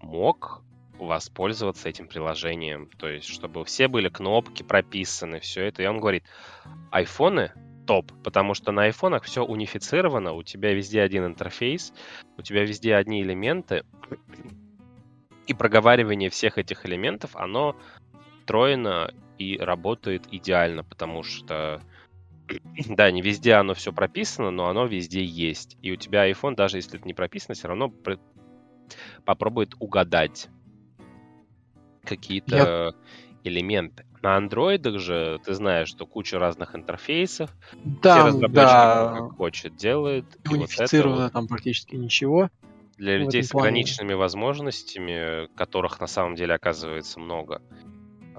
S2: мог воспользоваться этим приложением. То есть, чтобы все были кнопки прописаны, все это. И он говорит, айфоны топ, потому что на айфонах все унифицировано, у тебя везде один интерфейс, у тебя везде одни элементы, и проговаривание всех этих элементов, оно встроено и работает идеально, потому что да, не везде оно все прописано, но оно везде есть. И у тебя iPhone, даже если это не прописано, все равно попробует угадать какие-то элементы. На андроидах же ты знаешь, что куча разных интерфейсов.
S1: Там, все разработчики
S2: да. как хочет делают.
S1: Унифицировано вот там практически ничего.
S2: Для людей с ограниченными возможностями, которых на самом деле оказывается много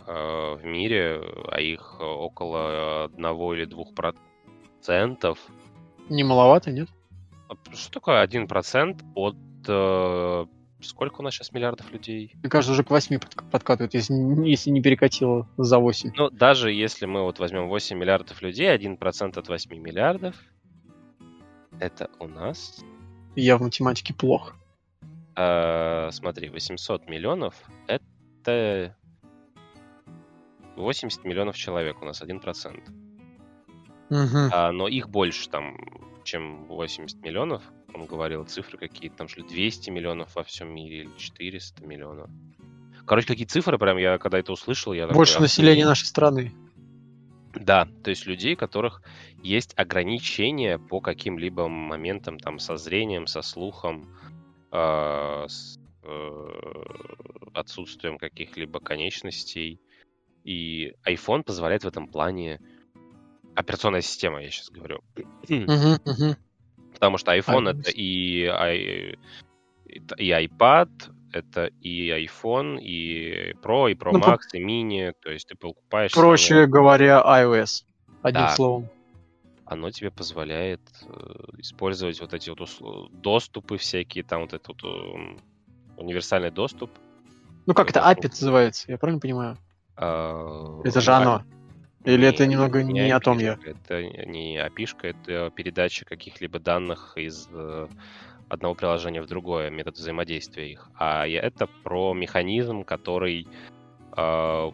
S2: в мире, а их около одного или двух процентов.
S1: Не маловато, нет?
S2: А что такое один процент от э, Сколько у нас сейчас миллиардов людей?
S1: Мне кажется, уже к 8 подкатывает, если, если не перекатило за 8.
S2: Ну, даже если мы вот возьмем 8 миллиардов людей, 1% от 8 миллиардов, это у нас...
S1: Я в математике плох.
S2: А, смотри, 800 миллионов — это 80 миллионов человек у нас, 1%. Угу. А, но их больше там, чем 80 миллионов он говорил цифры какие-то, там что ли 200 миллионов во всем мире или 400 миллионов. Короче, какие цифры, прям я когда это услышал, я
S1: Больше такой, населения нашей страны.
S2: Да, то есть людей, у которых есть ограничения по каким-либо моментам, там, со зрением, со слухом, э, с э, отсутствием каких-либо конечностей. И iPhone позволяет в этом плане операционная система, я сейчас говорю. Uh-huh, uh-huh. Потому что iPhone это и, и iPad, это и iPhone, и Pro, и Pro ну, Max, по... и Mini. То есть ты покупаешь...
S1: Проще самое... говоря, iOS. Одним да. словом.
S2: Оно тебе позволяет э, использовать вот эти вот усл... доступы всякие, там вот этот вот, универсальный доступ.
S1: Ну как это, API называется, я правильно понимаю? А... Это же оно. Или не, это немного не, не о том я?
S2: Это не API, это передача каких-либо данных из э, одного приложения в другое, метод взаимодействия их. А это про механизм, который э,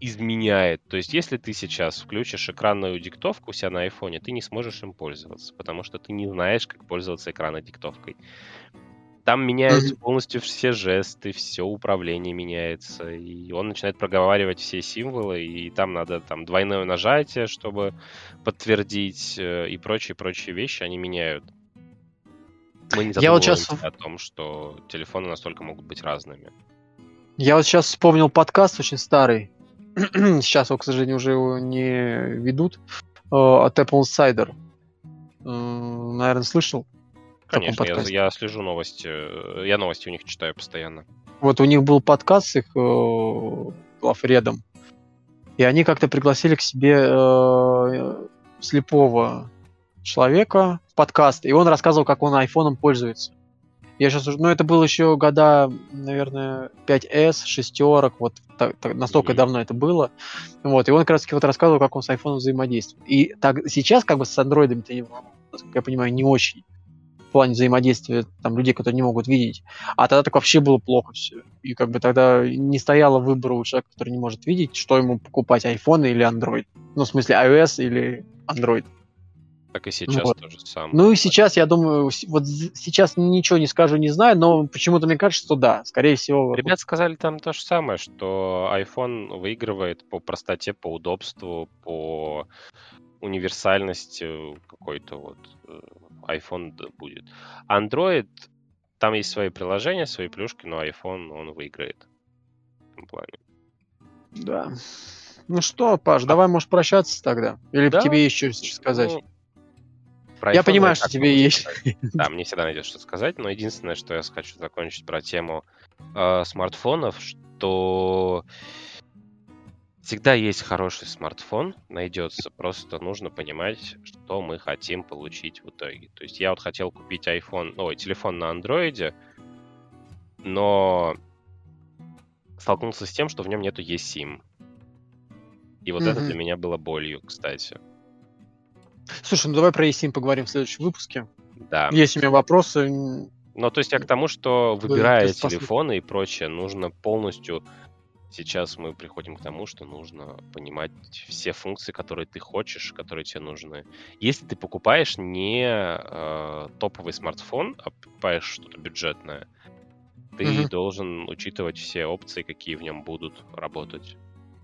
S2: изменяет. То есть, если ты сейчас включишь экранную диктовку у себя на айфоне, ты не сможешь им пользоваться, потому что ты не знаешь, как пользоваться экранной диктовкой. Там меняются полностью все жесты, все управление меняется, и он начинает проговаривать все символы, и там надо там двойное нажатие, чтобы подтвердить, э, и прочие-прочие вещи они меняют. Мы не Я вот сейчас... о том, что телефоны настолько могут быть разными.
S1: Я вот сейчас вспомнил подкаст очень старый. сейчас его, к сожалению, уже его не ведут. Э, от Apple Insider. Наверное, слышал?
S2: Конечно, я, я слежу новости. Э, я новости у них читаю постоянно.
S1: Вот у них был подкаст с их э, главредом. И они как-то пригласили к себе э, слепого человека в подкаст, и он рассказывал, как он айфоном пользуется. Я сейчас уже, ну это было еще года, наверное, 5S, шестерок, вот так, так, настолько mm-hmm. давно это было. Вот, и он как раз таки вот рассказывал, как он с айфоном взаимодействует. И так, сейчас как бы с андроидами-то, я понимаю, не очень в плане взаимодействия там людей, которые не могут видеть. А тогда так вообще было плохо все. И как бы тогда не стояло выбора у человека, который не может видеть, что ему покупать, iPhone или Android. Ну, в смысле, iOS или Android.
S2: Так и сейчас вот. то же самое.
S1: Ну и сейчас, я думаю, вот сейчас ничего не скажу, не знаю, но почему-то мне кажется, что да, скорее всего.
S2: Ребят сказали там то же самое, что iPhone выигрывает по простоте, по удобству, по универсальности какой-то вот э, iPhone будет. Android, там есть свои приложения, свои плюшки, но iPhone, он выиграет в этом плане.
S1: Да. Ну что, Паш, давай, можешь прощаться тогда? Или да? тебе еще что сказать? Ну, про я понимаю, что тебе есть.
S2: Да, мне всегда найдется что сказать, но единственное, что я хочу закончить про тему э, смартфонов, что всегда есть хороший смартфон, найдется, просто нужно понимать, что мы хотим получить в итоге. То есть я вот хотел купить iPhone, ой, телефон на андроиде, но столкнулся с тем, что в нем нету eSIM. И вот mm-hmm. это для меня было болью, кстати.
S1: Слушай, ну давай про eSIM поговорим в следующем выпуске.
S2: Да.
S1: Есть у меня вопросы.
S2: Ну, то есть я к тому, что выбирая телефоны и прочее, нужно полностью... Сейчас мы приходим к тому, что нужно понимать все функции, которые ты хочешь, которые тебе нужны. Если ты покупаешь не э, топовый смартфон, а покупаешь что-то бюджетное, ты mm-hmm. должен учитывать все опции, какие в нем будут работать.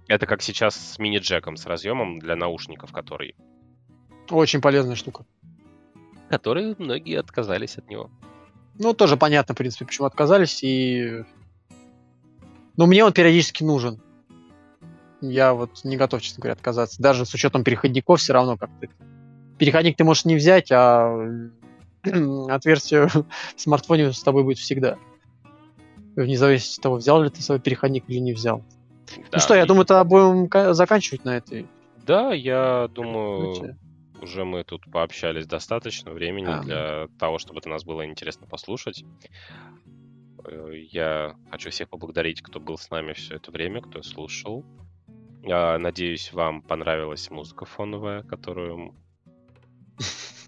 S2: Это как сейчас с мини-джеком, с разъемом для наушников, который
S1: очень полезная штука.
S2: Которые многие отказались от него.
S1: Ну, тоже понятно, в принципе, почему отказались. И... Но мне он периодически нужен. Я вот не готов, честно говоря, отказаться. Даже с учетом переходников все равно как-то. Переходник ты можешь не взять, а отверстие в смартфоне с тобой будет всегда. Вне зависимости от того, взял ли ты свой переходник или не взял. Ну да, ну что, я и... думаю, тогда будем заканчивать на этой.
S2: Да, я думаю, уже мы тут пообщались достаточно времени а. для того, чтобы это нас было интересно послушать. Э, я хочу всех поблагодарить, кто был с нами все это время, кто слушал. Надеюсь, вам понравилась музыка фоновая, которую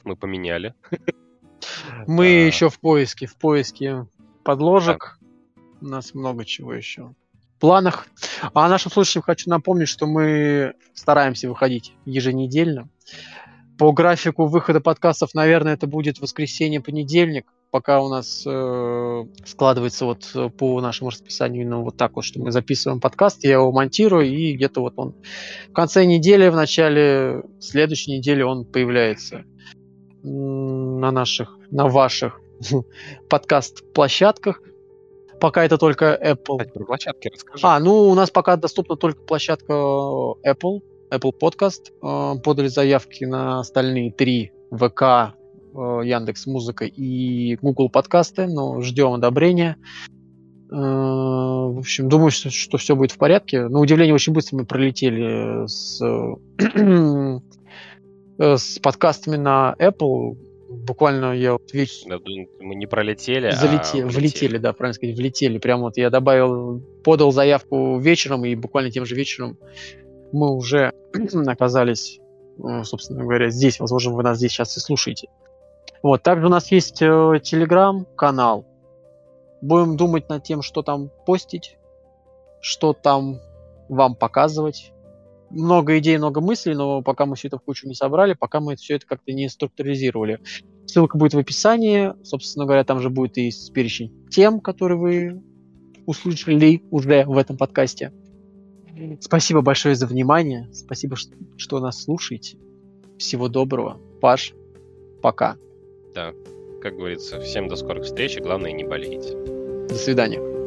S2: мы поменяли.
S1: Мы а... еще в поиске, в поиске подложек. У нас много чего еще в планах. А нашим слушателям хочу напомнить, что мы стараемся выходить еженедельно. По графику выхода подкастов, наверное, это будет воскресенье-понедельник, пока у нас э, складывается вот э, по нашему расписанию именно вот так вот, что мы записываем подкаст, я его монтирую, и где-то вот он в конце недели, в начале следующей недели он появляется на наших, на ваших подкаст-площадках. Пока это только Apple.
S2: Про площадки расскажи.
S1: А, ну у нас пока доступна только площадка Apple, Apple Podcast. Э, подали заявки на остальные три ВК, э, Яндекс Музыка и Google подкасты, но ждем одобрения. Э, в общем, думаю, что, что все будет в порядке. На удивление, очень быстро мы пролетели с, с подкастами на Apple. Буквально я вот
S2: весь... Мы не пролетели,
S1: Залетели, а влетели. влетели, да, правильно сказать, влетели. Прямо вот я добавил, подал заявку вечером, и буквально тем же вечером мы уже оказались, э, собственно говоря, здесь. Возможно, вы нас здесь сейчас и слушаете. Вот, также у нас есть э, телеграм-канал. Будем думать над тем, что там постить, что там вам показывать. Много идей, много мыслей, но пока мы все это в кучу не собрали, пока мы все это как-то не структуризировали. Ссылка будет в описании. Собственно говоря, там же будет и перечень тем, которые вы услышали уже в этом подкасте. Спасибо большое за внимание. Спасибо, что, нас слушаете. Всего доброго. Паш, пока.
S2: Да, как говорится, всем до скорых встреч, и главное не болейте.
S1: До свидания.